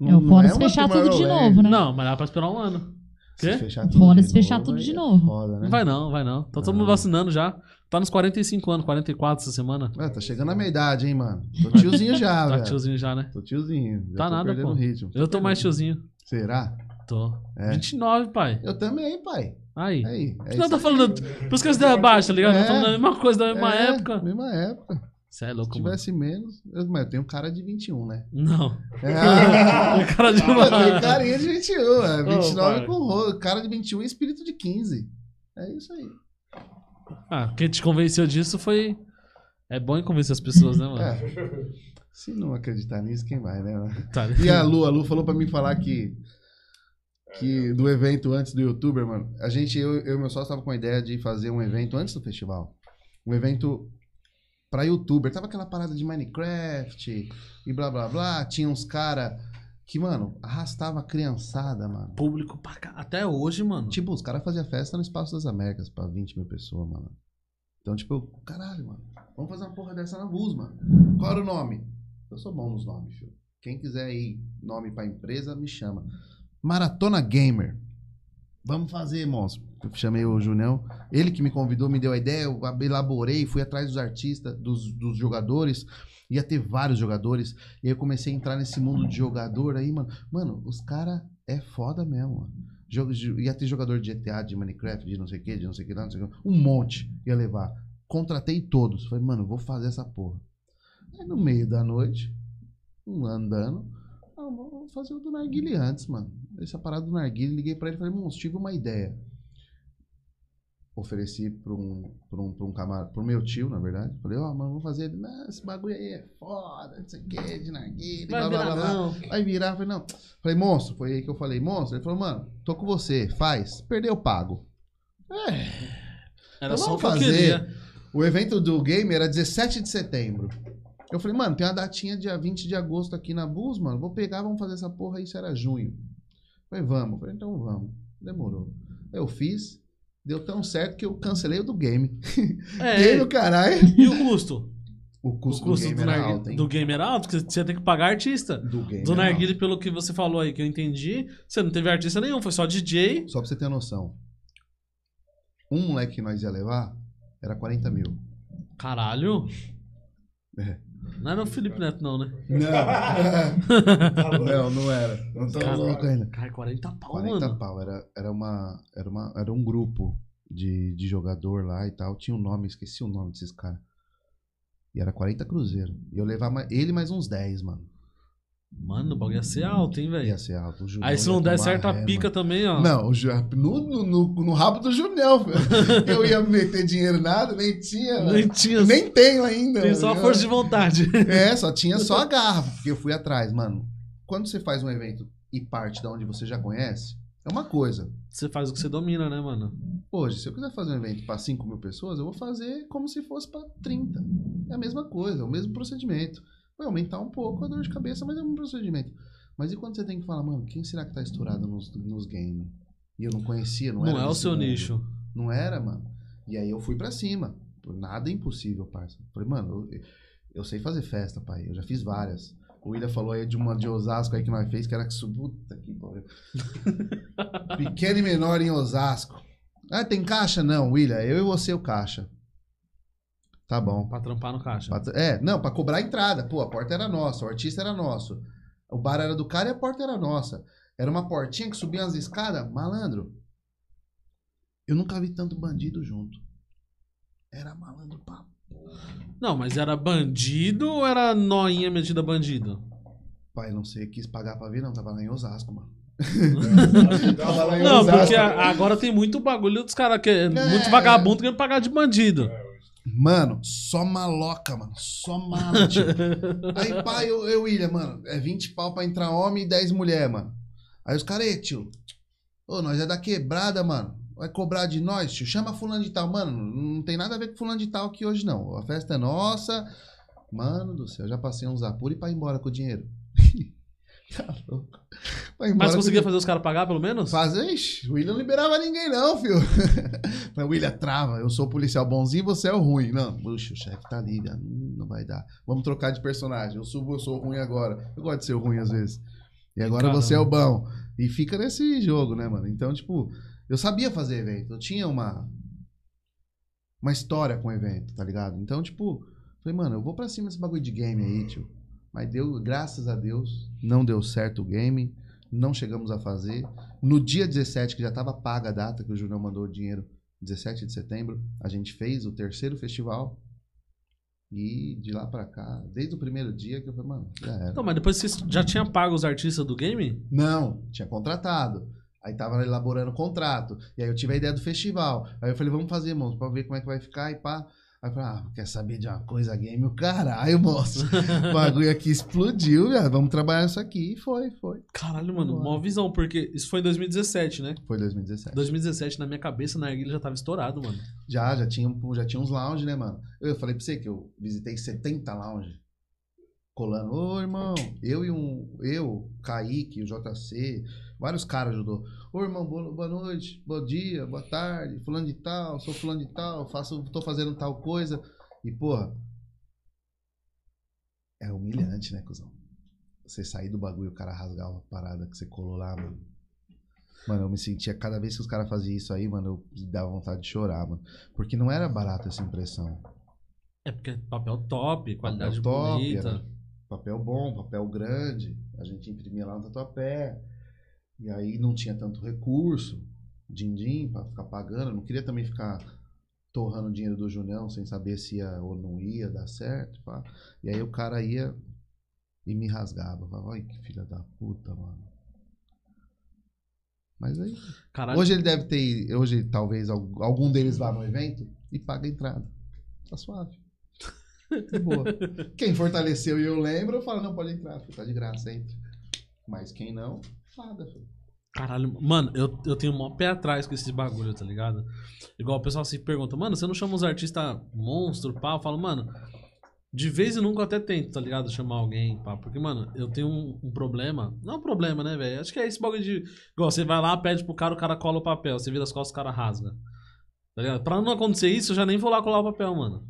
Speaker 4: É o fora se
Speaker 2: uma
Speaker 4: fechar tudo de novo, né?
Speaker 1: Não, mas dá pra esperar um ano.
Speaker 2: Se fechar tudo
Speaker 4: Fora se fechar
Speaker 2: novo,
Speaker 4: tudo de
Speaker 2: é
Speaker 4: novo.
Speaker 2: Foda, né?
Speaker 1: Não vai não, vai não. Tá todo mundo vacinando já. Tá nos 45 anos, 44 essa semana.
Speaker 2: É, tá chegando a minha idade, hein, mano. Tô tiozinho já, <laughs>
Speaker 1: Tá
Speaker 2: velho.
Speaker 1: tiozinho já, né?
Speaker 2: Tô tiozinho. Já
Speaker 1: Tá
Speaker 2: tô
Speaker 1: nada,
Speaker 2: perdendo
Speaker 1: pô.
Speaker 2: o ritmo.
Speaker 1: Eu tô mais tiozinho.
Speaker 2: Será?
Speaker 1: Tô.
Speaker 2: É.
Speaker 1: 29, pai.
Speaker 2: Eu também, pai.
Speaker 1: Aí.
Speaker 2: Aí. É
Speaker 1: Não, tá falando. Por isso que as ideias baixas, tá ligado?
Speaker 2: É.
Speaker 1: Tá falando a mesma coisa da mesma
Speaker 2: É,
Speaker 1: época.
Speaker 2: Mesma época.
Speaker 1: Você é
Speaker 2: Se
Speaker 1: louco, mano.
Speaker 2: tivesse menos. Eu, mas eu tenho cara de 21, né?
Speaker 1: Não.
Speaker 2: É, <laughs>
Speaker 1: cara de
Speaker 2: eu tenho
Speaker 1: uma.
Speaker 2: carinha de 21. É, 29
Speaker 1: pai.
Speaker 2: com ro- cara de 21 e espírito de 15. É isso aí.
Speaker 1: Ah, quem te convenceu disso foi. É bom em convencer as pessoas, né, mano? <laughs>
Speaker 2: É. Se não acreditar nisso, quem vai, né? mano?
Speaker 1: Tá.
Speaker 2: E a Lu, a Lu falou pra mim falar que, que do evento antes do youtuber, mano. A gente, eu, eu e meu sócio tava com a ideia de fazer um evento antes do festival. Um evento pra youtuber. Tava aquela parada de Minecraft e blá blá blá. Tinha uns cara que, mano, arrastava a criançada, mano.
Speaker 1: Público pra cá. Até hoje, mano.
Speaker 2: Tipo, os caras faziam festa no Espaço das Américas pra 20 mil pessoas, mano. Então, tipo, eu, caralho, mano. Vamos fazer uma porra dessa na Bus, mano. Qual era o nome? Eu sou bom nos nomes, filho. Quem quiser aí nome pra empresa, me chama. Maratona Gamer. Vamos fazer, monstro. Eu chamei o Junião. Ele que me convidou, me deu a ideia. Eu elaborei, fui atrás dos artistas, dos, dos jogadores. Ia ter vários jogadores. E aí eu comecei a entrar nesse mundo de jogador aí, mano. Mano, os caras é foda mesmo, mano. Jogo, de- ia ter jogador de GTA, de Minecraft, de não sei o que, de não sei o que, não sei o que. Um monte ia levar. Contratei todos. Falei, mano, vou fazer essa porra. Aí no meio da noite, andando, ah, vou fazer o do Narguile antes, mano. Essa parada do Narguile, liguei pra ele e falei, monstro, tive uma ideia. Ofereci pra um, pra um, pra um camarada, pro meu tio, na verdade. Falei, ó, mano, vamos fazer. Não, esse bagulho aí é foda, não sei o que, de Narguile,
Speaker 1: Vai
Speaker 2: blá, blá,
Speaker 1: virar
Speaker 2: blá, blá. Vai virar, falei, não. Falei, monstro, foi aí que eu falei, monstro. Ele falou, mano, tô com você, faz. Perdeu, pago. É.
Speaker 1: Era
Speaker 2: Então
Speaker 1: só
Speaker 2: fazer. O evento do game era 17 de setembro. Eu falei, mano, tem uma datinha dia 20 de agosto aqui na Bus, mano. Vou pegar, vamos fazer essa porra aí, isso era junho. Falei, vamos. Falei, então vamos. Demorou. Eu fiz, deu tão certo que eu cancelei o do game.
Speaker 1: É. <laughs>
Speaker 2: Game, caralho.
Speaker 1: E o custo?
Speaker 2: O
Speaker 1: O
Speaker 2: custo,
Speaker 1: custo
Speaker 2: do
Speaker 1: do,
Speaker 2: game era alto, hein?
Speaker 1: do game era alto, porque você tem que pagar artista.
Speaker 2: Do game
Speaker 1: Do Narguile, pelo que você falou aí, que eu entendi, você não teve artista nenhum, foi só DJ.
Speaker 2: Só pra você ter noção. Um moleque que nós ia levar era 40 mil.
Speaker 1: Caralho.
Speaker 2: É.
Speaker 1: Não era o Felipe Neto, não, né?
Speaker 2: Não. <laughs> não, não era. Não tô
Speaker 1: Caralho.
Speaker 2: louco ainda.
Speaker 1: Cara, 40 pau,
Speaker 2: 40
Speaker 1: mano.
Speaker 2: pau. Era, era, uma, era, uma, era um grupo de, de jogador lá e tal. Tinha um nome, esqueci o nome desses caras. E era 40 cruzeiro. E eu levava ele mais uns 10, mano.
Speaker 1: Mano, o bagulho ia ser alto, hein, velho?
Speaker 2: Ia ser alto.
Speaker 1: Aí se não der certo a pica também, ó.
Speaker 2: Não, Ju- no, no, no, no rabo do Junião. filho. <laughs> eu ia meter dinheiro nada, nem tinha.
Speaker 1: Nem tinha.
Speaker 2: Nem tenho ainda.
Speaker 1: Tem só a força de vontade. <laughs>
Speaker 2: É, só tinha só a garra, porque eu fui atrás, mano. Quando você faz um evento e parte da onde você já conhece, é uma coisa.
Speaker 1: Você faz o que você domina, né, mano?
Speaker 2: Hoje, se eu quiser fazer um evento para 5 mil pessoas, eu vou fazer como se fosse para 30. É a mesma coisa, é o mesmo procedimento. Vai aumentar um pouco a dor de cabeça, mas é mesmo procedimento. Mas e quando você tem que falar, mano, quem será que tá estourado nos, nos games? E eu não conhecia, não,
Speaker 1: Não,
Speaker 2: era
Speaker 1: é o seu
Speaker 2: mundo.
Speaker 1: nicho.
Speaker 2: Não era, mano. E aí eu fui pra cima. Nada é impossível, parça. Falei, mano, eu, eu sei fazer festa, pai. Eu já fiz várias. O William falou aí de uma de Osasco aí que nós fez, que era que subiu. Puta que pariu. <laughs> Pequeno e menor em Osasco. Ah, tem caixa? Não, William. Eu e você o caixa. Tá bom.
Speaker 1: Pra trampar no caixa.
Speaker 2: Pra- É, não, pra cobrar a entrada. Pô, a porta era nossa, o artista era nosso. O bar era do cara e a porta era nossa. Era uma portinha que subia as escadas. Malandro. Eu nunca vi tanto bandido junto. Era malandro pra
Speaker 1: Não, mas era bandido ou era noinha metida bandido?
Speaker 2: Pai, não sei, quis pagar pra ver, não. Tava lá em Osasco, mano. <laughs>
Speaker 1: Não, porque agora tem muito bagulho dos caras que.
Speaker 2: É.
Speaker 1: Muito vagabundo querendo pagar de bandido.
Speaker 2: Mano, só maloca, mano. Só mala, tio. Aí, pai, eu, eu William, mano, é 20 pau pra entrar homem e 10 mulher, mano. Aí os caras, "Ê, tio, ô, nós é da quebrada, mano. Vai cobrar de nós, tio. Chama fulano de tal. Mano, não tem nada a ver com fulano de tal aqui hoje, não. A festa é nossa. Mano do céu, já passei uns apuros e pra ir embora com o dinheiro. <laughs> tá louco.
Speaker 1: Mas conseguia fazer os caras pagar, pelo menos?
Speaker 2: Fazer, ixi, o William não liberava ninguém, não, filho. <laughs> Falei, William, trava, eu sou o policial bonzinho, você é o ruim. Não, puxa, o chefe tá ali, não vai dar. Vamos trocar de personagem. Eu subo, eu sou o ruim agora. Eu gosto de ser o ruim às vezes. E agora
Speaker 1: Caramba.
Speaker 2: você é o bom. E fica nesse jogo, né, mano? Então, tipo, eu sabia fazer evento. Eu tinha uma. Uma história com o evento, tá ligado? Então, tipo, falei, mano, eu vou pra cima desse bagulho de game aí, tio. Mas deu, graças a Deus, não deu certo o game. Não chegamos a fazer. No dia 17, que já estava paga a data, que o Julião mandou o dinheiro, 17 de setembro, a gente fez o terceiro festival. E de lá pra cá, desde o primeiro dia que eu falei, mano, já era.
Speaker 1: Não, mas depois você já tinha pago os artistas do game?
Speaker 2: Não, tinha contratado. Aí tava elaborando o contrato. E aí eu tive a ideia do festival. Aí eu falei, vamos fazer, irmãos, pra ver como é que vai ficar e pá. Aí eu falei, ah, quer saber de uma coisa game? O caralho, moço. <laughs> O bagulho aqui explodiu, viado. Vamos trabalhar isso aqui. E foi, foi.
Speaker 1: Caralho, mano,
Speaker 2: Bora.
Speaker 1: mó visão, porque isso foi em 2017, né?
Speaker 2: Foi 2017.
Speaker 1: 2017, na minha cabeça, na Narguilha já tava estourado, mano.
Speaker 2: Já, já tinha, já tinha uns lounge, né, mano? Eu falei pra você que eu visitei 70 lounge. Colando, ô irmão, eu e um. Eu, Kaique, o JC, vários caras ajudou. Ô irmão, boa, boa noite, bom dia, boa tarde, fulano de tal, sou fulano de tal, faço, tô fazendo tal coisa. E, porra. É humilhante, né, cuzão? Você sair do bagulho e o cara rasgar a parada que você colou lá, mano. Mano, eu me sentia, cada vez que os caras faziam isso aí, mano, eu dava vontade de chorar, mano. Porque não era barato essa impressão.
Speaker 1: É porque papel top, qualidade
Speaker 2: Papel top,
Speaker 1: bonita.
Speaker 2: era papel bom, papel grande. A gente imprimia lá no tatuapé. E aí não tinha tanto recurso, din-din, pra ficar pagando. Eu não queria também ficar torrando dinheiro do Julião sem saber se ia ou não ia dar certo. Pá. E aí o cara ia e me rasgava. Falava, ai que filha da puta, mano. Mas aí.
Speaker 1: Caralho,
Speaker 2: Hoje ele deve ter. Hoje talvez al- algum deles vá no evento e paga a entrada. Tá suave. Boa. Quem fortaleceu e eu lembro, eu falo, não, pode entrar, tá de graça, entra. Mas quem não, nada, filho.
Speaker 1: Caralho, mano, eu, eu tenho um pé atrás com esse bagulho, tá ligado? Igual o pessoal se pergunta, mano, você não chama os artistas monstro, pá? Eu falo, mano, de vez em nunca eu até tento, tá ligado? Chamar alguém, pá. Porque, mano, eu tenho um, um problema. Não é um problema, né, velho? Acho que é esse bagulho de. Igual, você vai lá, pede pro cara, o cara cola o papel. Você vira as costas, o cara rasga. Tá ligado? Pra não acontecer isso, eu já nem vou lá colar o papel, mano.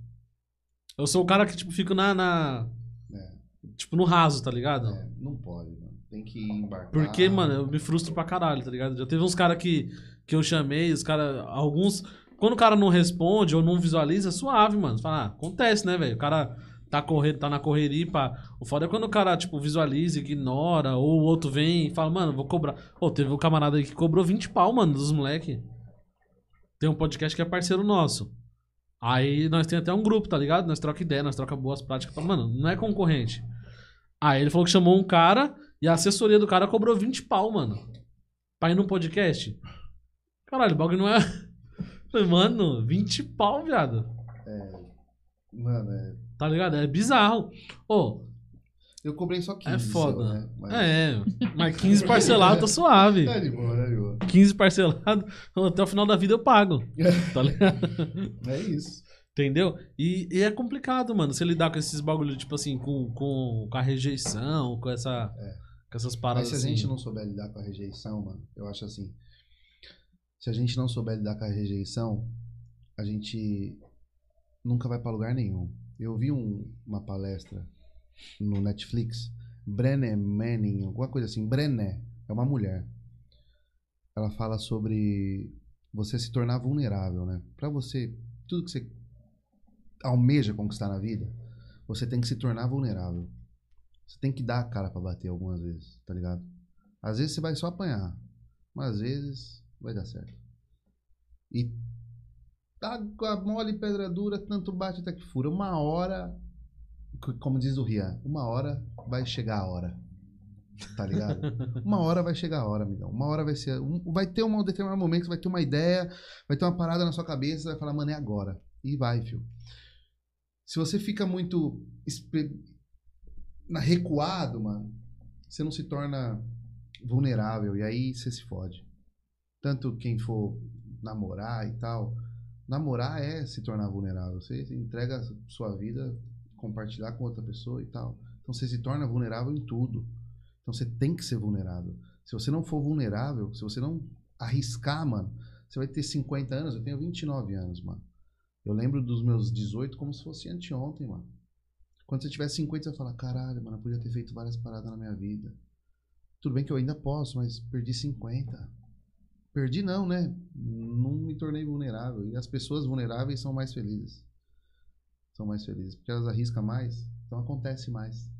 Speaker 1: Eu sou o cara que, tipo, fico na. na-
Speaker 2: É.
Speaker 1: Tipo, no raso, tá ligado?
Speaker 2: É, não pode, mano. Tem que embarcar.
Speaker 1: Porque, mano, eu me frustro pra caralho, tá ligado? Já teve uns caras que, que eu chamei, os caras. Alguns. Quando o cara não responde ou não visualiza, é suave, mano. Você Fala, ah, acontece, né, velho? O cara tá, correndo, tá na correria, pá. O foda é quando o cara, tipo, visualiza, ignora, ou o outro vem e fala, mano, vou cobrar. Pô, teve um camarada aí que cobrou 20 pau, mano, dos moleque. Tem um podcast que é parceiro nosso. Aí nós tem até um grupo, tá ligado? Nós troca ideia, nós troca boas práticas. Mano, não é concorrente. Aí ele falou que chamou um cara e a assessoria do cara cobrou 20 pau, mano. Pra ir num podcast. Caralho, o bagulho não é. <laughs> Mano, 20 pau, viado.
Speaker 2: Mano, é...
Speaker 1: Tá ligado? É bizarro. Ô,
Speaker 2: eu cobrei só 15.
Speaker 1: é foda.
Speaker 2: né? Mas...
Speaker 1: É, mas 15 <laughs> parcelado tá suave.
Speaker 2: Tá de boa, tá de boa.
Speaker 1: 15 parcelado, até o final da vida eu pago. <laughs> Tá ligado?
Speaker 2: É isso.
Speaker 1: Entendeu? E, e é complicado, mano, você lidar com esses bagulhos, tipo assim, com, com, com a rejeição, com essa. Com essas
Speaker 2: Mas
Speaker 1: paradas
Speaker 2: se a
Speaker 1: assim.
Speaker 2: gente não souber lidar com a rejeição, mano, eu acho assim. Se a gente não souber lidar com a rejeição, a gente nunca vai pra lugar nenhum. Eu vi um- uma palestra no Netflix, Brené Manning, alguma coisa assim, Brené, é uma mulher. Ela fala sobre você se tornar vulnerável, né? Pra você, tudo que você almeja conquistar na vida, você tem que se tornar vulnerável. Você tem que dar a cara pra bater algumas vezes, tá ligado? Às vezes você vai só apanhar, mas às vezes vai dar certo. E água mole, pedra dura, tanto bate até que fura. Uma hora, como diz o Rian, uma hora vai chegar a hora. Tá ligado? <laughs> Uma hora vai chegar a hora, amigão. Uma hora vai ser. um- vai ter um determinado momento, vai ter uma ideia, vai ter uma parada na sua cabeça, vai falar, mano, é agora. E vai, fio. Se você fica muito na- recuado, mano, você não se torna vulnerável. E aí você se fode. Tanto quem for namorar e tal. Namorar é se tornar vulnerável. Você entrega sua vida, compartilhar com outra pessoa e tal. Então você se torna vulnerável em tudo. Então você tem que ser vulnerável. Se você não for vulnerável, se você não arriscar, mano, você vai ter 50 anos, eu tenho 29 anos, mano. Eu lembro dos meus 18 como se fosse anteontem, mano. Quando você tiver 50, você vai falar, caralho, mano, eu podia ter feito várias paradas na minha vida. Tudo bem que eu ainda posso, mas perdi 50. Perdi não, né? Não me tornei vulnerável. E as pessoas vulneráveis são mais felizes. São mais felizes. Porque elas arriscam mais, então acontece mais.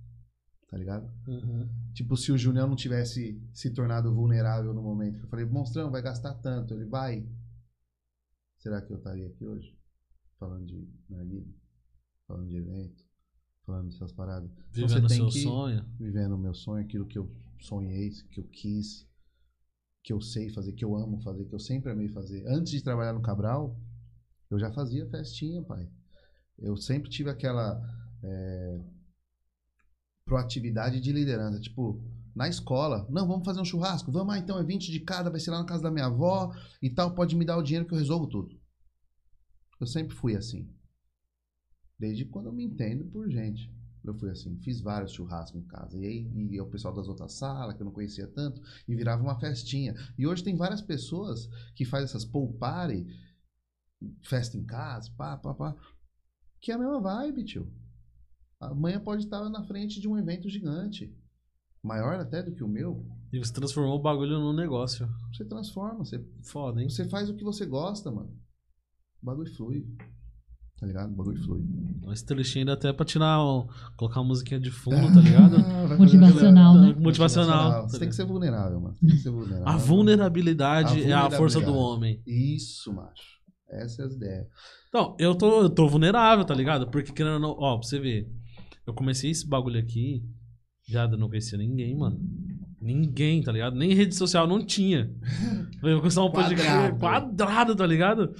Speaker 2: Tá ligado?
Speaker 1: Uhum.
Speaker 2: Tipo, se o Junião não tivesse se tornado vulnerável no momento que eu falei, monstrão, vai gastar tanto. Ele vai. Será que eu estaria aqui hoje? Falando de narguilha? Falando de evento? Falando dessas paradas? Então
Speaker 1: Vivendo
Speaker 2: você tem
Speaker 1: seu
Speaker 2: que-
Speaker 1: sonho.
Speaker 2: vivendo o meu sonho, aquilo que eu sonhei, que eu quis, que eu sei fazer, que eu amo fazer, que eu sempre amei fazer. Antes de trabalhar no Cabral, eu já fazia festinha, pai. Eu sempre tive aquela é, proatividade de liderança. Tipo, na escola, não, vamos fazer um churrasco, vamos lá então, é 20 de cada, vai ser lá na casa da minha avó e tal, pode me dar o dinheiro que eu resolvo tudo. Eu sempre fui assim. Desde quando eu me entendo por gente. Eu fui assim, fiz vários churrascos em casa. E aí ia o pessoal das outras salas, que eu não conhecia tanto, e virava uma festinha. E hoje tem várias pessoas que fazem essas pool party, festa em casa, pá, pá, pá. Que é a mesma vibe, tio. Amanhã pode estar na frente de um evento gigante. Maior até do que o meu.
Speaker 1: E você transformou o bagulho num negócio.
Speaker 2: Você transforma, você,
Speaker 1: Foda, hein?
Speaker 2: você faz o que você gosta, mano. O bagulho flui. Tá ligado? O bagulho flui.
Speaker 1: Esse trechinho ainda até pra tirar, o- colocar uma musiquinha de fundo, <laughs> tá ligado?
Speaker 2: Ah,
Speaker 4: Motivacional, né?
Speaker 1: Motivacional.
Speaker 2: Você tem que ser vulnerável, mano. Tem que ser vulnerável.
Speaker 1: A vulnerabilidade
Speaker 2: A
Speaker 1: é a força do
Speaker 2: vulnerabilidade.
Speaker 1: homem.
Speaker 2: Isso, macho. Essa é as ideias.
Speaker 1: Então, eu tô, eu tô vulnerável, tá ligado? Porque querendo ou não, ó, pra você ver. Eu comecei esse bagulho aqui, já não conhecia ninguém, mano. Ninguém, tá ligado? Nem rede social não tinha. <laughs> Eu vou começar um podcast
Speaker 2: Quadrado.
Speaker 1: quadrado, tá ligado?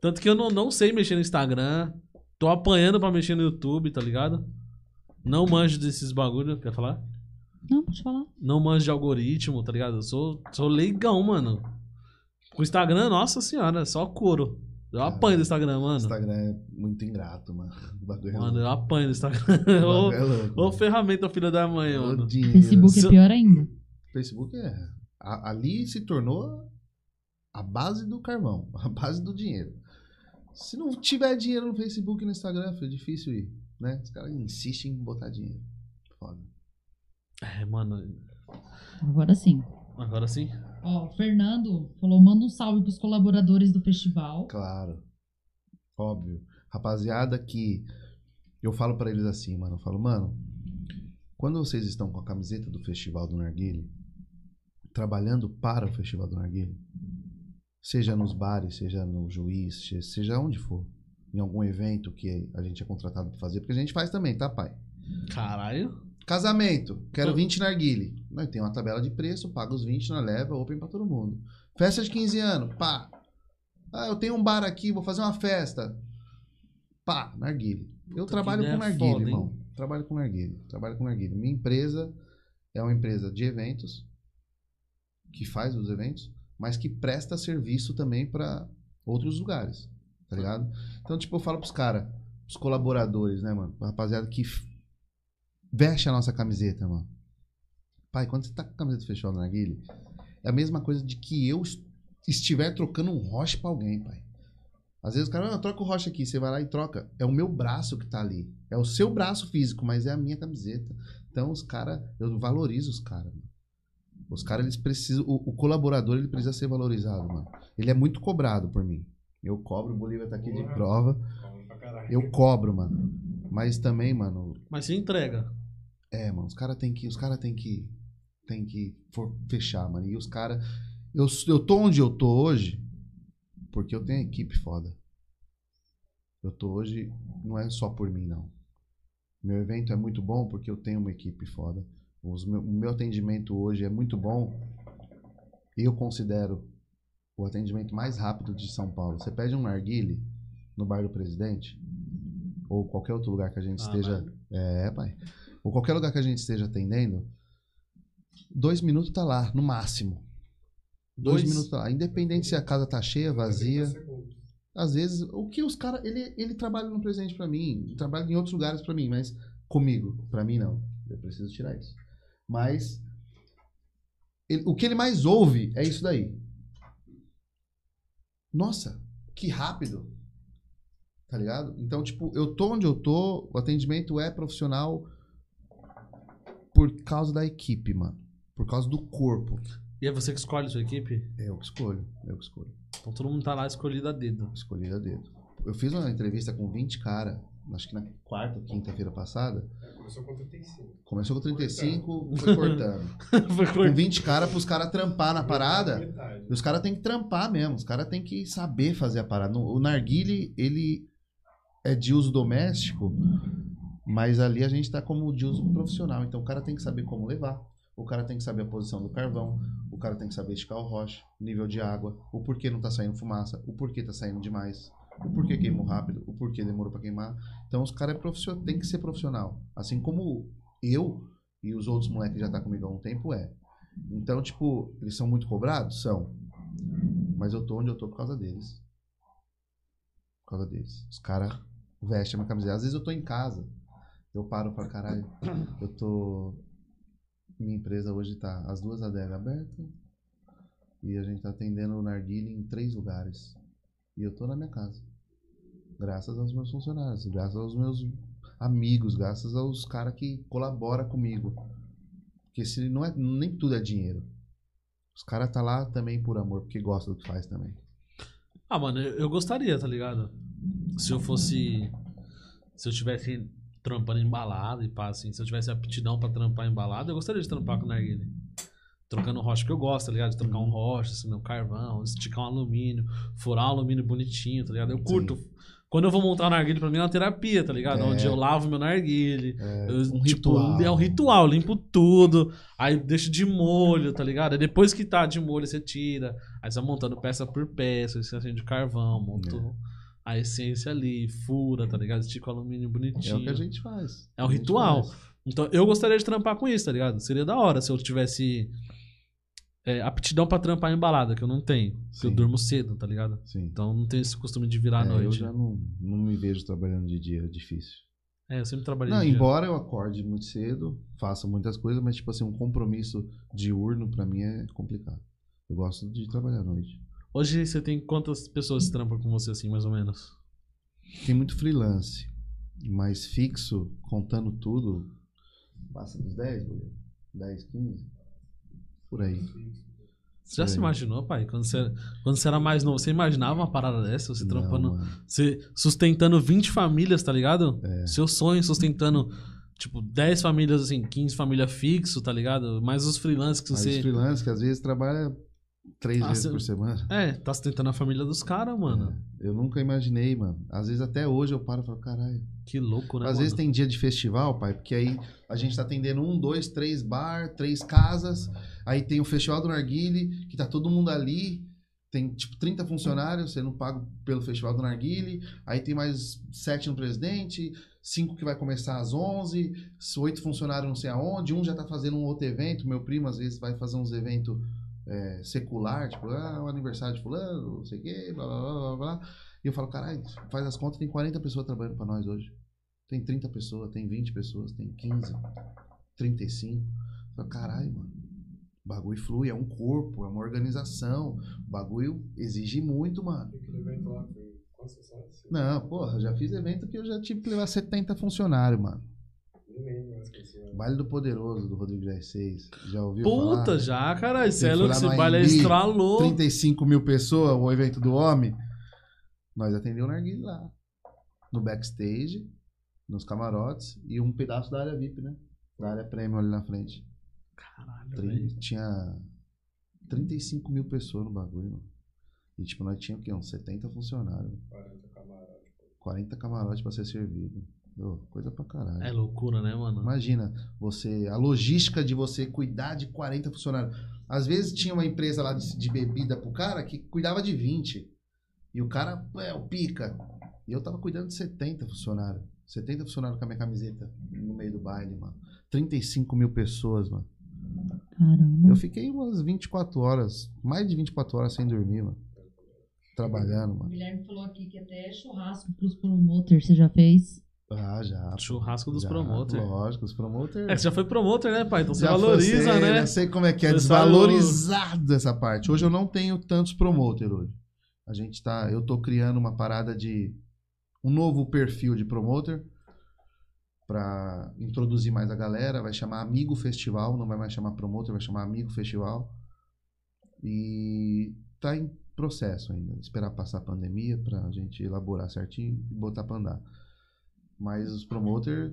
Speaker 1: Tanto que eu não, não sei mexer no Instagram. Tô apanhando pra mexer no YouTube, tá ligado? Não manjo desses bagulho. Quer falar?
Speaker 4: Não, pode falar.
Speaker 1: Não manjo de algoritmo, tá ligado? Eu sou, sou leigão, mano. Com o Instagram, nossa senhora, é só couro. Eu apanho do Instagram,
Speaker 2: O
Speaker 1: mano.
Speaker 2: Instagram é muito ingrato, mano. O bagulho é
Speaker 1: Mano, eu apanho do Instagram.
Speaker 2: O bagulho <laughs>
Speaker 1: Ô,
Speaker 2: é louco,
Speaker 1: ô
Speaker 2: mano.
Speaker 1: ferramenta, filha da mãe, mano.
Speaker 2: dinheiro.
Speaker 4: Facebook é pior ainda.
Speaker 2: Facebook é. a- ali se tornou a base do carvão, <laughs> a base do dinheiro. Se não tiver dinheiro no Facebook e no Instagram, filho, é difícil ir. Né? Os caras insistem em botar dinheiro. Foda.
Speaker 1: É, mano.
Speaker 4: Agora sim.
Speaker 1: Agora sim.
Speaker 4: Ó, o Fernando falou: manda um salve pros colaboradores do festival.
Speaker 2: Claro. Óbvio. Rapaziada que eu falo pra eles assim, mano. Eu falo, mano, quando vocês estão com a camiseta do Festival do Narguile, trabalhando para o Festival do Narguile, seja nos bares, seja no juiz, se- seja onde for, em algum evento que a gente é contratado pra fazer, porque a gente faz também, tá, pai?
Speaker 1: Caralho.
Speaker 2: Casamento, quero
Speaker 1: Tô-
Speaker 2: 20 narguile. Nós tem uma tabela de preço, paga os 20 na leva, open pra todo mundo. Festa de 15 anos, pá. Ah, eu tenho um bar aqui, vou fazer uma festa. Pá, narguile. Eu
Speaker 1: Puta,
Speaker 2: trabalho com narguile,
Speaker 1: foda, hein?
Speaker 2: irmão. Trabalho com narguile. Trabalho com narguile. Minha empresa é uma empresa de eventos que faz os eventos, mas que presta serviço também pra outros lugares, tá ligado? Então, tipo, eu falo pros caras, os colaboradores, né, mano? Rapaziada que veste a nossa camiseta, mano. Pai, quando você tá com a camiseta Festival do Narguile, é a mesma coisa de que eu est- estiver trocando um roche pra alguém, pai. Às vezes o cara, ah, troca o roche aqui, você vai lá e troca. É o meu braço que tá ali. É o seu braço físico, mas é a minha camiseta. Então os caras, eu valorizo os caras, mano. Os caras, eles precisam, o, o colaborador, ele precisa ser valorizado, mano. Ele é muito cobrado por mim. Eu cobro, o Bolívia tá aqui de prova. Eu cobro, mano. Mas também, mano,
Speaker 1: Mas você entrega.
Speaker 2: é, mano, os caras tem que, os cara tem que, tem que for fechar, mano. E os caras, eu, eu tô onde eu tô hoje porque eu tenho equipe foda. Eu tô hoje, não é só por mim, não. Meu evento é muito bom porque eu tenho uma equipe foda. Os meu, o meu atendimento hoje é muito bom. E eu considero o atendimento mais rápido de São Paulo. Você pede um narguile no bar do presidente, ou qualquer outro lugar que a gente
Speaker 1: Ah,
Speaker 2: esteja. É, pai. Ou qualquer lugar que a gente esteja atendendo, dois minutos tá lá, no máximo. Dois,
Speaker 1: Dois?
Speaker 2: minutos tá lá. Independente se a casa tá cheia, vazia. Às vezes, o que os caras. Ele, ele trabalha no presente pra mim, trabalha em outros lugares pra mim, mas comigo, pra mim não. Eu preciso tirar isso. Mas ele- o que ele mais ouve é isso daí. Nossa, que rápido. Tá ligado? Então, tipo, eu tô onde eu tô, o atendimento é profissional por causa da equipe, mano. Por causa do corpo.
Speaker 1: E é você que escolhe a sua equipe?
Speaker 2: É eu que escolho, eu que escolho.
Speaker 1: Então todo mundo tá lá escolhido a dedo.
Speaker 2: Escolhi a dedo. Eu fiz uma entrevista com 20 cara, acho que na quarta quinta-feira passada.
Speaker 5: Começou com 35.
Speaker 2: Começou com 35, foi cortando. <laughs>
Speaker 1: Foi
Speaker 2: com
Speaker 1: cor-
Speaker 2: 20 cara pros caras trampar na parada.
Speaker 5: Metade.
Speaker 2: E os caras têm que trampar mesmo. Os caras têm que saber fazer a parada. O narguile, ele é de uso doméstico, mas ali a gente tá como de uso profissional. Então o cara tem que saber como levar. O cara tem que saber a posição do carvão. O cara tem que saber esticar o rocha, nível de água, o porquê não tá saindo fumaça, o porquê tá saindo demais, o porquê queimou rápido, o porquê demorou pra queimar. Então os caras é tem que ser profissional. Assim como eu e os outros moleques que já tá comigo há um tempo é. Então, tipo, eles são muito cobrados? São. Mas eu tô onde eu tô por causa deles. Por causa deles. Os caras vestem a minha camiseta. Às vezes eu tô em casa. Eu paro pra caralho. Eu tô. Minha empresa hoje tá as duas adegas abertas. E a gente tá atendendo o Narguile em três lugares. E eu tô na minha casa. Graças aos meus funcionários, graças aos meus amigos, graças aos caras que colaboram comigo. Porque se não é, nem tudo é dinheiro. Os caras tá lá também por amor, porque gostam do que faz também.
Speaker 1: Ah, mano, eu gostaria, tá ligado? Se eu fosse. Se eu tivesse trampando em balada e pá, assim, se eu tivesse aptidão pra trampar em balada, eu gostaria de trampar com narguilha. Trocando rocha, que eu gosto, tá ligado? De trocar um rocha, assim, um carvão, esticar um alumínio, furar um alumínio bonitinho, tá ligado? Eu curto. Quando eu vou montar um narguilho, pra mim é uma terapia, tá ligado?
Speaker 2: É.
Speaker 1: Onde eu lavo meu narguilho.
Speaker 2: É,
Speaker 1: Eu,
Speaker 2: um
Speaker 1: tipo,
Speaker 2: ritual.
Speaker 1: É um ritual, limpo tudo, aí deixo de molho, tá ligado? Aí depois que tá de molho, você tira, aí você vai montando peça por peça, você acende carvão, monta
Speaker 2: É.
Speaker 1: a essência ali, fura, tá ligado? Estica o alumínio
Speaker 2: É
Speaker 1: bonitinho.
Speaker 2: o que a gente faz.
Speaker 1: É um ritual.
Speaker 2: faz.
Speaker 1: Então eu gostaria de trampar com isso, tá ligado? Seria da hora se eu tivesse é, aptidão pra trampar em balada, que eu não tenho. Porque eu durmo cedo, tá ligado?
Speaker 2: Sim.
Speaker 1: Então não tenho esse costume de virar à
Speaker 2: É, eu
Speaker 1: noite.
Speaker 2: já não, não me vejo trabalhando de dia, é difícil.
Speaker 1: É, eu sempre trabalhei
Speaker 2: Não,
Speaker 1: de dia.
Speaker 2: embora eu acorde muito cedo, faça muitas coisas, mas tipo assim, um compromisso diurno pra mim é complicado. Eu gosto de trabalhar à noite.
Speaker 1: Hoje você tem quantas pessoas que trampam com você assim, mais ou menos?
Speaker 2: Tem muito freelance, mas fixo, contando tudo, passa dos 10, goleiro? 10, 15? Por aí.
Speaker 1: Você já
Speaker 2: Sim.
Speaker 1: se imaginou, pai? Quando você, quando você era mais novo, você imaginava uma parada dessa? Você trampando,
Speaker 2: Não,
Speaker 1: você sustentando 20 famílias, tá ligado?
Speaker 2: É.
Speaker 1: Seu sonho sustentando, tipo, 10 famílias, assim, 15 famílias fixo, tá ligado? Mais os freelancers que
Speaker 2: Mas
Speaker 1: você.
Speaker 2: freelance que às vezes trabalha três
Speaker 1: Ah,
Speaker 2: vezes por semana.
Speaker 1: É, tá sustentando a família dos caras, mano.
Speaker 2: É, eu nunca imaginei, mano. Às vezes até hoje eu paro e falo, caralho.
Speaker 1: Que louco, né?
Speaker 2: Às
Speaker 1: mano?
Speaker 2: vezes tem dia de festival, pai, porque aí a gente tá atendendo um, dois, três bar, três casas. Aí tem o Festival do Narguile, que tá todo mundo ali. Tem tipo 30 funcionários sendo pago pelo Festival do Narguile. Aí tem mais sete no presidente, cinco que vai começar às 11, oito funcionários não sei aonde. Um já tá fazendo um outro evento. Meu primo às vezes vai fazer uns eventos é, secular, tipo, ah, o aniversário de fulano, não sei o quê, blá blá blá blá blá. E eu falo, caralho, faz as contas, tem 40 pessoas trabalhando pra nós hoje. Tem 30 pessoas, tem 20 pessoas, tem 15, 35. Eu falo, caralho, mano. O bagulho flui, é um corpo, é uma organização. O bagulho exige muito, mano.
Speaker 5: Aquele evento lá foi?
Speaker 2: Não, porra, já fiz evento que eu já tive que levar 70 funcionários, mano. Baile do Poderoso, do Rodrigo 16. Já ouviu
Speaker 1: Puta,
Speaker 2: falar?
Speaker 1: já, caralho. Você é louco, esse baile é
Speaker 2: AMB,
Speaker 1: estralou.
Speaker 2: 35 mil pessoas, o evento do homem. Nós atendemos o Narguile lá. No backstage, nos camarotes e um pedaço da área VIP, né? Da área premium ali na frente.
Speaker 1: Caralho,
Speaker 2: Trin-
Speaker 1: velho.
Speaker 2: tinha 35 mil pessoas no bagulho, mano. E tipo, nós tínhamos o quê? Uns 70 funcionários.
Speaker 5: 40 camarotes.
Speaker 2: 40 camarotes pra ser servido. Ô, coisa pra caralho.
Speaker 1: É loucura, né, mano?
Speaker 2: Imagina, você. A logística de você cuidar de 40 funcionários. Às vezes tinha uma empresa lá de, de bebida pro cara que cuidava de 20. E o cara, é, o pica. E eu tava cuidando de 70 funcionários. 70 funcionários com a minha camiseta no meio do baile, mano. 35 mil pessoas, mano.
Speaker 4: Caramba.
Speaker 2: Eu fiquei umas 24 horas, mais de 24 horas sem dormir, mano. Trabalhando,
Speaker 4: O
Speaker 2: mano.
Speaker 4: Guilherme falou aqui que até churrasco pros promoters você já fez.
Speaker 2: Ah, já.
Speaker 1: Churrasco dos
Speaker 2: já,
Speaker 1: promoters.
Speaker 2: Lógico, os promoters.
Speaker 1: É que você já foi promoter, né, pai? Então você
Speaker 2: Já
Speaker 1: valoriza,
Speaker 2: foi, sei,
Speaker 1: né?
Speaker 2: Eu sei como é que é desvalorizado essa parte. Hoje eu não tenho tantos promoter hoje. A gente tá, eu tô criando uma parada de um novo perfil de promoter para introduzir mais a galera, vai chamar Amigo Festival, não vai mais chamar promoter, vai chamar Amigo Festival. E tá em processo ainda, esperar passar a pandemia pra gente elaborar certinho e botar pra andar. Mas os promoter,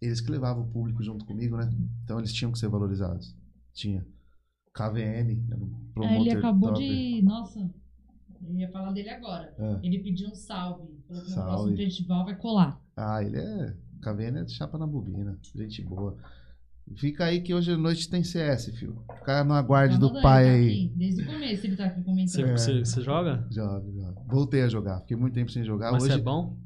Speaker 2: eles que levavam o público junto comigo, né? Então eles tinham que ser valorizados. Tinha. KVN, era um
Speaker 4: Ah,
Speaker 2: promoter
Speaker 4: ele acabou
Speaker 2: top.
Speaker 4: de. Nossa, eu ia falar dele agora.
Speaker 2: É.
Speaker 4: Ele pediu um salve. Falou que no próximo festival vai colar.
Speaker 2: Ah, ele é. KVN é de chapa na bobina. Gente boa. Fica aí que hoje à noite tem CS, filho. Fica no aguarde
Speaker 4: Tá
Speaker 2: do pai
Speaker 4: tá
Speaker 2: aí.
Speaker 4: aqui. Desde o começo ele tá aqui
Speaker 1: Você,
Speaker 4: comentando.
Speaker 2: É.
Speaker 1: você, você joga?
Speaker 2: Joga, joga. Voltei a jogar. Fiquei muito tempo sem jogar.
Speaker 1: Mas
Speaker 2: hoje
Speaker 1: você é bom?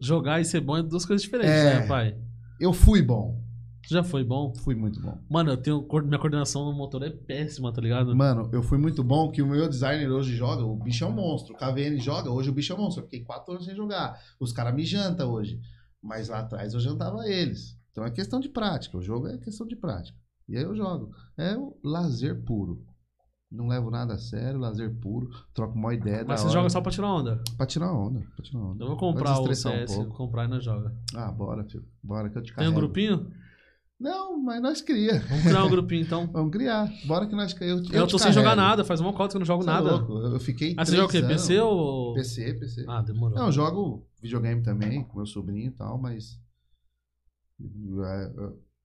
Speaker 1: Jogar e ser bom é duas coisas diferentes,
Speaker 2: É.
Speaker 1: né, pai?
Speaker 2: eu fui bom.
Speaker 1: Você já foi bom?
Speaker 2: Fui muito bom.
Speaker 1: Mano, eu tenho. Minha coordenação no motor é péssima, tá ligado?
Speaker 2: Mano, eu fui muito bom que o meu designer hoje joga, o bicho é um monstro. O KVN joga, hoje o bicho é um monstro. Eu fiquei quatro anos sem jogar. Os caras me jantam hoje. Mas lá atrás eu jantava eles. Então é questão de prática. O jogo é questão de prática. E aí eu jogo. É o lazer puro. Não levo nada a sério, lazer puro. Troco uma ideia
Speaker 1: Mas você joga só pra tirar onda.
Speaker 2: Pra tirar onda. Pra tirar onda.
Speaker 1: Eu vou comprar
Speaker 2: Pra
Speaker 1: o
Speaker 2: um
Speaker 1: CS,
Speaker 2: pouco.
Speaker 1: vou comprar e nós joga.
Speaker 2: Ah, bora, filho. Bora que eu te
Speaker 1: Tem um
Speaker 2: carrego.
Speaker 1: grupinho?
Speaker 2: Não, mas nós cria.
Speaker 1: Vamos criar um grupinho então. <laughs>
Speaker 2: Vamos criar. Bora que nós eu,
Speaker 1: Eu,
Speaker 2: te
Speaker 1: tô sem jogar
Speaker 2: carrego.
Speaker 1: nada, faz uma cota que eu não jogo
Speaker 2: Cê é
Speaker 1: nada.
Speaker 2: louco, Eu fiquei
Speaker 1: Ah, você joga o quê? PC ou.
Speaker 2: PC, PC.
Speaker 1: Ah, demorou.
Speaker 2: Não, eu jogo videogame também, com meu sobrinho e tal, mas.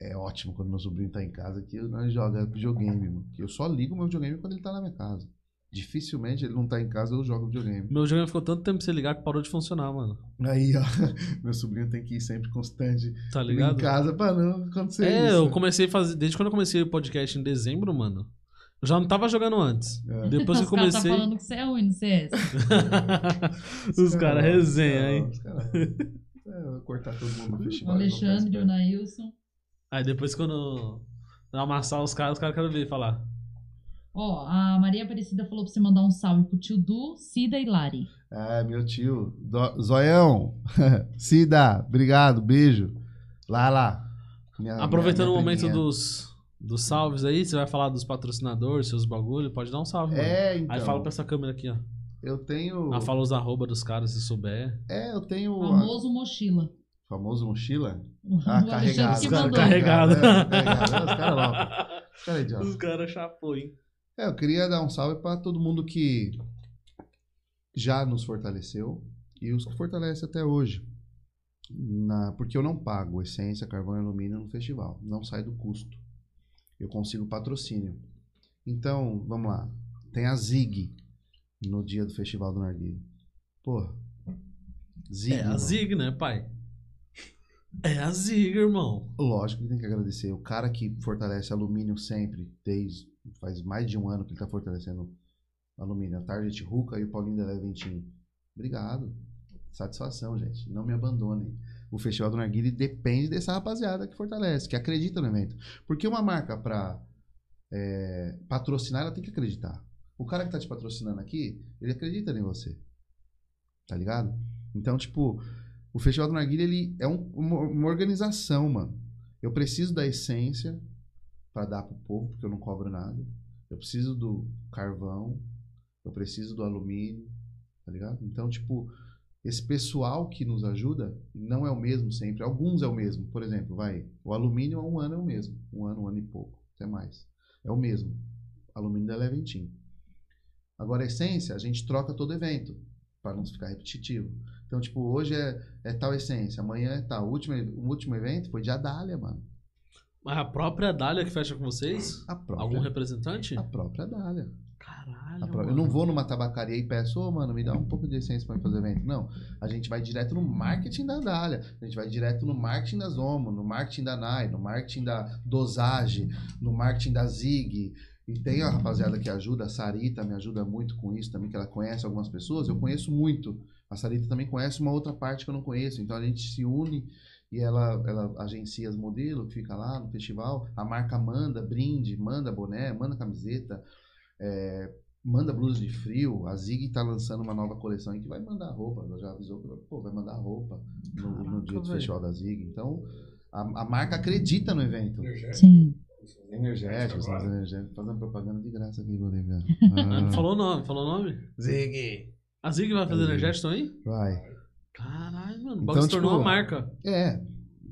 Speaker 2: É, é ótimo quando meu sobrinho tá em casa que nós joga videogame, mano. Que eu só ligo meu videogame quando ele tá na minha casa. Dificilmente ele não tá em casa, eu jogo videogame.
Speaker 1: Meu jogo ficou tanto tempo sem ligar que parou de funcionar, mano.
Speaker 2: Aí, ó, <laughs> meu sobrinho tem que ir sempre constante
Speaker 1: Tá
Speaker 2: em
Speaker 1: ligado?
Speaker 2: casa pra não acontecer
Speaker 1: É,
Speaker 2: isso.
Speaker 1: eu comecei a fazer. Desde quando eu comecei o podcast em dezembro, mano. Eu já não tava jogando antes.
Speaker 2: É.
Speaker 1: Depois que eu
Speaker 4: Os caras tá
Speaker 1: comecei.
Speaker 4: falando que você é ruim no CS. <laughs>
Speaker 1: Os caras resenham,
Speaker 2: Não,
Speaker 1: hein?
Speaker 2: os caras- É, eu vou cortar todo mundo no
Speaker 4: O
Speaker 2: festival.
Speaker 4: Alexandre, o. Nailson.
Speaker 1: Aí depois quando eu amassar os caras, os caras querem ver falar.
Speaker 4: Ó, a Maria Aparecida falou pra você mandar um salve pro tio Du, Cida e Lari.
Speaker 2: É, meu tio. Do- Zoião. <laughs> Cida, obrigado, beijo. Lá, lá. Minha-
Speaker 1: Aproveitando
Speaker 2: minha-
Speaker 1: o
Speaker 2: minha
Speaker 1: momento
Speaker 2: priminha.
Speaker 1: dos, dos salves aí, você vai falar dos patrocinadores, seus bagulho, pode dar um salve, mano.
Speaker 2: É, então.
Speaker 1: Aí fala pra essa câmera aqui, ó.
Speaker 2: Eu tenho.
Speaker 1: Ah, fala os arroba dos caras se souber.
Speaker 2: É, eu tenho. o
Speaker 4: Famoso Mochila.
Speaker 2: Famoso mochila.
Speaker 4: O
Speaker 2: Ah, carregado.
Speaker 1: carregados.
Speaker 2: Carregado, é, carregado. Os caras lá. Os caras idiotas.
Speaker 1: Os caras chapou, hein?
Speaker 2: É, eu queria dar um salve pra todo mundo que já nos fortaleceu e os que fortalecem até hoje. Na, porque eu não pago essência, carvão e alumínio no festival. Não sai do custo. Eu consigo patrocínio. Então, vamos lá. Tem a Zig no dia do festival do Narguilho. Porra. Zig.
Speaker 1: É a. Zig, né, pai? É a Zig, irmão.
Speaker 2: Lógico que tem que agradecer. O cara que fortalece alumínio sempre, desde faz mais de um ano que ele tá fortalecendo alumínio. A Target Ruka e o Paulinho da Leventin. Obrigado. Satisfação, gente. Não me abandonem. O Festival do Narguile depende dessa rapaziada que fortalece, que acredita no evento. Porque uma marca pra é, patrocinar, ela tem que acreditar. O cara que tá te patrocinando aqui, ele acredita em você. Tá ligado? Então, tipo, o Festival do Narguilha, ele é um- uma, uma organização, mano. Eu preciso da essência para dar pro povo, porque eu não cobro nada. Eu preciso do carvão, eu preciso do alumínio, tá ligado? Então, tipo, esse pessoal que nos ajuda não é o mesmo sempre. Alguns é o mesmo. Por exemplo, vai, o alumínio há um ano é o mesmo. Um ano, um ano e pouco, até mais. É o mesmo. Alumínio da Leventim. Agora, a essência, a gente troca todo evento, para não ficar repetitivo. Então, tipo, hoje é, é tal essência, amanhã é tal. O último, o último evento foi de Adália, mano.
Speaker 1: Mas a própria Dália que fecha com vocês?
Speaker 2: A própria,
Speaker 1: Algum representante?
Speaker 2: a própria Dália.
Speaker 1: Caralho.
Speaker 2: A pró- Eu não vou numa tabacaria e peço, ô, mano, me dá um pouco de essência pra fazer evento. Não. A gente vai direto no marketing da Dália. A gente vai direto no marketing da Zomo, no marketing da Nai, no marketing da Dosage, no marketing da Zig. E tem a rapaziada que ajuda, a Sarita me ajuda muito com isso também, que ela conhece algumas pessoas. Eu conheço muito. A Sarita também conhece uma outra parte que eu não conheço. Então a gente se une e ela, ela agencia as modelos fica lá no festival. A marca manda brinde, manda boné, manda camiseta. É, manda blusa de frio. A Zig tá lançando uma nova coleção aí que vai mandar roupa. Ela já avisou, que, pô, vai mandar roupa no, no
Speaker 1: Caraca,
Speaker 2: dia do festival da Zig. Então, a, a marca acredita no evento.
Speaker 4: Sim.
Speaker 2: Os energéticos. Fazendo propaganda de graça aqui, Bolívia. <laughs>
Speaker 1: Ah, Falou o nome, falou o nome?
Speaker 2: Zig.
Speaker 1: A Zig vai fazer
Speaker 2: A
Speaker 1: energético também?
Speaker 2: Vai.
Speaker 1: Caralho, mano. O
Speaker 2: Então,
Speaker 1: se tornou
Speaker 2: tipo,
Speaker 1: uma marca.
Speaker 2: É,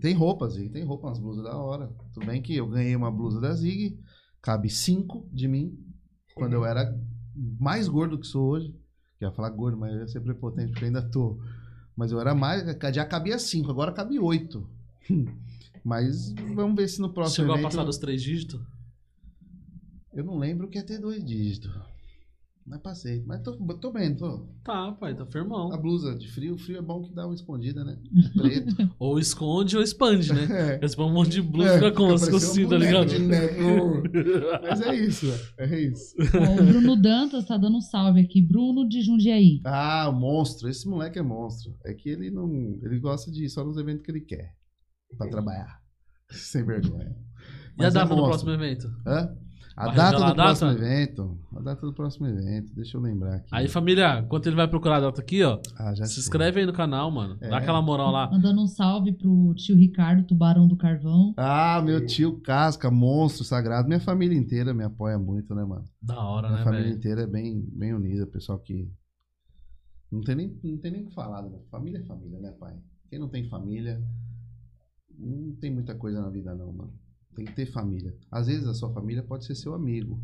Speaker 2: tem roupa, Zig, tem roupa, umas blusas da hora. Tudo bem que eu ganhei uma blusa da Zig, cabe cinco de mim, quando eu era mais gordo que sou hoje. Eu ia falar gordo, mas eu ia ser prepotente, porque eu ainda tô. Mas eu era mais, já cabia cinco, agora cabe oito. <laughs> Mas vamos ver se no próximo
Speaker 1: Chegou a
Speaker 2: evento...
Speaker 1: passar dos três dígitos?
Speaker 2: Eu não lembro que ia ter dois dígitos. Mas passei. Mas tô, tô bem, tô.
Speaker 1: Tá, pai, tá firmão.
Speaker 2: A blusa de frio, frio é bom que dá uma escondida, né? <laughs> Preto.
Speaker 1: Ou esconde ou expande, né? <laughs>
Speaker 2: É.
Speaker 1: Você põe um monte de blusa
Speaker 2: É,
Speaker 1: fica como?
Speaker 2: fica
Speaker 1: Assim,
Speaker 2: parecendo
Speaker 1: tá
Speaker 2: um
Speaker 1: ligado?
Speaker 2: de. <laughs> Mas é isso, é isso.
Speaker 4: Ó, o Bruno Dantas tá dando um salve aqui. Bruno de Jundiaí.
Speaker 2: Ah, o monstro. Esse moleque é monstro. É que ele não. Ele gosta de ir só nos eventos que ele quer. Pra trabalhar. Sem vergonha.
Speaker 1: E a
Speaker 2: Mas é
Speaker 1: do
Speaker 2: monstro.
Speaker 1: próximo evento?
Speaker 2: Hã? A data do
Speaker 1: a
Speaker 2: próximo
Speaker 1: data?
Speaker 2: evento. A data do próximo evento. Deixa eu lembrar aqui.
Speaker 1: Aí, família, enquanto ele vai procurar a data aqui, ó,
Speaker 2: ah, já
Speaker 1: se
Speaker 2: sei.
Speaker 1: inscreve aí no canal, mano. Dá
Speaker 2: É.
Speaker 1: aquela moral lá.
Speaker 4: Mandando um salve pro tio Ricardo, Tubarão do Carvão.
Speaker 2: Ah, meu tio Casca, monstro sagrado. Minha família inteira me apoia muito, né, mano?
Speaker 1: Da hora,
Speaker 2: Minha
Speaker 1: né,
Speaker 2: família
Speaker 1: velho?
Speaker 2: inteira é bem, bem unida, pessoal que. Não tem nem, não tem nem o que falar, né? Família é família, né, pai? Quem não tem família, não tem muita coisa na vida, não, mano. Tem que ter família. Às vezes a sua família pode ser seu amigo.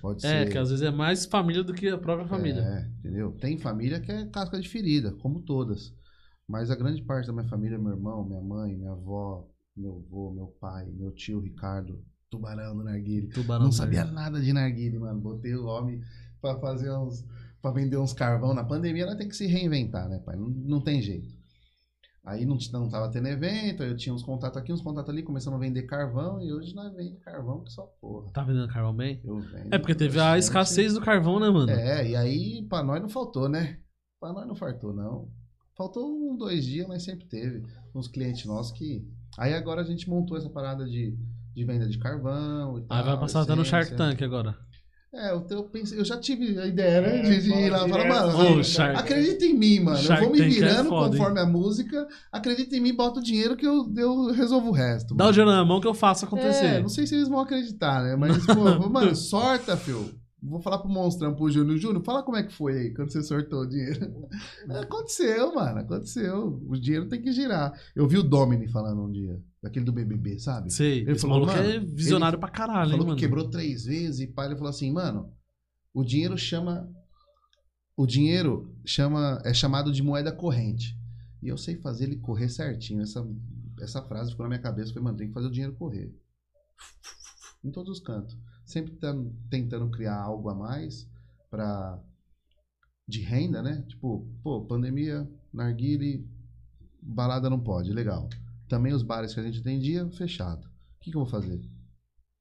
Speaker 2: Pode
Speaker 1: É,
Speaker 2: ser.
Speaker 1: que às vezes é mais família do que a própria família.
Speaker 2: É, entendeu? Tem família que é casca de ferida, como todas. Mas a grande parte da minha família, meu irmão, minha mãe, minha avó, meu avô, meu pai, meu tio Ricardo, tubarão do Narguile.
Speaker 1: Tubarão
Speaker 2: Não sabia
Speaker 1: Narguilé.
Speaker 2: nada de narguile, mano. Botei o homem pra fazer uns. pra vender uns carvão. Na pandemia ela tem que se reinventar, né, pai? Não, não tem jeito. Aí não, não tava tendo evento, aí eu tinha uns contatos aqui, uns contatos ali, começamos a vender carvão, e hoje nós vendemos carvão que só porra.
Speaker 1: Tá vendendo carvão bem?
Speaker 2: Eu vendo.
Speaker 1: É porque teve a escassez do carvão, né, mano?
Speaker 2: É, e aí pra nós não faltou, né? Pra nós não faltou, não. Faltou um, dois dias, mas sempre teve. Uns clientes nossos que. Aí agora a gente montou essa parada de, de venda de carvão e tal.
Speaker 1: Aí vai passar até no Shark. Tank agora.
Speaker 2: É, eu, eu pensei, eu já tive a ideia, né?
Speaker 5: É,
Speaker 2: de, de ir lá e falar, mano,
Speaker 1: Shark-
Speaker 2: acredita em mim, mano.
Speaker 1: Shark
Speaker 2: eu vou me
Speaker 1: é
Speaker 2: virando
Speaker 1: foda, hein?
Speaker 2: conforme a música. Acredita em mim, bota o dinheiro que eu, eu resolvo o resto.
Speaker 1: Dá o
Speaker 2: mano.
Speaker 1: dinheiro na mão que eu faço acontecer.
Speaker 2: É, não sei se eles vão acreditar, né? Mas, pô, <laughs> mano, sorta, filho. Vou falar pro monstrão, pro Júnior. Júnior, fala como é que foi aí, quando você sortou o dinheiro. <laughs> Aconteceu, mano, aconteceu. O dinheiro tem que girar. Eu vi o Domini falando um dia, daquele do BBB, sabe?
Speaker 1: Sei.
Speaker 2: Ele falou,
Speaker 1: maluco é visionário pra caralho, hein,
Speaker 2: falou
Speaker 1: mano.
Speaker 2: que quebrou três vezes e pai ele falou assim, mano, o dinheiro chama o dinheiro chama é chamado de moeda corrente. E eu sei fazer ele correr certinho. Essa essa frase ficou na minha cabeça, foi, mano, tem que fazer o dinheiro correr. Em todos os cantos. Sempre tentando, tentando criar algo a mais para de renda, né? Tipo, pô, pandemia, narguile, balada não pode, legal. Também os bares que a gente atendia, fechado. O que, que eu vou fazer?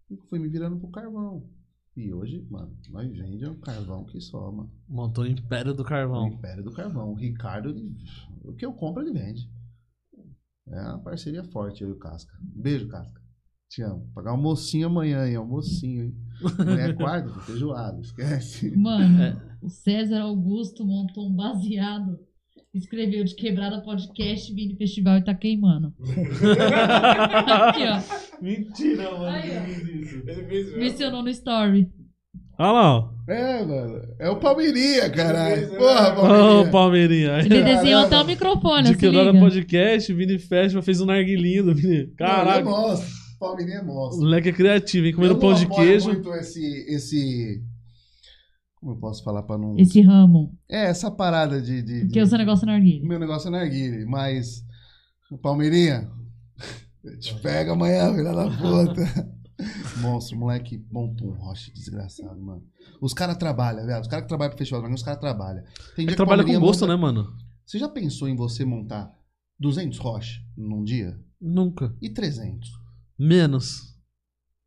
Speaker 2: Eu fui me virando pro carvão. E hoje, mano, nós vendemos um carvão que só, mano.
Speaker 1: Montou o Império do
Speaker 2: O
Speaker 1: Carvão.
Speaker 2: Império do Carvão. O Ricardo, ele- o que eu compro, ele vende. É uma parceria forte, eu e o Casca. Beijo, Casca. Te amo. Pagar almocinho amanhã, hein? Almocinho, hein? Amanhã é quarta, feijoada, esquece.
Speaker 4: Mano,
Speaker 1: É.
Speaker 4: o César Augusto montou um baseado. Escreveu de quebrada podcast, Vini Festival e tá queimando. Aqui, ó.
Speaker 1: Mentira, mano.
Speaker 4: Aí, ó.
Speaker 5: Ele fez mesmo.
Speaker 4: Mencionou no story.
Speaker 1: Olha lá, ó.
Speaker 2: É, mano. É o Palmeirinha, caralho.
Speaker 5: Beleza,
Speaker 2: Porra,
Speaker 5: né?
Speaker 1: Ô,
Speaker 2: Palmeirinha.
Speaker 1: Palmeirinha.
Speaker 4: Ele desenhou até o microfone,
Speaker 1: De
Speaker 4: se
Speaker 1: quebrada podcast, Vini Festival, fez um narguilinho do Vini. Caraca.
Speaker 2: monstro. Palmeirinha é
Speaker 1: O
Speaker 2: monstro.
Speaker 1: moleque é criativo, hein? Comendo
Speaker 2: Eu
Speaker 1: pão de queijo.
Speaker 2: muito esse, esse... Como eu posso falar pra não...
Speaker 4: Esse ramo.
Speaker 2: É, essa parada de... de,
Speaker 4: Porque
Speaker 2: de...
Speaker 4: o seu negócio é narguilha.
Speaker 2: Meu negócio é narguile, mas... Palmeirinha, eu te pego amanhã, filha da puta. <laughs> Monstro, moleque bom pum, rocha, desgraçado, mano. Os caras trabalham, velho. Os caras que trabalham pro festival, mas os caras trabalham. Tem
Speaker 1: Ele
Speaker 2: dia que
Speaker 1: trabalha com gosto,
Speaker 2: monta-
Speaker 1: né, mano?
Speaker 2: Você já pensou em você montar 200 rocha num dia?
Speaker 1: Nunca.
Speaker 2: E 300?
Speaker 1: Menos.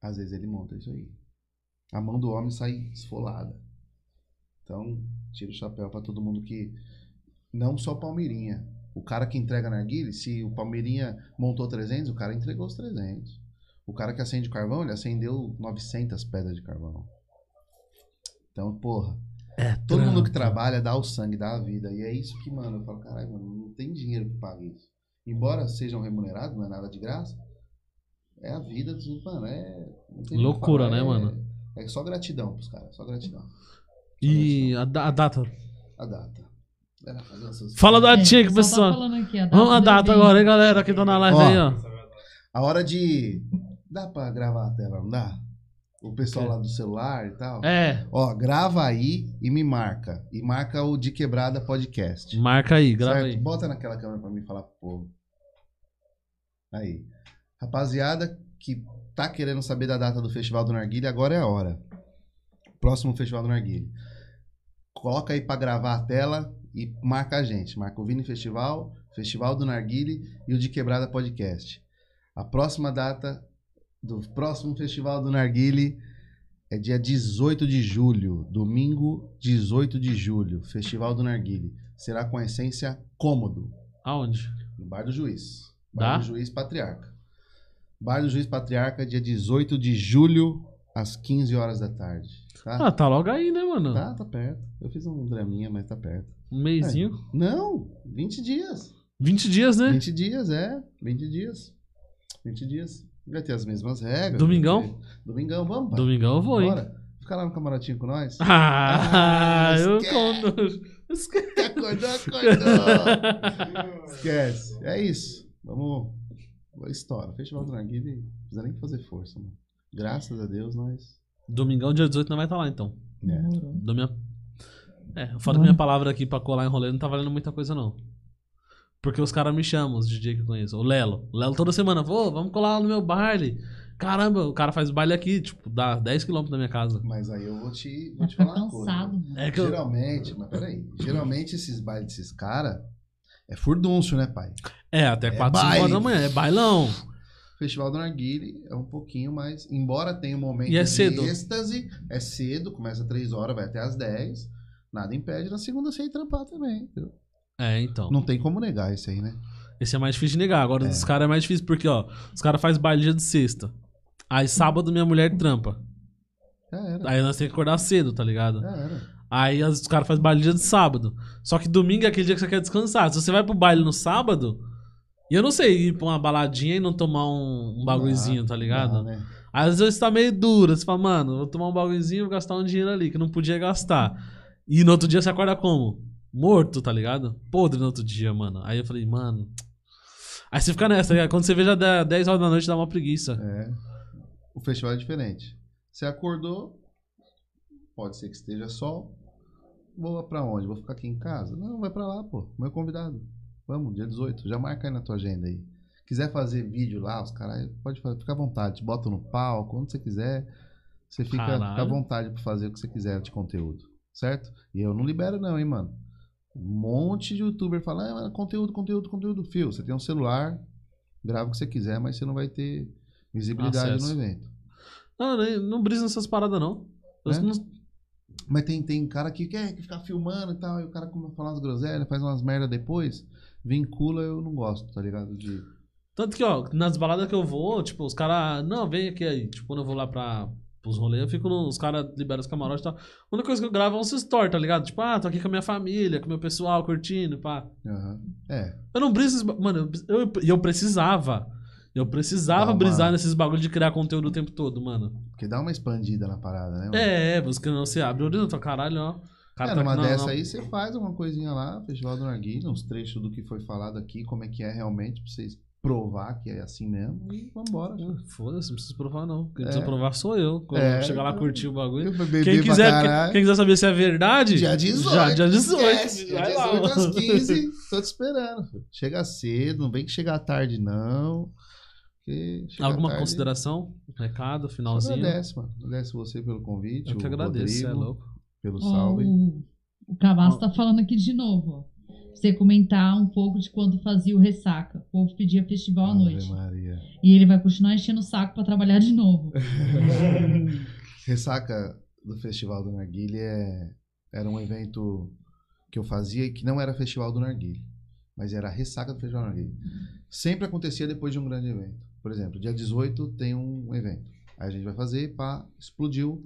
Speaker 2: Às vezes ele monta isso aí. A mão do homem sai esfolada. Então, tira o chapéu pra todo mundo que. Não só Palmeirinha. O cara que entrega na narguile, se o Palmeirinha montou 300, o cara entregou os 300. O cara que acende carvão, ele acendeu 900 pedras de carvão. Então, porra, que trabalha dá o sangue, dá a vida. E é isso que, mano, eu falo, caralho, mano, não tem dinheiro que pague isso. Embora sejam remunerados, não é nada de graça. É a vida dos. Mano, é.
Speaker 1: Loucura,
Speaker 2: falar,
Speaker 1: né,
Speaker 2: é-
Speaker 1: mano?
Speaker 2: É só gratidão pros caras, só gratidão.
Speaker 1: E a, a data.
Speaker 2: A data. Era fazer essas-
Speaker 1: Fala da
Speaker 4: É,
Speaker 1: tia que
Speaker 4: pessoal
Speaker 1: pessoal.
Speaker 4: Tá a data
Speaker 1: Vamos a data agora, hein, galera, que tá na live
Speaker 2: Ó.
Speaker 1: aí, ó.
Speaker 2: A hora de. Dá pra gravar a tela, não dá? O pessoal
Speaker 1: Ok.
Speaker 2: lá do celular e tal.
Speaker 1: É,
Speaker 2: Ó, grava aí e me marca. E marca o De Quebrada Podcast.
Speaker 1: marca aí, grava
Speaker 2: certo?
Speaker 1: aí.
Speaker 2: Bota naquela câmera pra mim falar pro povo. Aí. Rapaziada que tá querendo saber da data do Festival do Narguilha, agora é a hora. Próximo Festival do Narguilha. Coloca aí pra gravar a tela e marca a gente. Marca o Vini Festival, Festival do Narguile e o De Quebrada Podcast. A próxima data do próximo Festival do Narguile é dia 18 de julho, domingo 18 de julho, Festival do Narguile. Será com a essência cômodo,
Speaker 1: Aonde?
Speaker 2: no Bar do Juiz.
Speaker 1: Dá?
Speaker 2: Bar do Juiz Patriarca. Bar do Juiz Patriarca, dia 18 de julho, às 15 horas da tarde. Tá?
Speaker 1: Ah, tá logo aí, né, mano?
Speaker 2: Tá, tá perto. Eu fiz um draminha, mas tá perto.
Speaker 1: Um mêsinho.
Speaker 2: Não, 20 dias.
Speaker 1: 20 dias, né?
Speaker 2: 20 dias, é. 20 dias. 20 dias. Vai ter as mesmas regras.
Speaker 1: Domingão?
Speaker 2: ter- Domingão, vamos, pai.
Speaker 1: Domingão eu vou, hein?
Speaker 2: Bora. Fica lá no camarotinho com nós. <laughs>
Speaker 1: Ah,
Speaker 2: Ah,
Speaker 1: eu conto. Esquece.
Speaker 2: Acordou, acordou. <laughs> Esquece. É isso. Vamos. História. Festival do Narguile não precisa nem fazer força, mano. Graças a Deus nós.
Speaker 1: Domingão, dia 18, não vai estar lá, então.
Speaker 2: É.
Speaker 1: Dou minha... É, falo que minha palavra aqui pra colar em rolê não tá valendo muita coisa, não. Porque os caras me chamam, os DJ que eu conheço. O Lelo. O Lelo toda semana, pô, vamos colar lá no meu baile. Caramba, o cara faz baile aqui, tipo, dá 10km da minha casa.
Speaker 2: Mas aí eu vou te, vou te falar uma coisa.
Speaker 4: cansado, mano.
Speaker 1: É que eu...
Speaker 2: Geralmente, mas peraí. Geralmente esses bailes desses caras é furdúncio, né, pai?
Speaker 1: É, até
Speaker 2: É
Speaker 1: 4, 5 horas da manhã, é bailão.
Speaker 2: Festival do Narguile é um pouquinho mais. Embora tenha um momento
Speaker 1: E é
Speaker 2: de
Speaker 1: cedo.
Speaker 2: êxtase, é cedo, começa às 3 horas, vai até às 10. Nada impede na segunda você ir trampar também. entendeu?
Speaker 1: É, então.
Speaker 2: Não tem como negar isso aí, né?
Speaker 1: Esse é mais difícil de negar. Agora,
Speaker 2: É.
Speaker 1: os caras é mais difícil porque, ó, os caras fazem baile dia de sexta. Aí sábado minha mulher trampa.
Speaker 2: Era.
Speaker 1: Aí nós temos que acordar cedo, tá ligado?
Speaker 2: Já era.
Speaker 1: Aí os caras fazem baile dia de sábado. Só que domingo é aquele dia que você quer descansar. Se você vai pro baile no sábado, e eu não sei ir pra uma baladinha e não tomar um, um bagulhozinho, tá ligado?
Speaker 2: Dá, né?
Speaker 1: Às vezes tá meio duro. Você fala, mano, vou tomar um bagulhozinho e vou gastar um dinheiro ali que não podia gastar. E no outro dia você acorda como? Morto, tá ligado? Podre no outro dia, mano. Aí eu falei, mano. Aí você fica nessa, tá? Quando você dá 10 horas da noite, dá uma preguiça.
Speaker 2: É. O festival é diferente. Você acordou, pode ser que esteja sol. Vou pra onde? Vou ficar aqui em casa? Não, vai pra lá, pô. Meu convidado. Vamos, dia 18. Já marca aí na tua agenda aí. Quiser fazer vídeo lá, os caras, pode fazer, fica à vontade. Bota no palco, onde você quiser. Você fica, fica à vontade pra fazer o que você quiser de conteúdo. Certo? E eu não libero, não, hein, mano. Um monte de youtuber fala, ah, conteúdo, conteúdo, conteúdo. Fio, você tem um celular, grava o que você quiser, mas você não vai ter visibilidade
Speaker 1: Acesso.
Speaker 2: no evento.
Speaker 1: Não, nem- não brisa nessas paradas, não.
Speaker 2: É?
Speaker 1: não-
Speaker 2: Mas tem, tem cara que quer ficar filmando e tal, e o cara começa a falar umas groselhas, faz umas merda depois, vincula, eu não gosto, tá ligado? De...
Speaker 1: Tanto que, ó, nas baladas que eu vou, tipo, os caras. Não, vem aqui aí. Tipo, quando eu vou lá pra. Pros rolês, eu fico no, Os caras liberam os camarotes e tal. A única coisa que eu gravo é uns stories, tá ligado? Tipo, ah, tô aqui com a minha família, com o meu pessoal, curtindo, pá.
Speaker 2: Aham. É,
Speaker 1: Eu não ba- Mano, eu, eu, eu precisava. Eu precisava
Speaker 2: Dá uma-
Speaker 1: brisar nesses bagulho de criar conteúdo o tempo todo, mano.
Speaker 2: porque dá uma expandida na parada, né? mano?
Speaker 1: É, é, porque não você abre o horizonte, caralho, ó. Cara
Speaker 2: É,
Speaker 1: tá
Speaker 2: numa
Speaker 1: aqui,
Speaker 2: dessa
Speaker 1: não.
Speaker 2: aí você faz uma coisinha lá, Festival do Narguilha, uns trechos do que foi falado aqui, como é que é realmente, pra vocês provar que é assim mesmo, e vambora.
Speaker 1: Foda-se, não preciso provar, não. Quem
Speaker 2: É.
Speaker 1: precisa provar sou eu. Quando
Speaker 2: É.
Speaker 1: eu chegar lá curtir o bagulho. Quem quiser, quem, quem quiser saber se é verdade,
Speaker 2: Dia 18.
Speaker 1: Já, dia 18.
Speaker 2: Esquece, dia
Speaker 1: vai lá.
Speaker 2: 18 às 15. Tô te esperando. Chega cedo, não vem que chegar tarde, não. Porque
Speaker 1: Alguma
Speaker 2: tarde,
Speaker 1: consideração? Recado, finalzinho?
Speaker 2: Agradece, mano. Agradece você pelo convite.
Speaker 1: Eu que agradeço, é
Speaker 2: Rodrigo,
Speaker 1: louco.
Speaker 2: Pelo salve.
Speaker 4: o, o Cavaço tá falando aqui de novo, ó. Você comentar um pouco de quando fazia o ressaca. O povo pedia festival à
Speaker 2: Ave
Speaker 4: noite.
Speaker 2: Maria.
Speaker 4: E ele vai continuar enchendo o saco pra trabalhar de novo. <laughs>
Speaker 2: Ressaca do Festival do Narguilha é- era um evento que eu fazia e que não era Festival do Narguilha, mas era a ressaca do Festival do Narguilha. Sempre acontecia depois de um grande evento. Por exemplo, dia 18 tem um evento. Aí a gente vai fazer, pá, explodiu.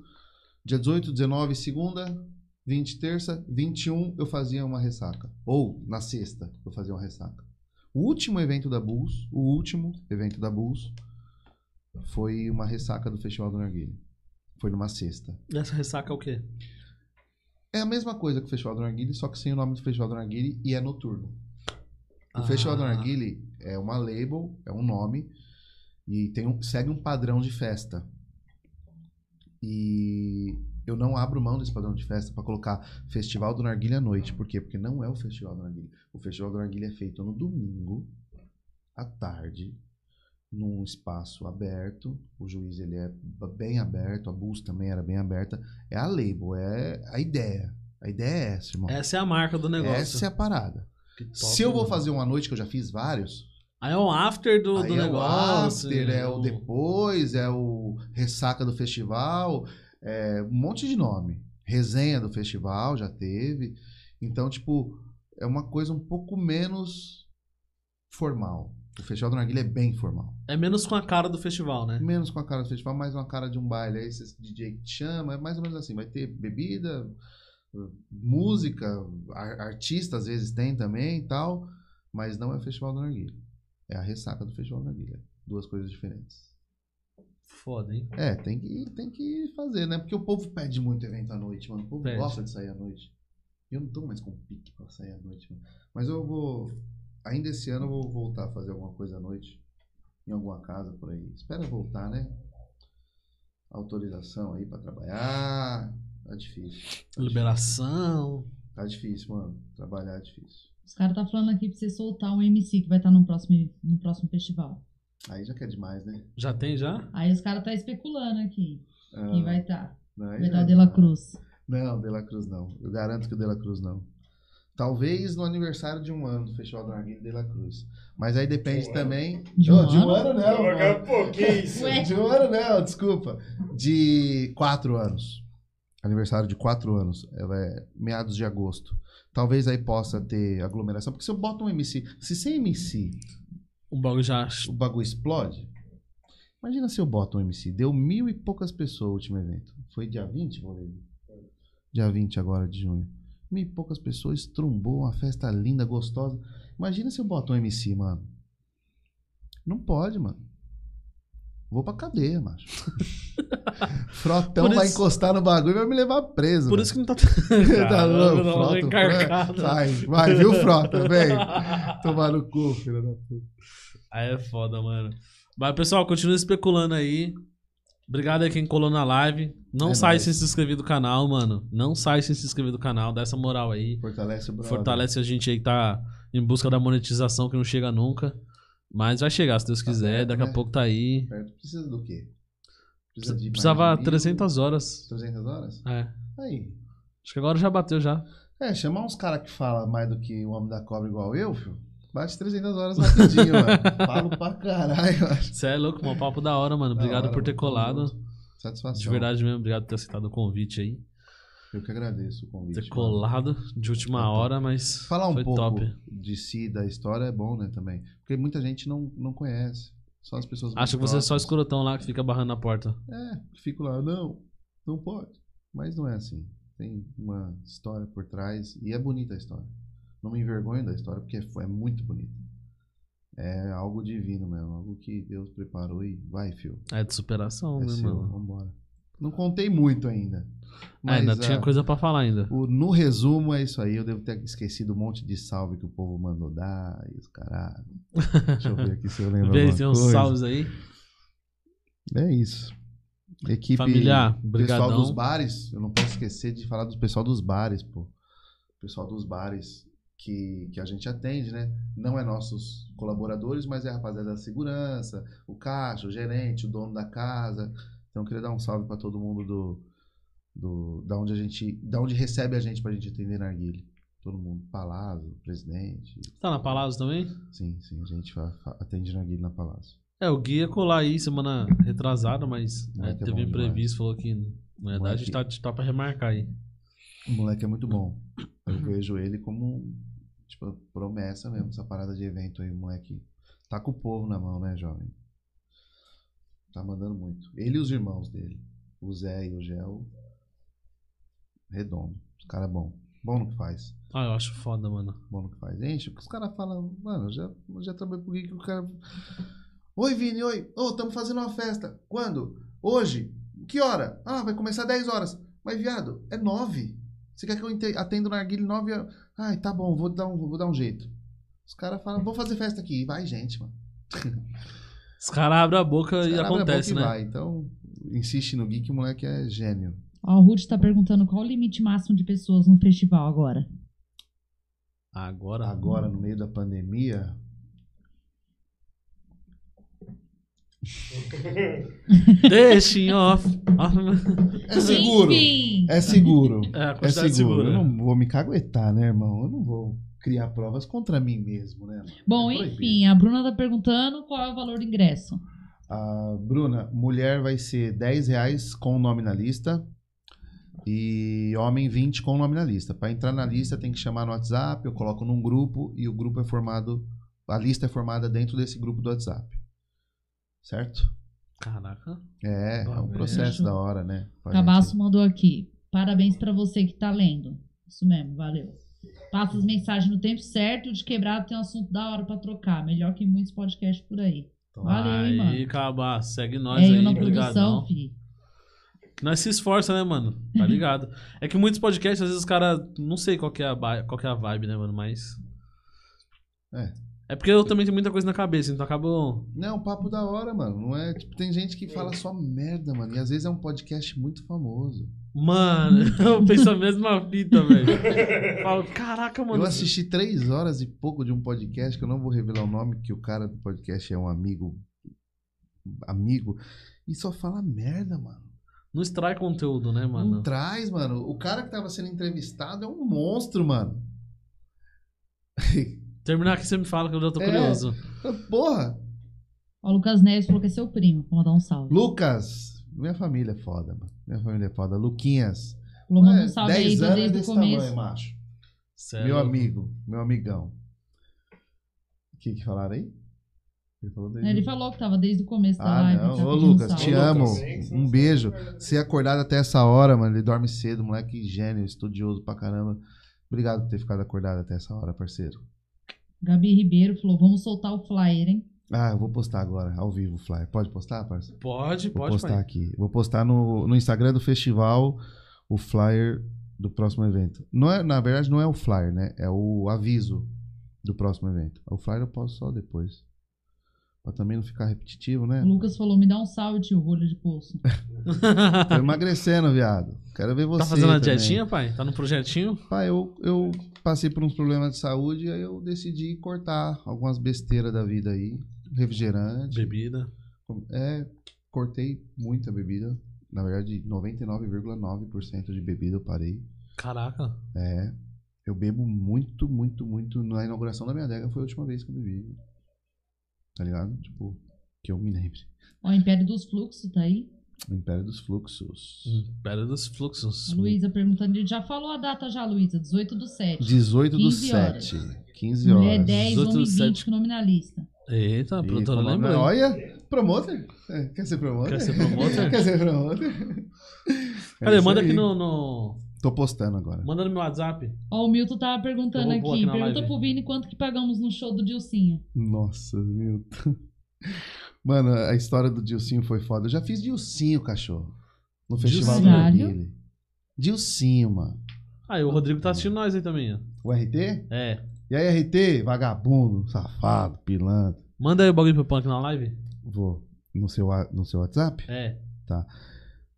Speaker 2: Dia 18, 19, segunda, 20 terça, 21 eu fazia uma ressaca. Ou na sexta eu fazia uma ressaca. O último evento da Bulls, o último evento da Bulls, foi uma ressaca do Festival do Narguilha. Foi numa sexta.
Speaker 1: Essa ressaca é o quê?
Speaker 2: É a mesma coisa que o Festival do Narguilha, só que sem o nome do Festival do Narguilha e é noturno. O
Speaker 1: Ah.
Speaker 2: Festival do Narguilha é uma label, é um nome e tem um, segue um padrão de festa. E eu não abro mão desse padrão de festa para colocar Festival do Narguilha à noite. Por quê? Porque não é o Festival do Narguilha. O Festival do Narguilha é feito no domingo, à tarde, num espaço aberto. O juiz ele é bem aberto, a Bulls também era bem aberta. É a label, é a ideia. A ideia é essa, irmão.
Speaker 1: Essa é a marca do negócio.
Speaker 2: Essa é a parada.
Speaker 1: Top,
Speaker 2: Se eu vou fazer uma noite que eu já fiz vários,
Speaker 1: Aí é um after do, do
Speaker 2: é
Speaker 1: negócio.
Speaker 2: o after, é o
Speaker 1: o-
Speaker 2: depois, é o ressaca do festival, é um monte de nome. Resenha do festival já teve. Então, tipo, é uma coisa um pouco menos formal. O Festival do Narguilha é bem formal.
Speaker 1: É menos com a cara do festival, né?
Speaker 2: Menos com a cara do festival, mais uma cara de um baile. Aí esse DJ que te chama, é mais ou menos assim. Vai ter bebida, música, ar- artista às vezes tem também e tal. Mas não é o Festival do Narguilha. É a ressaca do Festival do Narguilha. Duas coisas diferentes.
Speaker 1: Foda, hein?
Speaker 2: É, tem que, tem que fazer, né? Porque o povo pede muito evento à noite, mano. O povo
Speaker 1: Pede.
Speaker 2: gosta de sair à noite. Eu não tô mais com pique pra sair à noite, mano. Mas eu vou. Ainda esse ano eu vou voltar a fazer alguma coisa à noite. Em alguma casa por aí. Espera voltar, né? Autorização aí pra trabalhar. Tá difícil.
Speaker 1: Liberação.
Speaker 2: Tá difícil, mano. Trabalhar é difícil.
Speaker 4: Os caras tá falando aqui pra você soltar um MC que vai estar no próximo, no próximo festival.
Speaker 2: Aí já quer demais, né?
Speaker 1: Já tem já?
Speaker 4: Aí os caras tá especulando aqui.
Speaker 2: Ah,
Speaker 4: Quem vai estar?
Speaker 2: aí
Speaker 4: Vai estar
Speaker 2: é
Speaker 4: o De La. Cruz.
Speaker 2: Não, De La Cruz não. Eu garanto que o De La Cruz não. Talvez no aniversário de um ano do Festival do Narguilha De La Cruz. Mas aí depende
Speaker 5: ano?
Speaker 2: também.
Speaker 4: De um
Speaker 2: Ô, de um
Speaker 4: ano?
Speaker 2: ano não. mano.
Speaker 5: Pô, que isso?
Speaker 4: Ué.
Speaker 2: De um ano não, desculpa. De quatro anos. Aniversário de quatro anos. Ela é meados de agosto. Talvez aí possa ter aglomeração. Porque se eu boto um MC. Se sem MC
Speaker 1: O bagulho já.
Speaker 2: o bagulho explode. Imagina se eu boto um MC. Deu mil e poucas pessoas o último evento. Foi dia 20, Valerio? Dia 20 agora de junho. Mil e poucas pessoas, estrumbou, uma festa linda, gostosa. Imagina se eu boto um MC, mano. Não pode, mano. Vou pra cadeia, macho. <laughs> Frotão
Speaker 1: Por
Speaker 2: vai
Speaker 1: isso-
Speaker 2: encostar no bagulho e vai me levar preso.
Speaker 1: Por
Speaker 2: mano.
Speaker 1: isso que não tá. <laughs>
Speaker 2: tá louco, Frota.
Speaker 1: encarcado.
Speaker 2: Vai, vai, viu, Frota? Vem. <laughs> Tomar no cu, filho da puta.
Speaker 1: Aí é foda, mano. Mas, pessoal, continua especulando aí. Obrigado aí quem colou na live. Não
Speaker 2: É
Speaker 1: sai
Speaker 2: nóis.
Speaker 1: sem se inscrever do canal, mano. Não sai sem se inscrever do canal. Dá essa moral aí.
Speaker 2: Fortalece o brother.
Speaker 1: Fortalece a gente aí que tá em busca da monetização que não chega nunca. Mas vai chegar, se Deus
Speaker 2: Tá
Speaker 1: quiser.
Speaker 2: perto,
Speaker 1: Daqui a
Speaker 2: né?
Speaker 1: pouco tá aí.
Speaker 2: Perto. Precisa do quê?
Speaker 1: Precisa-
Speaker 2: de
Speaker 1: Precisava
Speaker 2: de mil?
Speaker 1: 300 horas.
Speaker 2: 300 horas?
Speaker 1: É.
Speaker 2: Aí.
Speaker 1: Acho que agora já bateu já.
Speaker 2: É, chamar uns caras que falam mais do que o Homem da Cobra igual eu, filho. Bate 300 horas rapidinho, <laughs> mano. Falo pra caralho, mano.
Speaker 1: Você é louco, mano. Papo da hora, mano. Obrigado
Speaker 2: hora,
Speaker 1: por ter
Speaker 2: mano.
Speaker 1: colado.
Speaker 2: Satisfação.
Speaker 1: De verdade mesmo. Obrigado por ter aceitado o convite aí.
Speaker 2: Eu que agradeço o convite.
Speaker 1: Ter
Speaker 2: mano.
Speaker 1: colado de última hora, mas.
Speaker 2: Falar um pouco
Speaker 1: top.
Speaker 2: de si, da história, é bom, né, também. Porque muita gente não, não conhece. Só as pessoas
Speaker 1: Acho que você é só escrotão lá que fica barrando na porta.
Speaker 2: É, fico lá, não, não pode. Mas não é assim. Tem uma história por trás e é bonita a história. Não me envergonho da história porque é muito bonita. É algo divino mesmo, algo que Deus preparou e vai, fio.
Speaker 1: É de superação,
Speaker 2: É
Speaker 1: né,
Speaker 2: seu,
Speaker 1: mano?
Speaker 2: vambora. Não contei muito ainda.
Speaker 1: É, ainda
Speaker 2: Mas,
Speaker 1: tinha
Speaker 2: ah,
Speaker 1: coisa pra falar ainda.
Speaker 2: o- no resumo é isso aí. Eu devo ter esquecido um monte de salve que o povo mandou dar e os caralho. Deixa eu ver aqui se eu lembro. <laughs>
Speaker 1: Vê, tem uns
Speaker 2: coisa.
Speaker 1: salves aí.
Speaker 2: É isso. Equipe.
Speaker 1: Familiar,
Speaker 2: Pessoal
Speaker 1: brigadão.
Speaker 2: dos bares. Eu não posso esquecer de falar do pessoal dos bares, pô. Pessoal dos bares que, que a gente atende, né? Não é nossos colaboradores, mas é a rapaziada da segurança, o caixa, o gerente, o dono da casa. Então eu queria dar um salve pra todo mundo do, do da onde a gente, da onde recebe a gente pra gente atender na Arguilha. Todo mundo, Palazzo, presidente.
Speaker 1: Tá na Palácio também?
Speaker 2: Sim, sim, a gente atende na Arguilha na Palazzo.
Speaker 1: É, o Gui ia colar aí semana retrasada, mas
Speaker 2: Moleque
Speaker 1: é,
Speaker 2: é
Speaker 1: teve um imprevisto, falou que na verdade a gente tá,
Speaker 2: Moleque.
Speaker 1: tá pra remarcar aí.
Speaker 2: O moleque é muito bom. Eu vejo ele como tipo, promessa mesmo, essa parada de evento aí, o moleque. Tá com o povo na mão, né, jovem? Tá mandando muito. Ele e os irmãos dele. O Zé e o Gel. Redondo. Os caras bom. Bom no que faz.
Speaker 1: Ah, eu acho foda, mano.
Speaker 2: Bom no que faz. Enche, porque os caras falam, mano, eu já, já trabalhei por que o cara. <laughs> Oi, Vini, oi. Ô, estamos fazendo uma festa. Quando? Hoje? Que hora? Ah, vai começar 10 horas. Mas, viado, é 9. Você quer que eu atenda no narguilho 9 horas? Ai, tá bom, vou dar um, vou dar um jeito. Os caras falam, vou fazer festa aqui. Vai, gente, mano.
Speaker 1: Os caras abrem a boca
Speaker 2: Os
Speaker 1: e acontece,
Speaker 2: boca e
Speaker 1: né?
Speaker 2: vai. Então, insiste no que o moleque é gênio.
Speaker 4: Ó, o Ruth tá perguntando qual o limite máximo de pessoas no festival agora.
Speaker 1: Agora.
Speaker 2: Agora, no meio da pandemia, <laughs>
Speaker 1: Deixa em off.
Speaker 2: é seguro.
Speaker 4: Enfim.
Speaker 2: É seguro.
Speaker 1: É,
Speaker 2: É seguro.
Speaker 1: segura.
Speaker 2: Eu não vou me caguetar, né, irmão? Eu não vou criar provas contra mim mesmo, né? mano?
Speaker 4: Bom,
Speaker 2: É
Speaker 4: enfim, a Bruna tá perguntando qual é o valor do ingresso.
Speaker 2: A Bruna, mulher vai ser 10 reais com o nome na lista. E homem 20 com o nome na lista. Para entrar na lista tem que chamar no WhatsApp, eu coloco num grupo e o grupo é formado. A lista é formada dentro desse grupo do WhatsApp. Certo?
Speaker 1: Caraca.
Speaker 2: É, é um processo da hora, né?
Speaker 4: Cabaço mandou aqui. Parabéns pra você que tá lendo. Isso mesmo, valeu. Passa as mensagens no tempo certo. De quebrado tem um assunto da hora pra trocar. Melhor que muitos podcasts por aí.
Speaker 2: Então,
Speaker 4: Valeu, hein,
Speaker 1: Aí,
Speaker 4: mano.
Speaker 1: Cabá, segue nós
Speaker 4: é
Speaker 1: aí,
Speaker 4: na produção, fi.
Speaker 1: Nós se esforça, né, mano? Tá ligado? é que muitos podcasts, às vezes os caras. Não sei qual que, é a, qual que é a vibe, né, mano? Mas.
Speaker 2: É.
Speaker 1: É porque eu também tenho muita coisa na cabeça, então acabo.
Speaker 2: Não, é um papo da hora, mano. Não é, tipo, tem gente que fala só merda, mano. E às vezes é um podcast muito famoso.
Speaker 1: Mano, <laughs> eu penso a mesma fita, velho. <laughs> Falo, caraca, mano.
Speaker 2: Eu assisti três horas e pouco de um podcast, que eu não vou revelar o nome, que o cara do podcast é um amigo. Amigo. E só fala merda, mano.
Speaker 1: Não extrai conteúdo, né,
Speaker 2: Não
Speaker 1: mano?
Speaker 2: traz, mano. O cara que tava sendo entrevistado é um monstro, mano. <laughs>
Speaker 1: Terminar aqui você me fala que eu já tô
Speaker 2: É.
Speaker 1: curioso.
Speaker 2: Porra!
Speaker 4: Ó, o Lucas Neves falou que é seu primo. Vou mandar um salve.
Speaker 2: Lucas! Minha família é foda, mano. Minha família é foda. Luquinhas.
Speaker 4: Manda
Speaker 2: É,
Speaker 4: um salve aí
Speaker 2: 10
Speaker 4: do-
Speaker 2: anos
Speaker 4: desde o
Speaker 2: desse
Speaker 4: começo.
Speaker 2: tamanho, macho.
Speaker 1: É
Speaker 2: Meu amigo, meu amigão. O que que falaram aí? Ele falou desde
Speaker 4: Ele
Speaker 2: o-
Speaker 4: falou que tava desde o começo da
Speaker 2: Ah,
Speaker 4: live.
Speaker 2: não.
Speaker 4: tá
Speaker 2: Ô, Lucas,
Speaker 4: salve.
Speaker 2: te amo. Um beijo. Ser acordado até essa hora, mano. Ele dorme cedo, moleque gênio, estudioso pra caramba. Obrigado por ter ficado acordado até essa hora, parceiro.
Speaker 4: Gabi Ribeiro falou: vamos soltar o flyer, hein?
Speaker 2: Ah, eu vou postar agora, ao vivo, o flyer. Pode postar, parceiro?
Speaker 1: Pode,
Speaker 2: Vou
Speaker 1: pode,
Speaker 2: postar
Speaker 1: pai.
Speaker 2: aqui. Vou postar no, no Instagram do festival o flyer do próximo evento. Não é, na verdade, não é o flyer, né? É o aviso do próximo evento. O flyer eu posto só depois. Pra também não ficar repetitivo, né?
Speaker 4: O Lucas falou: me dá um salve, tio, rolha de poço. <laughs> <laughs>
Speaker 2: Tô emagrecendo, viado. Quero ver você.
Speaker 1: tá fazendo a
Speaker 2: também.
Speaker 1: dietinha, pai? Tá no projetinho?
Speaker 2: Pai, eu, eu passei por uns problemas de saúde e aí eu decidi cortar algumas besteiras da vida aí. Refrigerante.
Speaker 1: Bebida.
Speaker 2: É, cortei muita bebida. Na verdade, 99,9% de bebida eu parei.
Speaker 1: Caraca.
Speaker 2: É. Eu bebo muito, muito, muito. Na inauguração da minha adega foi a última vez que eu bebi. Tá ligado? Tipo, que eu me lembre.
Speaker 4: Ó, Império dos Fluxos tá aí.
Speaker 2: O Império dos Fluxos.
Speaker 1: Pera dos fluxos.
Speaker 4: Luísa perguntando. Ele já falou a data já, Luísa. 18 do 7.
Speaker 2: 18 do
Speaker 4: 15 horas.
Speaker 2: 7. 15 horas.
Speaker 4: Mulher 10,
Speaker 1: 18
Speaker 4: homem
Speaker 1: do
Speaker 4: 20
Speaker 1: sete.
Speaker 4: com nome na lista.
Speaker 1: Eita, a produtora lembrou.
Speaker 2: Olha, promoter. É, Quer ser promoter?
Speaker 1: Quer ser promoter? <laughs>
Speaker 2: Quer ser promoter?
Speaker 1: Cadê?
Speaker 2: isso
Speaker 1: Manda aqui no, no-
Speaker 2: Tô postando agora.
Speaker 1: Manda no meu WhatsApp.
Speaker 4: Ó, o Milton tava perguntando
Speaker 1: Eu vou pôr
Speaker 4: aqui.
Speaker 1: aqui na
Speaker 4: Pergunta
Speaker 1: live.
Speaker 4: pro Vini quanto que pagamos no show do Dilcinho.
Speaker 2: Nossa, meu. <laughs> Mano, a história do Dilcinho foi foda. Eu já fiz Dilcinho, cachorro. No Festival do
Speaker 4: Dilcinho?
Speaker 2: Dilcinho, mano.
Speaker 1: Aí, o Rodrigo tá assistindo nós aí também, ó.
Speaker 2: O RT?
Speaker 1: É.
Speaker 2: E aí, RT? Vagabundo, safado, pilantra.
Speaker 1: Manda aí o bagulho pro Punk na live.
Speaker 2: Vou. No seu, wa- no seu WhatsApp?
Speaker 1: É.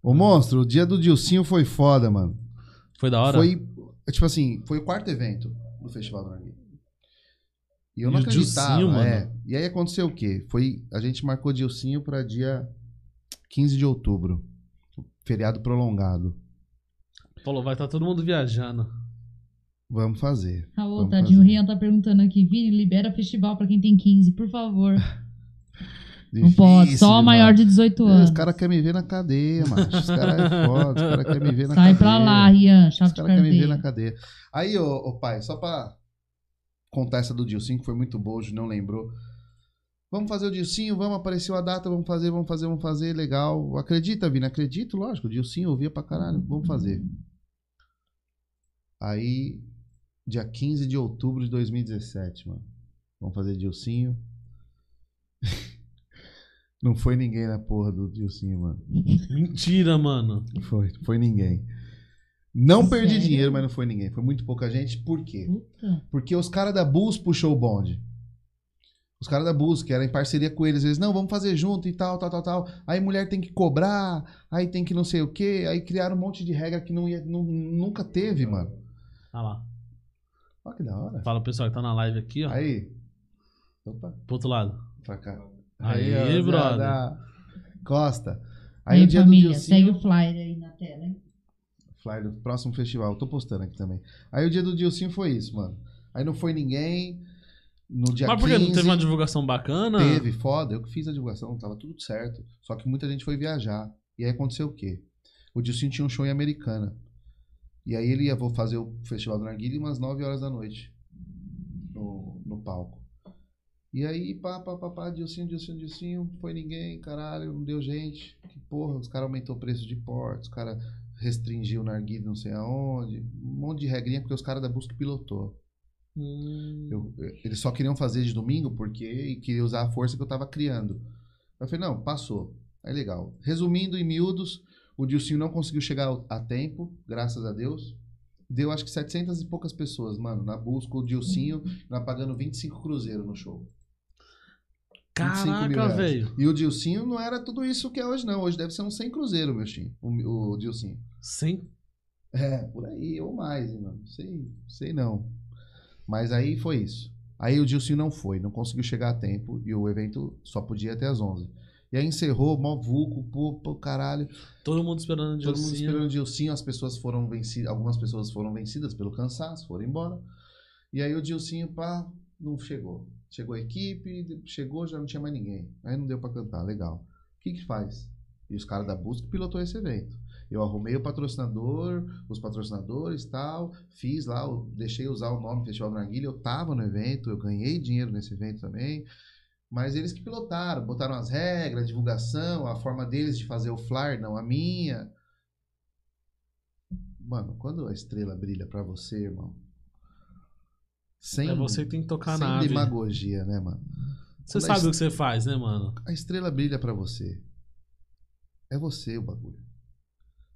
Speaker 2: Ô, monstro, o dia do Dilcinho foi foda, mano.
Speaker 1: Foi da hora?
Speaker 2: Foi, tipo assim, foi o quarto evento do Festival do Narguilé. E eu
Speaker 1: E
Speaker 2: não acreditava,
Speaker 1: Dilcinho,
Speaker 2: é. E aí aconteceu o quê? Foi, a gente marcou Dilcinho pra dia 15 de outubro. Feriado prolongado.
Speaker 1: Falou, vai estar todo mundo viajando.
Speaker 2: Vamos fazer. Vamos
Speaker 4: tadinho. Rian tá perguntando aqui. Vini, libera festival pra quem tem 15, por favor. <laughs> Não pode,
Speaker 2: Difícil
Speaker 4: só maior
Speaker 2: demais.
Speaker 4: de 18
Speaker 2: É,
Speaker 4: anos.
Speaker 2: Os caras querem me ver na cadeia, macho. Os caras é foda, os caras querem me ver na
Speaker 4: Sai
Speaker 2: cadeia.
Speaker 4: pra lá, Rian, chave
Speaker 2: Os caras querem me ver na cadeia. Aí, ô, ô, pai, só pra contar essa do Dilcinho, que foi muito boa, o não lembrou. Vamos fazer o Dilcinho, vamos, apareceu a data, vamos fazer, vamos fazer, vamos fazer, legal. Acredita, Vini? Acredito, lógico, o Dilcinho ouvia pra caralho, vamos fazer. Aí, dia 15 de outubro de 2017, mano. Vamos fazer Dilcinho. <laughs> Não foi ninguém na porra do Dilcinho, mano.
Speaker 1: Mentira, mano.
Speaker 2: Foi, não foi ninguém. Não perdi
Speaker 4: Sério?
Speaker 2: dinheiro, mas não foi ninguém. Foi muito pouca gente. Por quê?
Speaker 4: Puta.
Speaker 2: Porque os caras da Bus puxou o bonde. Os caras da Bus, que era em parceria com eles, eles, não, vamos fazer junto e tal, tal, tal, tal. Aí mulher tem que cobrar, aí tem que não sei o quê. Aí criaram um monte de regra que não ia, nu- nunca teve, mano.
Speaker 1: Olha lá.
Speaker 2: Olha que da hora.
Speaker 1: Fala o pessoal que tá na live aqui, ó.
Speaker 2: Aí. Opa,
Speaker 1: Pro outro lado.
Speaker 2: pra cá.
Speaker 1: Aí,
Speaker 2: ó,
Speaker 1: brother.
Speaker 2: da- Costa.
Speaker 4: Aí,
Speaker 2: Aí o dia
Speaker 4: família,
Speaker 2: do
Speaker 4: segue
Speaker 2: Dilcinho,
Speaker 4: o flyer aí na tela, hein?
Speaker 2: flyer do próximo festival. Eu tô postando aqui também. Aí o dia do Dilcinho foi isso, mano. Aí não foi ninguém. No dia
Speaker 1: Mas por que
Speaker 2: 15,
Speaker 1: não teve uma divulgação bacana?
Speaker 2: Teve, foda. Eu que fiz a divulgação, tava tudo certo. Só que muita gente foi viajar. E aí aconteceu o quê? O Dilcinho tinha um show em Americana. E aí ele ia vou fazer o Festival do Narguilha umas 9 horas da noite. No, no palco. E aí, pá, pá, pá, pá, Dilcinho, Dilcinho, Dilcinho, foi ninguém, caralho, não deu gente. Que porra, os caras aumentou o preço de portos, os caras restringiu o narguilha não sei aonde. Um monte de regrinha, porque os caras da busca pilotou.
Speaker 1: Hum.
Speaker 2: Eu- eles só queriam fazer de domingo porque queria usar a força que eu tava criando. Eu falei, não, passou. Aí legal. Resumindo em miúdos, o Dilcinho não conseguiu chegar a tempo, graças a Deus. Deu acho que 700 e poucas pessoas, mano, na busca, o Dilcinho, <laughs> nós pagando 25 cruzeiro no show. 25 mil
Speaker 1: Caraca, velho.
Speaker 2: E o Dilcinho não era tudo isso que é hoje, não. Hoje deve ser uns 100 cruzeiro, meu chinho, o, o Dilcinho.
Speaker 1: Sim.
Speaker 2: É, por aí, ou mais, hein, mano. Sei, sei não. Mas aí foi isso. Aí o Dilcinho não foi, não conseguiu chegar a tempo e o evento só podia até as 11. E aí encerrou, mó vulco, pô, pô, caralho.
Speaker 1: Todo mundo esperando o
Speaker 2: Todo mundo
Speaker 1: Dilcinho.
Speaker 2: esperando o Dilcinho, as pessoas foram vencidas, algumas pessoas foram vencidas pelo cansaço, foram embora. E aí o Dilcinho, pá, não chegou. Chegou a equipe, chegou, já não tinha mais ninguém. Aí não deu pra cantar, legal. O que que faz? E os caras da busca pilotou esse evento. Eu arrumei o patrocinador, os patrocinadores tal, fiz lá, deixei usar o nome Festival Narguilha, eu tava no evento, eu ganhei dinheiro nesse evento também. Mas eles que pilotaram, botaram as regras, a divulgação, a forma deles de fazer o flyer, não a minha. Mano, quando a estrela brilha pra você, irmão. Sem,
Speaker 1: É você que tem que tocar a
Speaker 2: sem demagogia, né, mano?
Speaker 1: Você
Speaker 2: Quando a
Speaker 1: sabe
Speaker 2: est-
Speaker 1: o que você faz, né, mano?
Speaker 2: A estrela brilha pra você. É você o bagulho.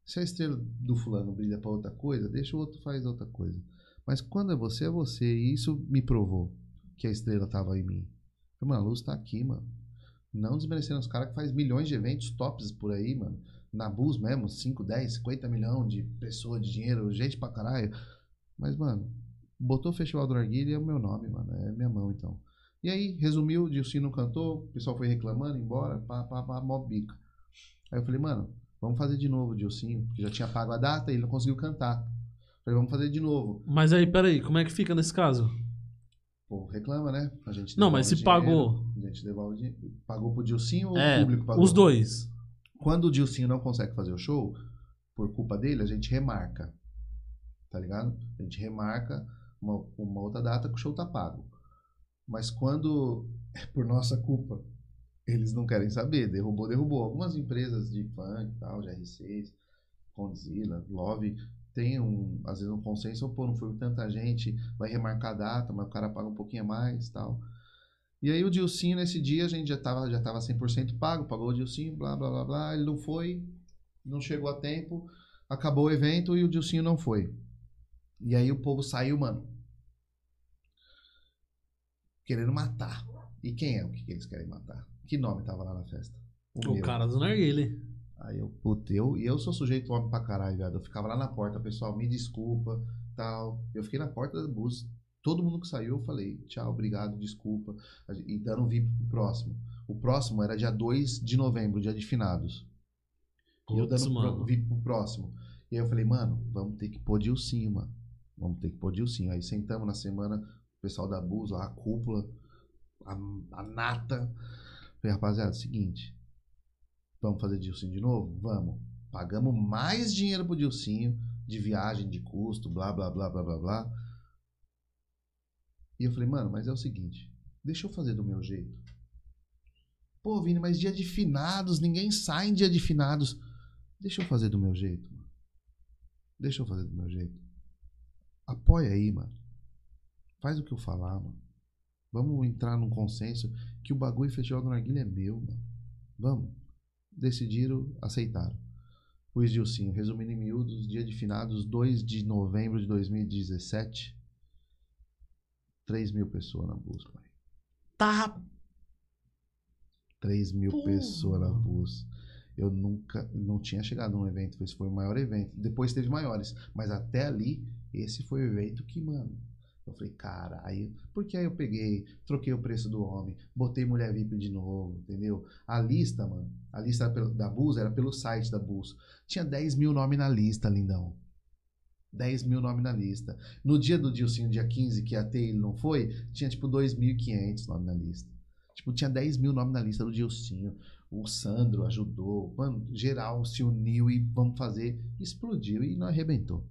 Speaker 2: Se a estrela do fulano brilha pra outra coisa, deixa o outro faz outra coisa. Mas quando é você, é você. E isso me provou que a estrela tava em mim. Falei, Mano, a luz tá aqui, mano. Não desmerecendo os caras que faz milhões de eventos tops por aí, mano. Na Bus mesmo, 5, 10, 50 milhões de pessoas, de dinheiro, gente pra caralho. Mas, mano, botou o Festival do Narguilha é o meu nome, mano. É minha mão, então. E aí, resumiu, o Dilcinho não cantou, o pessoal foi reclamando, embora, pá, pá, pá, mó bica. Aí eu falei, mano, vamos fazer de novo o Dilcinho, porque já tinha pago a data e ele não conseguiu cantar. Falei, vamos fazer de novo.
Speaker 1: Mas aí, peraí, como é que fica nesse caso?
Speaker 2: Pô, reclama, né? A gente
Speaker 1: Não, mas se
Speaker 2: dinheiro,
Speaker 1: pagou.
Speaker 2: A gente devolve o dinheiro. Pagou pro Dilcinho ou
Speaker 1: É,
Speaker 2: o público pagou?
Speaker 1: os dois.
Speaker 2: Quando o Dilcinho não consegue fazer o show, por culpa dele, a gente remarca. Tá ligado? A gente remarca uma, uma outra data que o show tá pago. Mas quando é por nossa culpa, eles não querem saber. Derrubou, derrubou. Algumas empresas de funk tal, GR6, Condzilla, Love, tem um, às vezes um consenso, pô, não foi tanta gente, vai remarcar a data, mas o cara paga um pouquinho a mais tal. E aí o Dilcinho, nesse dia, a gente já tava, já tava 100% pago, pagou o Dilcinho, blá, blá, blá, blá. Ele não foi, não chegou a tempo, acabou o evento e o Dilcinho não foi. E aí o povo saiu, mano, querendo matar. E quem é o que, eles querem matar? Que nome tava lá na festa?
Speaker 1: O
Speaker 2: meu.
Speaker 1: cara do Narguile.
Speaker 2: Aí eu, puta, eu, e eu sou sujeito homem pra caralho, viado. Eu ficava lá na porta, pessoal, me desculpa, tal. Eu fiquei na porta da bus. Todo mundo que saiu, eu falei, tchau, obrigado, desculpa. E dando um VIP pro próximo. O próximo era dia 2 de novembro, dia de finados. E eu
Speaker 1: Putz,
Speaker 2: dando
Speaker 1: mano.
Speaker 2: VIP pro próximo. E aí eu falei, mano, vamos ter que pôr Dilcinho, mano. Vamos ter que pôr Dilcinho. Aí sentamos na semana, o pessoal da Bus, a cúpula, a, a nata. Falei, rapaziada, seguinte. Vamos fazer Dilcinho de novo? Vamos. Pagamos mais dinheiro pro Dilcinho, de viagem, de custo, blá, blá, blá, blá, blá, blá. E eu falei, mano, mas é o seguinte, deixa eu fazer do meu jeito. Pô, Vini, mas dia de finados, ninguém sai em dia de finados. Deixa eu fazer do meu jeito, mano. Deixa eu fazer do meu jeito. apoia aí, mano. Faz o que eu falar, mano. Vamos entrar num consenso que o bagulho Festival do Narguilha é meu, mano. Vamos. Decidiram, aceitaram. O Gilcinho, resumindo em miúdos, dia de finados, 2 de novembro de 2017. 3 mil pessoas na bus, pai.
Speaker 1: Tá.
Speaker 2: 3 mil
Speaker 1: Porra.
Speaker 2: pessoas na bus. Eu nunca, não tinha chegado num evento, esse foi o maior evento. Depois teve maiores, mas até ali, esse foi o evento que, mano, eu falei, cara, aí, porque aí eu peguei, troquei o preço do homem, botei mulher VIP de novo, entendeu? A lista, mano, a lista da Bus era pelo site da Bus. Tinha 10 mil nomes na lista, lindão. 10 mil nomes na lista. No dia do Dilcinho, dia 15, que ter ele não foi, tinha tipo 2.500 nomes na lista. Tipo, tinha 10 mil nomes na lista do Dilcinho. O Sandro ajudou. Mano, geral se uniu e vamos fazer. Explodiu e não arrebentou.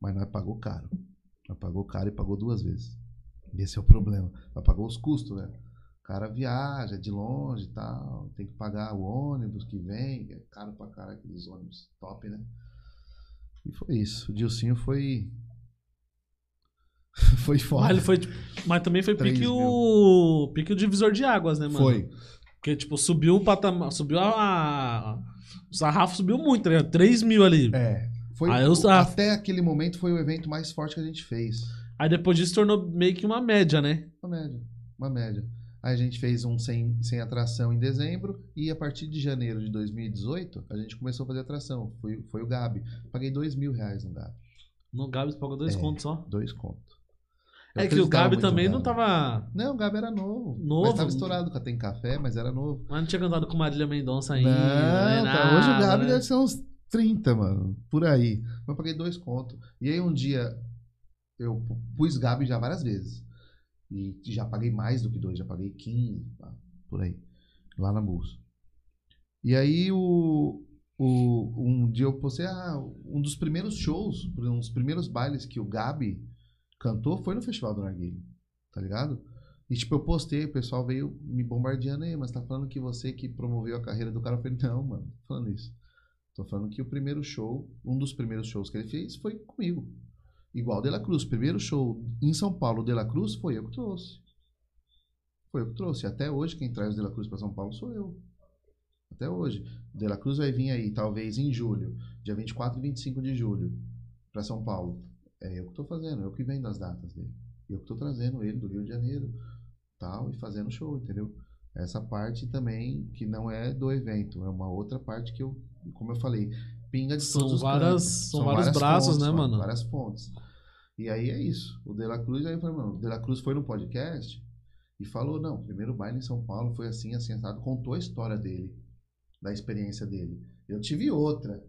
Speaker 2: Mas nós pagou caro. Nós pagou caro e pagou duas vezes. Esse é o problema. Nós pagou os custos, né? O cara viaja de longe e tal. Tem que pagar o ônibus que vem. É caro pra caralho aqueles ônibus top, né? E foi isso. O Dilcinho foi. <laughs> foi foda.
Speaker 1: Mas, ele foi, tipo, mas também foi pique o, pique o divisor de águas, né, mano?
Speaker 2: Foi.
Speaker 1: Porque, tipo, subiu o patamar. Subiu a. o sarrafo subiu muito, ligado? 3 mil ali.
Speaker 2: É. Foi,
Speaker 1: eu-
Speaker 2: até aquele momento foi o evento mais forte que a gente fez.
Speaker 1: Aí depois disso tornou meio que uma média, né?
Speaker 2: Uma média. Uma média. Aí a gente fez um sem, sem atração em dezembro e a partir de janeiro de 2018 a gente começou a fazer atração. Foi, foi o Gabi. Paguei dois mil reais no Gabi.
Speaker 1: No Gabs pagou dois
Speaker 2: É.
Speaker 1: contos só.
Speaker 2: Dois contos. Eu
Speaker 1: É que o Gabi também não
Speaker 2: Gabi.
Speaker 1: tava.
Speaker 2: Não, o Gabi era novo.
Speaker 1: Novo?
Speaker 2: Mas tava estourado com a Tem Café, mas era novo.
Speaker 1: Mas não tinha cantado com Marília Mendonça ainda.
Speaker 2: não,
Speaker 1: nem
Speaker 2: tá, hoje o
Speaker 1: nada,
Speaker 2: Gabi
Speaker 1: né?
Speaker 2: deve ser uns 30, mano. Por aí. Eu paguei dois contos. E aí um dia eu pu- pus Gabi já várias vezes. E já paguei mais do que dois, já paguei 15, tá? por aí. Lá na bolsa. E aí o, o, um dia eu postei, ah, um dos primeiros shows, um dos primeiros bailes que o Gabi cantou foi no Festival do Narguilho. Tá ligado? E tipo, eu postei, o pessoal veio me bombardeando aí, mas tá falando que você que promoveu a carreira do cara. Eu falei, não, mano, falando isso. Tô falando que o primeiro show, um dos primeiros shows que ele fez foi comigo. Igual De La Cruz. Primeiro show em São Paulo, De La Cruz, foi eu que trouxe. Foi eu que trouxe. Até hoje, quem traz o De La Cruz pra São Paulo sou eu. Até hoje. O De La Cruz vai vir aí, talvez em julho, dia 24 e 25 de julho, pra São Paulo. É eu que tô fazendo, eu que vendo as datas dele. Eu que tô trazendo ele do Rio de Janeiro, tal, e fazendo show, entendeu? Essa parte também, que não é do evento, é uma outra parte que eu, como eu falei, pinga de
Speaker 1: São várias-
Speaker 2: cantos.
Speaker 1: são vários
Speaker 2: várias
Speaker 1: braços, né, mano?
Speaker 2: Várias fontes. E aí é isso. O De La Cruz, aí eu falei, mano, o De La Cruz foi no podcast e falou, não, primeiro baile em São Paulo foi assim, assim, assado, contou a história dele, da experiência dele. Eu tive outra,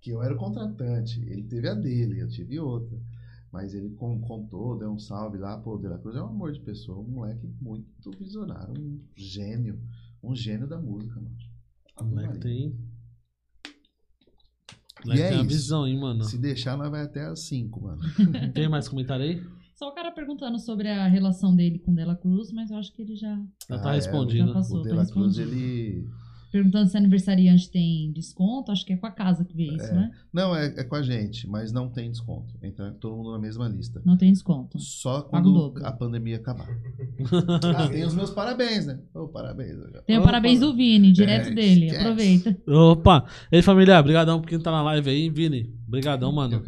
Speaker 2: que eu era o contratante, ele teve a dele, eu tive outra. Mas ele con- contou, deu um salve lá, pô, o De La Cruz é um amor de pessoa, um moleque muito visionário, um gênio, um gênio da música, mano.
Speaker 1: O moleque tem.
Speaker 2: E é
Speaker 1: tem a
Speaker 2: isso.
Speaker 1: visão, hein, mano.
Speaker 2: Se deixar, nós vai até às 5, mano. <laughs>
Speaker 1: Tem mais comentário aí?
Speaker 4: Só o cara perguntando sobre a relação dele com Dela Cruz, mas eu acho que ele já.
Speaker 1: Já tá
Speaker 2: Ah, é,
Speaker 1: respondido.
Speaker 4: Já passou.
Speaker 2: O De
Speaker 4: tá
Speaker 2: La Cruz, ele.
Speaker 4: Perguntando se aniversariante tem desconto, acho que é com a casa que vê isso,
Speaker 2: É.
Speaker 4: né?
Speaker 2: Não, é, é com a gente, mas não tem desconto. Entra todo mundo na mesma lista.
Speaker 4: Não tem desconto.
Speaker 2: Só quando a pandemia acabar. <laughs> ah, tem os meus parabéns, né? Ô, parabéns.
Speaker 4: Tem o parabéns do Vini, direto
Speaker 2: É,
Speaker 4: dele.
Speaker 2: esquece.
Speaker 4: Aproveita.
Speaker 1: Opa! Ei, família, brigadão por quem tá na live aí, Vini. Brigadão, mano.